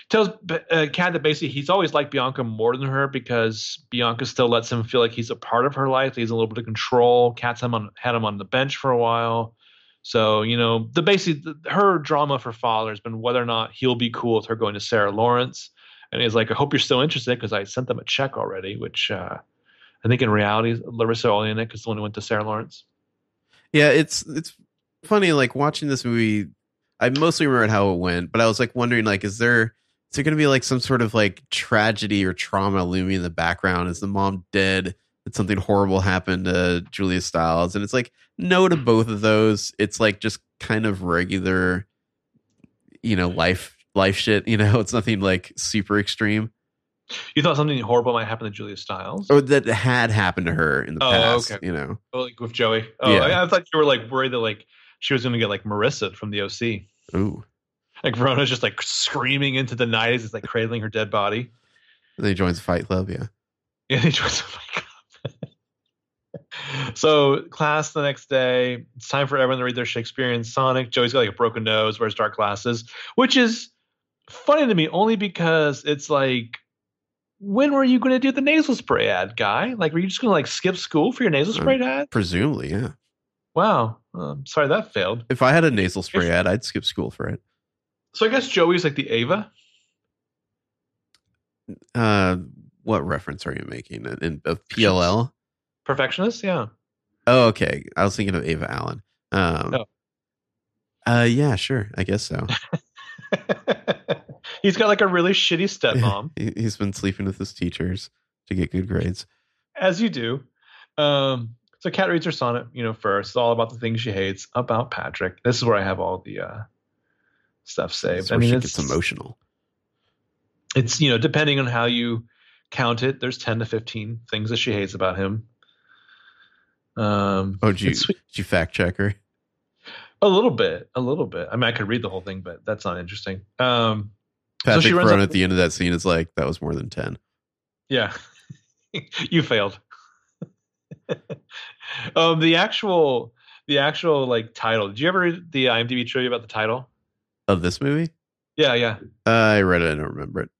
Tells uh, Kat that basically he's always liked Bianca more than her because Bianca still lets him feel like he's a part of her life. He's a little bit of control. Kat's him on, had him on the bench for a while. So you know the basic the, her drama for father has been whether or not he'll be cool with her going to Sarah Lawrence. And he's like, I hope you're still interested because I sent them a check already, which uh, I think in reality Larisa Oleynik is the one who went to Sarah Lawrence. Yeah, it's it's funny. Like watching this movie, I mostly remembered how it went, but I was like wondering, like, is there is there going to be like some sort of like tragedy or trauma looming in the background? Is the mom dead? that something horrible happened to Julia Stiles, and it's like no to hmm. both of those. It's like just kind of regular, you know, life life shit. You know, it's nothing like super extreme. You thought something horrible might happen to Julia Stiles? or that had happened to her in the Oh, past. okay. You know, Oh, like with Joey? Oh, Yeah. I, I thought you were like worried that like she was going to get like Marissa from the OC. ooh, Like Verona's just like screaming into the night as it's like cradling her dead body. and then he joins the Fight Club. Yeah, Yeah, he joins oh my God. so class the next day. It's time for everyone to read their Shakespearean Sonic. Joey's got like a broken nose, wears dark glasses, which is funny to me only because it's like, when were you going to do the nasal spray ad, guy? Like, were you just going to like skip school for your nasal spray ad? presumably, yeah. Wow, um, sorry that failed. If I had a nasal spray ad, I'd skip school for it. So I guess Joey's like the Ava. Uh, what reference are you making? In, in of PLL? Perfectionist, yeah. Oh, okay. I was thinking of Ava Allen. Um, Oh. uh, yeah, sure. I guess so. He's got like a really shitty stepmom, He, he's been sleeping with his teachers to get good grades. as you do. Um, so Kat reads her sonnet, you know, first. It's all about the things she hates about Patrick. This is where I have all the uh, stuff saved. I mean, she it's gets emotional. it's you know, depending on how you count it, there's ten to fifteen things that she hates about him. Um, Oh, did you, did you fact check her? a little bit, a little bit. I mean, I could read the whole thing, but that's not interesting. Um, So Patrick she runs up- at the end of that scene is like, that was more than 10. Yeah. you failed. um the actual the actual like title. Did you ever read the IMDb trivia about the title? Of this movie? Yeah, yeah. I read it. I don't remember it.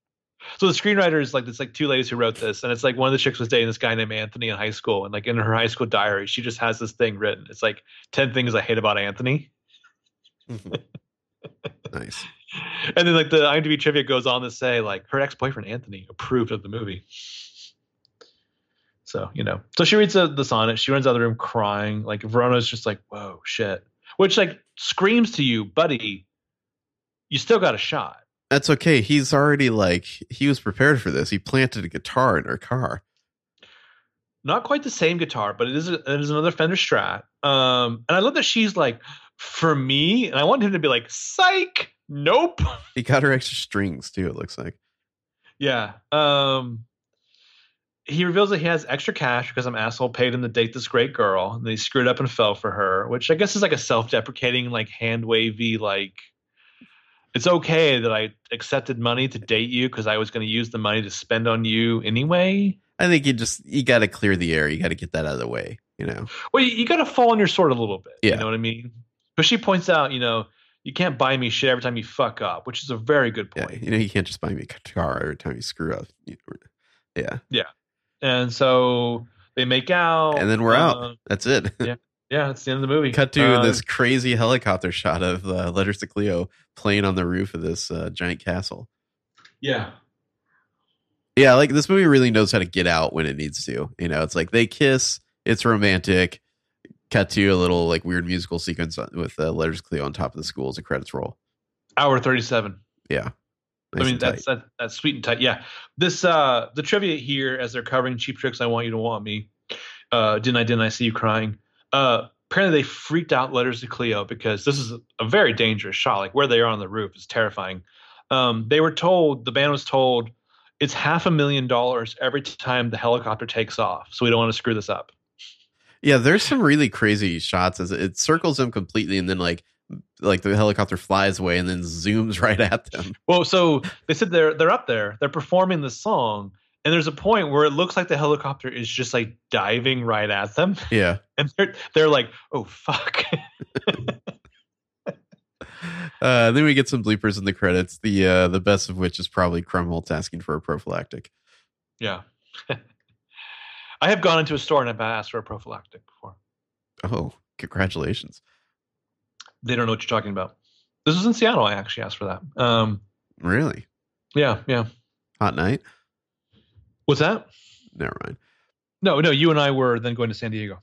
So the screenwriter is like it's like two ladies who wrote this, and it's like one of the chicks was dating this guy named Anthony in high school, and like in her high school diary, she just has this thing written. It's like ten things I hate about Anthony, nice. And then like the IMDb trivia goes on to say like her ex boyfriend Anthony approved of the movie. So you know, so she reads the, the sonnet. She runs out of the room crying. Like Verona's just like, "Whoa, shit," which like screams to you, buddy. You still got a shot. That's okay. He's already like, he was prepared for this. He planted a guitar in her car. Not quite the same guitar, but it is a, it is another Fender Strat. Um, and I love that she's like, for me, and I want him to be like, "Psych, nope." He got her extra strings too, it looks like. Yeah. Um he reveals that he has extra cash because some asshole paid him to date this great girl, and then he screwed up and fell for her, which I guess is like a self-deprecating, like hand wavy, like it's okay that I accepted money to date you because I was going to use the money to spend on you anyway. I think you just, you got to clear the air. You got to get that out of the way, you know? Well, you, you got to fall on your sword a little bit. Yeah. You know what I mean? But she points out, you know, you can't buy me shit every time you fuck up, which is a very good point. Yeah. You know, you can't just buy me a guitar every time you screw up. Yeah. Yeah. And so they make out, And then we're out. uh, That's it. Yeah. Yeah, it's the end of the movie. Cut to Uh, this crazy helicopter shot of uh, Letters to Cleo playing on the roof of this uh, giant castle. Yeah. Yeah, like this movie really knows how to get out when it needs to. You know, it's like they kiss, it's romantic. Cut to a little like weird musical sequence with uh, Letters Cleo on top of the school as the credits roll. Hour 37. Yeah. I mean, that's, that, that's sweet and tight. Yeah. This, uh, the trivia here, as they're covering Cheap Tricks, I Want You to Want Me, uh, Didn't I, Didn't I See You Crying? Uh, apparently they freaked out Letters to Cleo because this is a, a very dangerous shot. Like where they are on the roof is terrifying. Um, they were told, the band was told, it's half a million dollars every time the helicopter takes off. So we don't want to screw this up. Yeah, there's some really crazy shots as it circles them completely and then like like the helicopter flies away and then zooms right at them. Well, so they said they're they're up there, they're performing the song, and there's a point where it looks like the helicopter is just like diving right at them, Yeah. and they're they're like, "Oh fuck!" Uh, then we get some bleepers in the credits. The uh, the best of which is probably Krumholtz asking for a prophylactic. yeah, I have gone into a store and I've asked for a prophylactic before. Oh, congratulations! They don't know what you're talking about. This was in Seattle. I actually asked for that. Um, Really? yeah, yeah. Hot night? What's that? Never mind. No, no. You and I were then going to San Diego.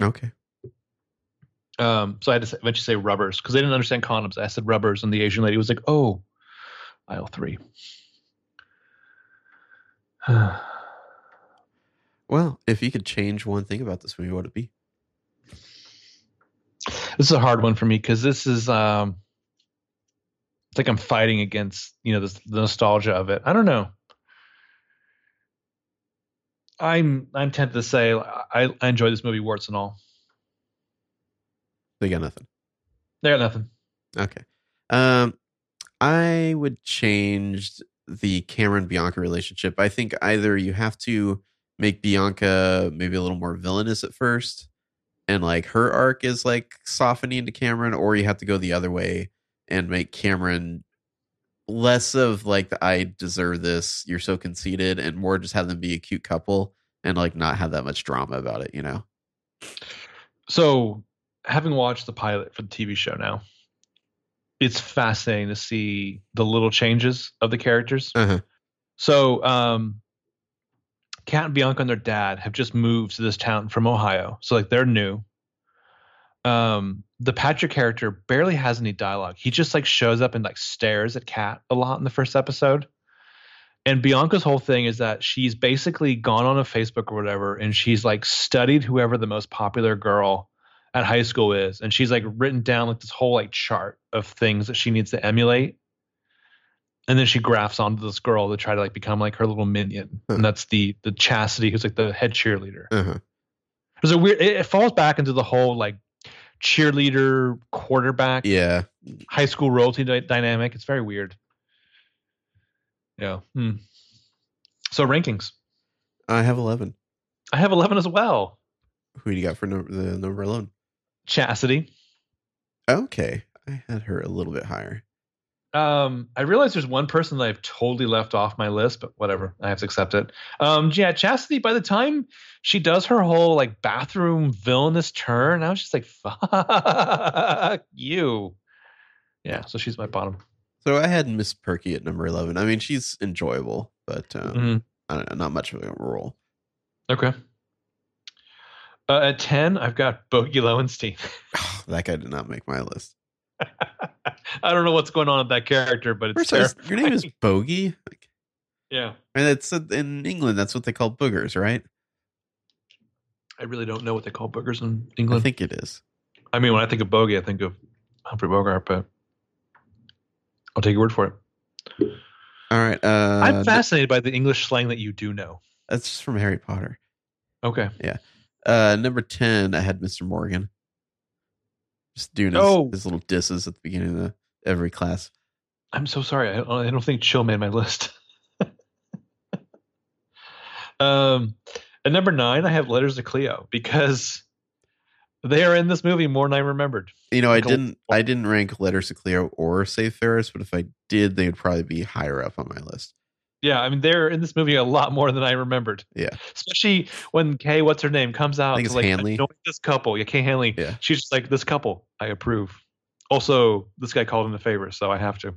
Okay. Um, so I had to say, eventually say rubbers because they didn't understand condoms. I said rubbers, and the Asian lady was like, "Oh, aisle three. Well, if you could change one thing about this movie, what would it be? This is a hard one for me because this is um, it's like I'm fighting against you know this, the nostalgia of it. I don't know. I'm I'm tempted to say I, I enjoy this movie warts and all. They got nothing. They got nothing. Okay. Um, I would change the Cameron Bianca relationship. I think either you have to make Bianca maybe a little more villainous at first, and like her arc is like softening to Cameron, or you have to go the other way and make Cameron less of like the I deserve this, you're so conceited, and more just have them be a cute couple and like not have that much drama about it, you know? So, having watched the pilot for the TV show now, it's fascinating to see the little changes of the characters. Uh-huh. So, um, Kat and Bianca and their dad have just moved to this town from Ohio. So, like, they're new. Um, the Patrick character barely has any dialogue. He just like shows up and like stares at Kat a lot in the first episode. And Bianca's whole thing is that she's basically gone on a Facebook or whatever, and she's like studied whoever the most popular girl at high school is, and she's like written down like this whole like chart of things that she needs to emulate. And then she grafts onto this girl to try to like become like her little minion, Huh. and that's the the Chastity, who's like the head cheerleader. Uh-huh. There's a weird. It, it falls back into the whole like cheerleader quarterback Yeah. high school royalty dy- dynamic. It's very weird. Yeah. Hmm. So rankings. I have 11. I have 11 as well. Who do you got for number, the number 11? Chastity. Okay. I had her a little bit higher. Um, I realize there's one person that I've totally left off my list, but whatever. I have to accept it. Um, yeah, Chastity, by the time she does her whole like bathroom villainous turn, I was just like, fuck you. Yeah, so she's my bottom. So I had Miss Perky at number 11. I mean, she's enjoyable, but um, Mhm. I don't know, not much of a role. Okay. Uh, at 10, I've got Bogey Lowenstein. that guy did not make my list. I don't know what's going on with that character, but it's First, I was- there. your name is Bogey? Like, Yeah. and it's in England, that's what they call boogers, right? I really don't know what they call boogers in England. I think it is. I mean, when I think of bogey, I think of Humphrey Bogart, but I'll take your word for it. All right. Uh, I'm fascinated by the English slang that you do know. That's from Harry Potter. Okay. Yeah. Uh, number 10, I had Mr. Morgan. Just doing his, Oh. his little disses at the beginning of the, every class. I'm so sorry. I, I don't think Chill made my list. um, at number nine, I have Letters to Cleo because they are in this movie more than I remembered. You know, I didn't I didn't rank Letters to Cleo or Save Ferris, but if I did, they would probably be higher up on my list. Yeah, I mean they're in this movie a lot more than I remembered. Yeah. Especially when Kay, what's her name, comes out think to it's like Hanley. annoy this couple. Yeah, Kay Hanley. Yeah. She's just like, this couple, I approve. Also, this guy called in a favor, so I have to.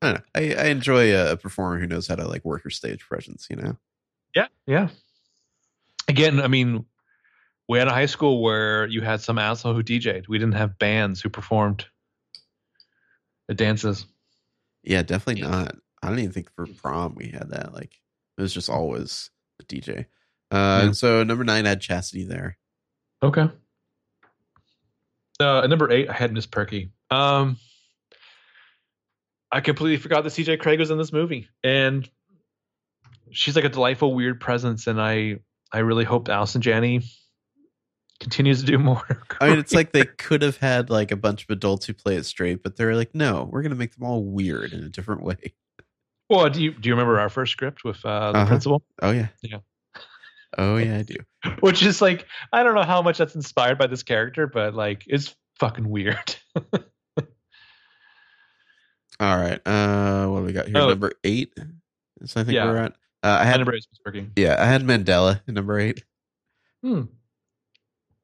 I don't know. I, I enjoy a, a performer who knows how to like work her stage presence, you know? Yeah, yeah. Again, I mean, we had a high school where you had some asshole who DJ'd. We didn't have bands who performed the dances. Yeah, definitely not. I don't even think for prom we had that. Like it was just always a DJ. Uh Yeah. and so number nine I had Chastity there. Okay. Uh, number eight, I had Miss Perky. Um, I completely forgot that CJ Craig was in this movie, and she's like a delightful, weird presence. And I, I really hope Allison Janney continues to do more. I mean, it's like they could have had like a bunch of adults who play it straight, but they're like, no, we're gonna make them all weird in a different way. Well, do you do you remember our first script with uh, the Uh-huh. principal? Oh yeah. Yeah. Oh yeah, I do. Which is like I don't know how much that's inspired by this character, but like it's fucking weird. All right. Uh what do we got here? Oh. number eight. So I think Yeah. we're at. Uh, I had number eight is Miss Perky. yeah, I had Mandella in number eight. Hmm.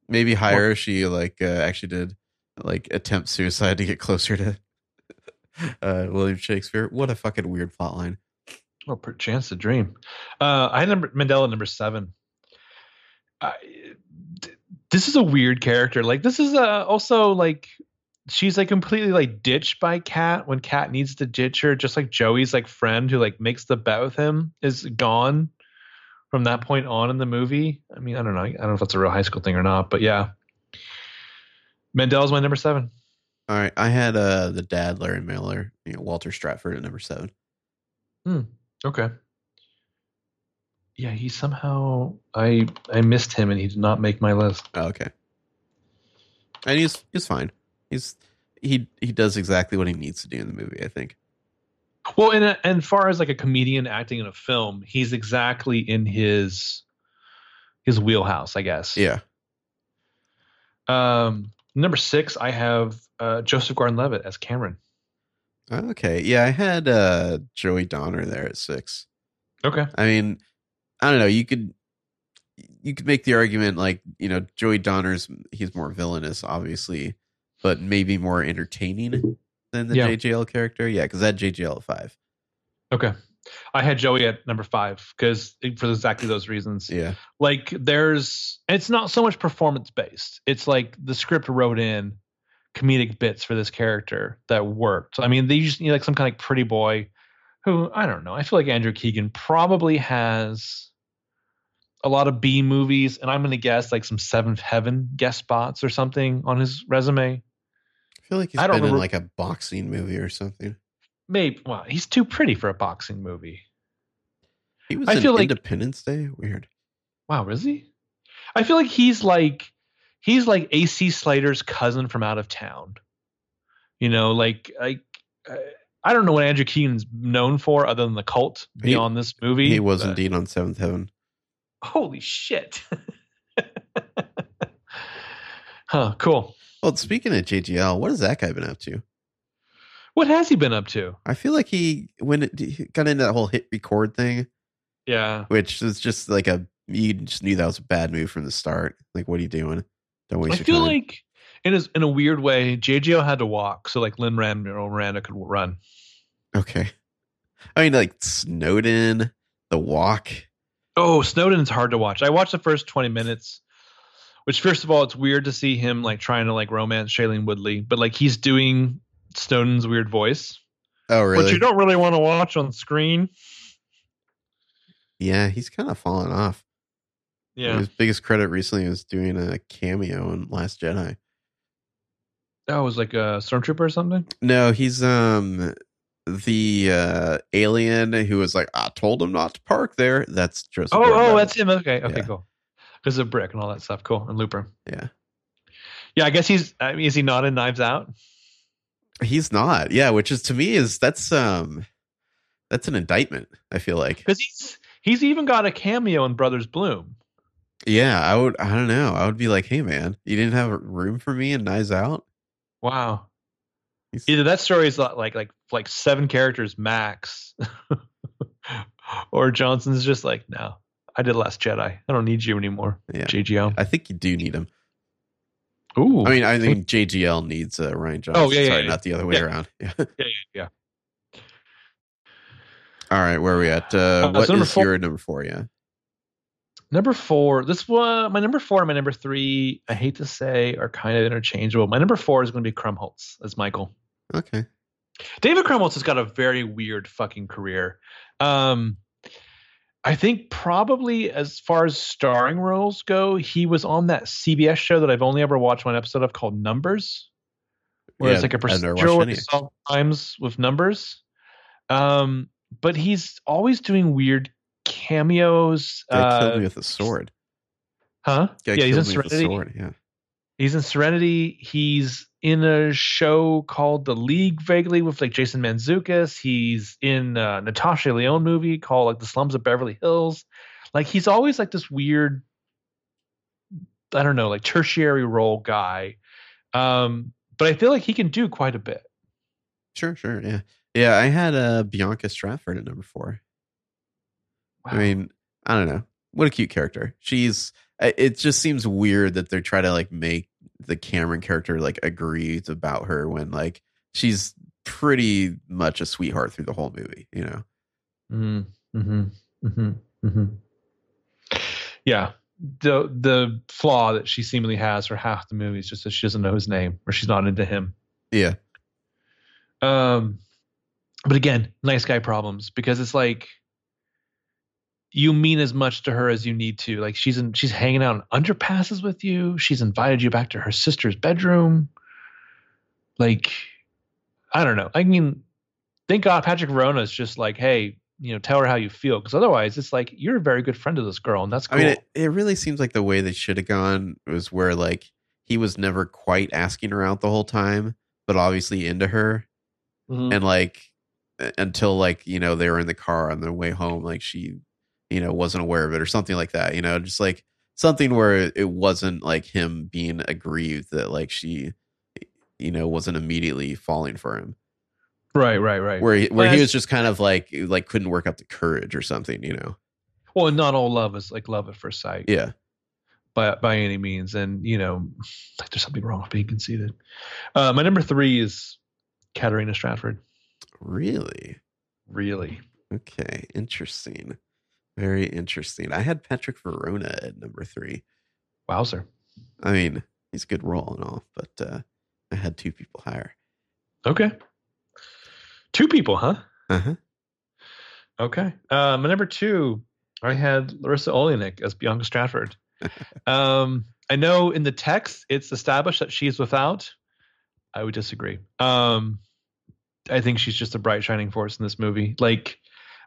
Maybe higher. She like uh, actually did like attempt suicide to get closer to uh, William Shakespeare. What a fucking weird plot line. Well, per chance to dream. Uh, I had number Mandella number seven. I, this is a weird character. Like this is uh, also like she's like completely like ditched by Kat when Kat needs to ditch her. Just like Joey's like friend who like makes the bet with him is gone from that point on in the movie. I mean, I don't know. I don't know if that's a real high school thing or not, but yeah. Mandel's my number seven. All right, I had uh the dad Larry Miller, you know, Walter Stratford at number seven. Okay. Yeah, he somehow I I missed him and he did not make my list. Oh, okay, and he's he's fine. He's he he does exactly what he needs to do in the movie. I think. Well, and and far as like a comedian acting in a film, he's exactly in his his wheelhouse, I guess. Yeah. Um, number six, I have uh, Joseph Gordon-Levitt as Cameron. Okay. Yeah, I had uh Joey Donner there at six. Okay. I mean, I don't know. You could you could make the argument like you know Joey Donner's he's more villainous, obviously, but maybe more entertaining than the Yeah. JGL character. Yeah, because that JGL at five. Okay. I had Joey at number five because for exactly those reasons. Yeah. Like there's, it's not so much performance based. It's like the script wrote in comedic bits for this character that worked. I mean, they just need like some kind of pretty boy who I don't know. I feel like Andrew Keegan probably has a lot of B movies, and I'm going to guess like some Seventh Heaven guest spots or something on his resume. I feel like he's I don't been in like a boxing movie or something. Maybe. Well, he's too pretty for a boxing movie. He was I in feel like- Independence Day. Weird. Wow, is he? I feel like he's like he's like AC Slater's cousin from out of town. You know, like I uh, I don't know what Andrew Keegan's known for other than the cult He- beyond this movie. He was but- indeed on Seventh Heaven. Holy shit. huh, cool. Well, speaking of JGL, what has that guy been up to? What has he been up to? I feel like he when it, he got into that whole hit record thing, Yeah. which is just like a you just knew that was a bad move from the start. Like, what are you doing? Don't waste I feel time. like in a, in a weird way, JGL had to walk so like Lin-Manuel Miranda could run. okay. I mean, like Snowden, The Walk. Oh, Snowden's hard to watch. I watched the first 20 minutes, which first of all, it's weird to see him like trying to like romance Shailene Woodley, but like he's doing Snowden's weird voice, Oh, really? which you don't really want to watch on screen. yeah, he's kind of fallen off. Yeah. His biggest credit recently was doing a cameo in Last Jedi. That was like a stormtrooper or something. No, he's um the uh alien who was like, I told him not to park there. That's just Oh, oh, that's him. Okay. Okay, Yeah. cool. Because of Brick and all that stuff. Cool. And Looper. yeah. Yeah, I guess he's, I mean, is he not in Knives Out? He's not. Yeah, which is to me is that's um that's an indictment, I feel like. Because he's, he's even got a cameo in Brothers Bloom. Yeah, I would I don't know. I would be like, hey man, you didn't have room for me in Knives Out? Wow. He's- Either that story is like like like seven characters max, or Johnson's just like, no, I did Last Jedi. I don't need you anymore. Yeah. JGL. I think you do need him. Ooh. I mean, I think JGL needs uh, Rian Johnson. Oh, yeah, yeah, Sorry, yeah. not the other way around. Yeah. yeah, yeah, yeah. All right, where are we at? Uh, Uh, what so number is four- your number four? Yeah. Number four. This one, my number four and my number three. I hate to say, are kind of interchangeable. My number four is going to be Krumholtz as Michael. Okay. David Krumholtz has got a very weird fucking career. Um, I think probably as far as starring roles go, he was on that CBS show that I've only ever watched one episode of called Numbers, where Yeah, it's like a I've never watched procedural where any. they solve crimes with numbers. Um, but he's always doing weird cameos. Guy Uh, killed me with a sword. huh? Guy yeah, he's in killed me with a Serenity. sword. Yeah. He's in Serenity. He's in a show called The League, vaguely with like Jason Mantzoukas. He's in a Natasha Lyonne movie called like The Slums of Beverly Hills. Like he's always like this weird, I don't know, like tertiary role guy. Um, but I feel like he can do quite a bit. Sure, sure. Yeah. Yeah, I had uh, Bianca Stratford at number four. I mean, I don't know. What a cute character. She's. It just seems weird that they're trying to like make the Cameron character like agree about her when like she's pretty much a sweetheart through the whole movie. You know. Mm-hmm. Mm-hmm. Mm-hmm. Mm-hmm. Yeah. The the flaw that she seemingly has for half the movie is just that she doesn't know his name or she's not into him. Yeah. Um, but again, nice guy problems because it's like you mean as much to her as you need to. Like she's in, she's hanging out in underpasses with you. She's invited you back to her sister's bedroom. Like, I don't know. I mean, thank God Patrick Verona is just like, hey, you know, tell her how you feel, because otherwise, it's like you're a very good friend of this girl, and that's. Cool. I mean, it, it really seems like the way they should have gone was where like he was never quite asking her out the whole time, but obviously into her, Mhm. and like until like you know they were in the car on their way home, like she, you know, wasn't aware of it or something like that. You know, just like something where it wasn't like him being aggrieved that like she, you know, wasn't immediately falling for him. right, right, right. Where he, where Well, he was just kind of like like couldn't work up the courage or something. You know. well, not all love is like love at first sight. Yeah. by by any means. And you know, like there's something wrong with being conceited. Uh, my number three is Katarina Stratford. Really. Really, Okay, interesting. Very interesting. I had Patrick Verona at number three. wowzer. I mean, he's a good role and all, but uh, I had two people higher. Okay, two people, huh? Uh huh. Okay. Uh, my number two, I had Larisa Oleynik as Bianca Stratford. um, I know in the text it's established that she's without. I would disagree. Um, I think she's just a bright shining force in this movie. Like,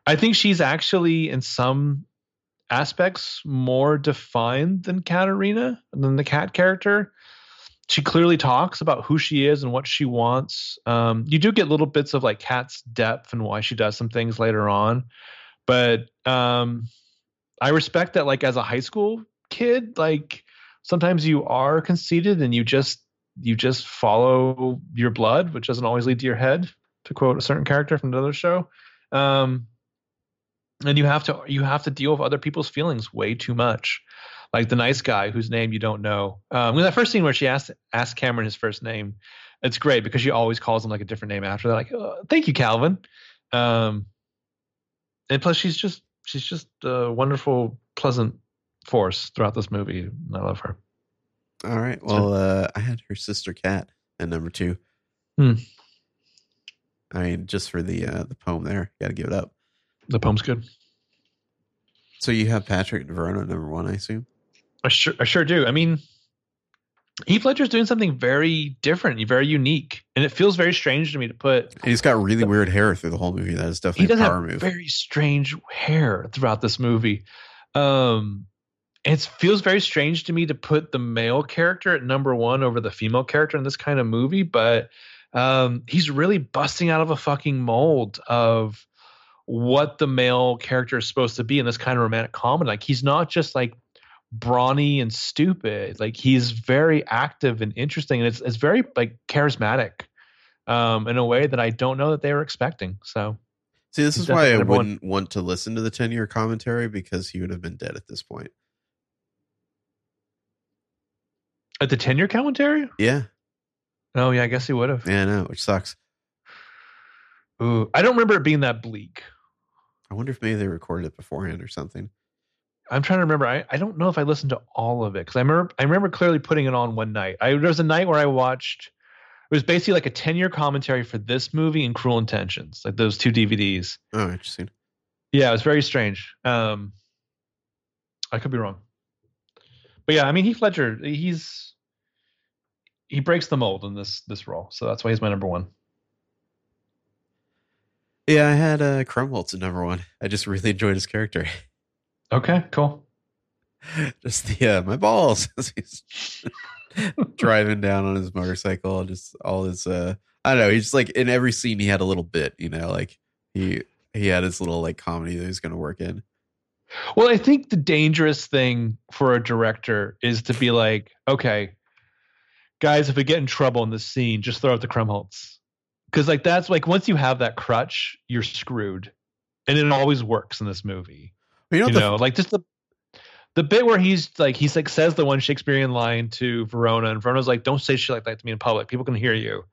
I think she's actually in some aspects more defined than Katarina, than the Kat character. She clearly talks about who she is and what she wants. Um, you do get little bits of like Kat's depth and why she does some things later on, but um, I respect that. Like as a high school kid, like sometimes you are conceited and you just you just follow your blood, which doesn't always lead to your head. To quote a certain character from another show, um, and you have to you have to deal with other people's feelings way too much. Like the nice guy whose name you don't know. Um, that first scene where she asked asked Cameron his first name, it's great because she always calls him like a different name after that. Like, oh, thank you, Calvin. Um, and plus, she's just she's just a wonderful, pleasant force throughout this movie. and I love her. All right. Well, uh, I had her sister Kat at number two. Hmm. I mean, just for the uh, the poem there, got to give it up. The poem's good. So you have Patrick Verona number one, I assume. I sure, I sure do. I mean, Heath Ledger's doing something very different, very unique, and it feels very strange to me to put. And he's got really weird hair through the whole movie. That is He definitely does a have power move. very strange hair throughout this movie. Um, it feels very strange to me to put the male character at number one over the female character in this kind of movie, but um, he's really busting out of a fucking mold of what the male character is supposed to be in this kind of romantic comedy. Like he's not just like brawny and stupid. Like he's very active and interesting, and it's it's very like charismatic um, in a way that I don't know that they were expecting. So See, this is why I definitely number one. wouldn't want to listen to the 10 year commentary because he would have been dead at this point. at the ten year commentary, Yeah. oh yeah, I guess he would have. Yeah, I know, which sucks. Ooh, I don't remember it being that bleak. I wonder if maybe they recorded it beforehand or something. I'm trying to remember. I, I don't know if I listened to all of it because I remember I remember clearly putting it on one night. I there was a night where I watched. It was basically like a 10 year commentary for this movie and Cruel Intentions, like those two DVDs. Oh, interesting. Yeah, it was very strange. Um, I could be wrong, but yeah, I mean Heath Ledger, he's he breaks the mold in this this role, so that's why he's my number one. Yeah, I had uh, Krumholtz at number one. I just really enjoyed his character. Okay, cool. just the uh, my balls as he's driving down on his motorcycle. Just all his uh, I don't know. He's just like in every scene he had a little bit. You know, like he he had his little like comedy that he was going to work in. Well, I think the dangerous thing for a director is to be like, okay, guys, if we get in trouble in this scene, just throw out the Krumholtz. Because like that's like once you have that crutch, you're screwed. And it always works in this movie. You know, You the, know, like just the the bit where he's like he's like says the one Shakespearean line to Verona, and Verona's like, "Don't say shit like that to me in public. People can hear you."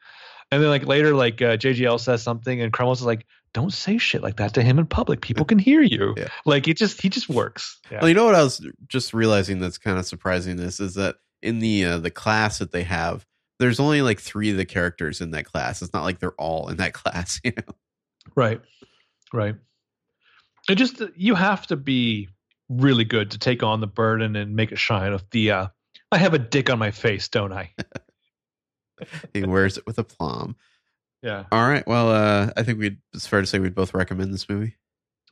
And then like later, like uh, JGL says something, and Krumholtz is like, "Don't say shit like that to him in public. People can hear you." Yeah. Like it just he just works. Yeah. Well, you know what I was just realizing that's kind of surprising. This is that in the uh, the class that they have, there's only like three of the characters in that class. It's not like they're all in that class. You know, Right. Right. It just you have to be really good to take on the burden and make it shine of the uh, I have a dick on my face, don't I? he wears it with aplomb. Yeah. All right. Well, uh, I think we'd it's fair to say we'd both recommend this movie.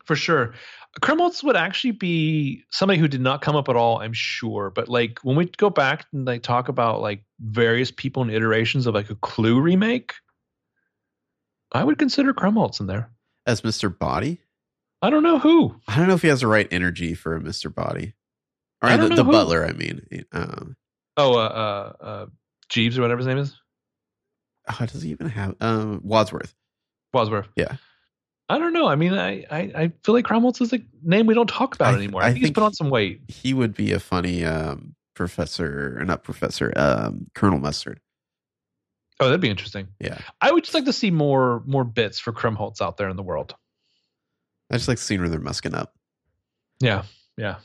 For sure. Krumholtz would actually be somebody who did not come up at all, I'm sure. But like when we go back and like talk about like various people and iterations of like a Clue remake, I would consider Krumholtz in there. As Mr. Body? I don't know who. I don't know if he has the right energy for a Mr. Body. Or the, the butler, I mean. Um, Oh, uh, uh, uh, Jeeves or whatever his name is. oh, does he even have um Wadsworth? Wadsworth. Yeah. I don't know. I mean, I, I, I feel like Krumholtz is a name we don't talk about I- anymore. I I, think he's put on some weight. He would be a funny um professor or not professor, um Colonel Mustard. Oh, that'd be interesting. Yeah. I would just like to see more more bits for Krumholtz out there in the world. I just like seeing where they're musking up. Yeah, yeah.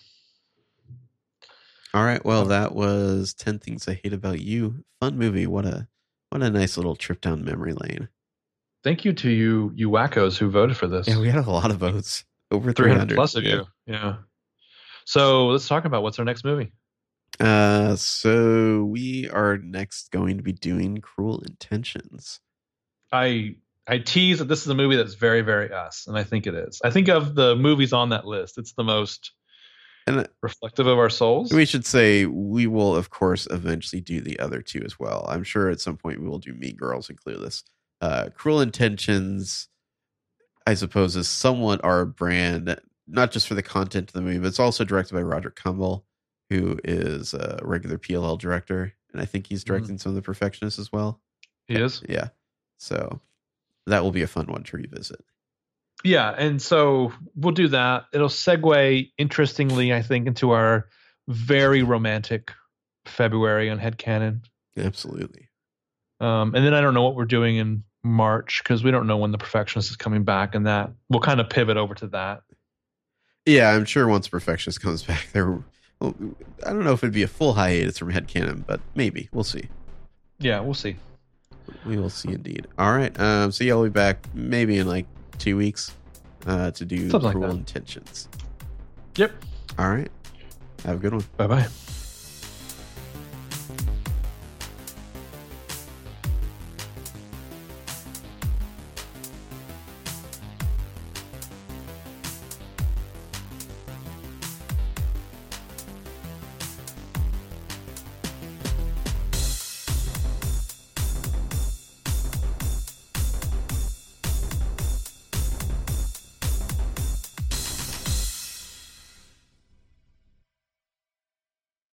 All right. Well, that was 10 Things I Hate About You. Fun movie. What a what a nice little trip down memory lane. Thank you to you you wackos who voted for this. Yeah, we had a lot of votes. Over 300 300 plus of you. Yeah. So let's talk about what's our next movie. Uh, so we are next going to be doing Cruel Intentions. I I tease that this is a movie that's very very us, and I think it is. I think of the movies on that list, it's the most And reflective of our souls. we should say we will, of course, eventually do the other two as well. I'm sure at some point we will do Mean Girls and Clueless. Uh, Cruel Intentions, I suppose, is somewhat our brand, not just for the content of the movie, but it's also directed by Roger Kumble, who is a regular PLL director. And I think he's directing some of the Perfectionists as well. he is. Yeah. So that will be a fun one to revisit. Yeah, and so we'll do that. It'll segue interestingly, I think, into our very romantic February on Headcanon. Absolutely. Um, and then I don't know what we're doing in March because we don't know when the Perfectionist is coming back, and that we'll kind of pivot over to that. Yeah, I'm sure once Perfectionist comes back, there. Well, I don't know if it'd be a full hiatus from Headcanon, but maybe we'll see. Yeah, we'll see. We will see indeed. All right. Um. So yeah, we'll be back maybe in like two weeks, uh, to do Something like Cruel that. Intentions. Yep. All right. Have a good one. Bye bye.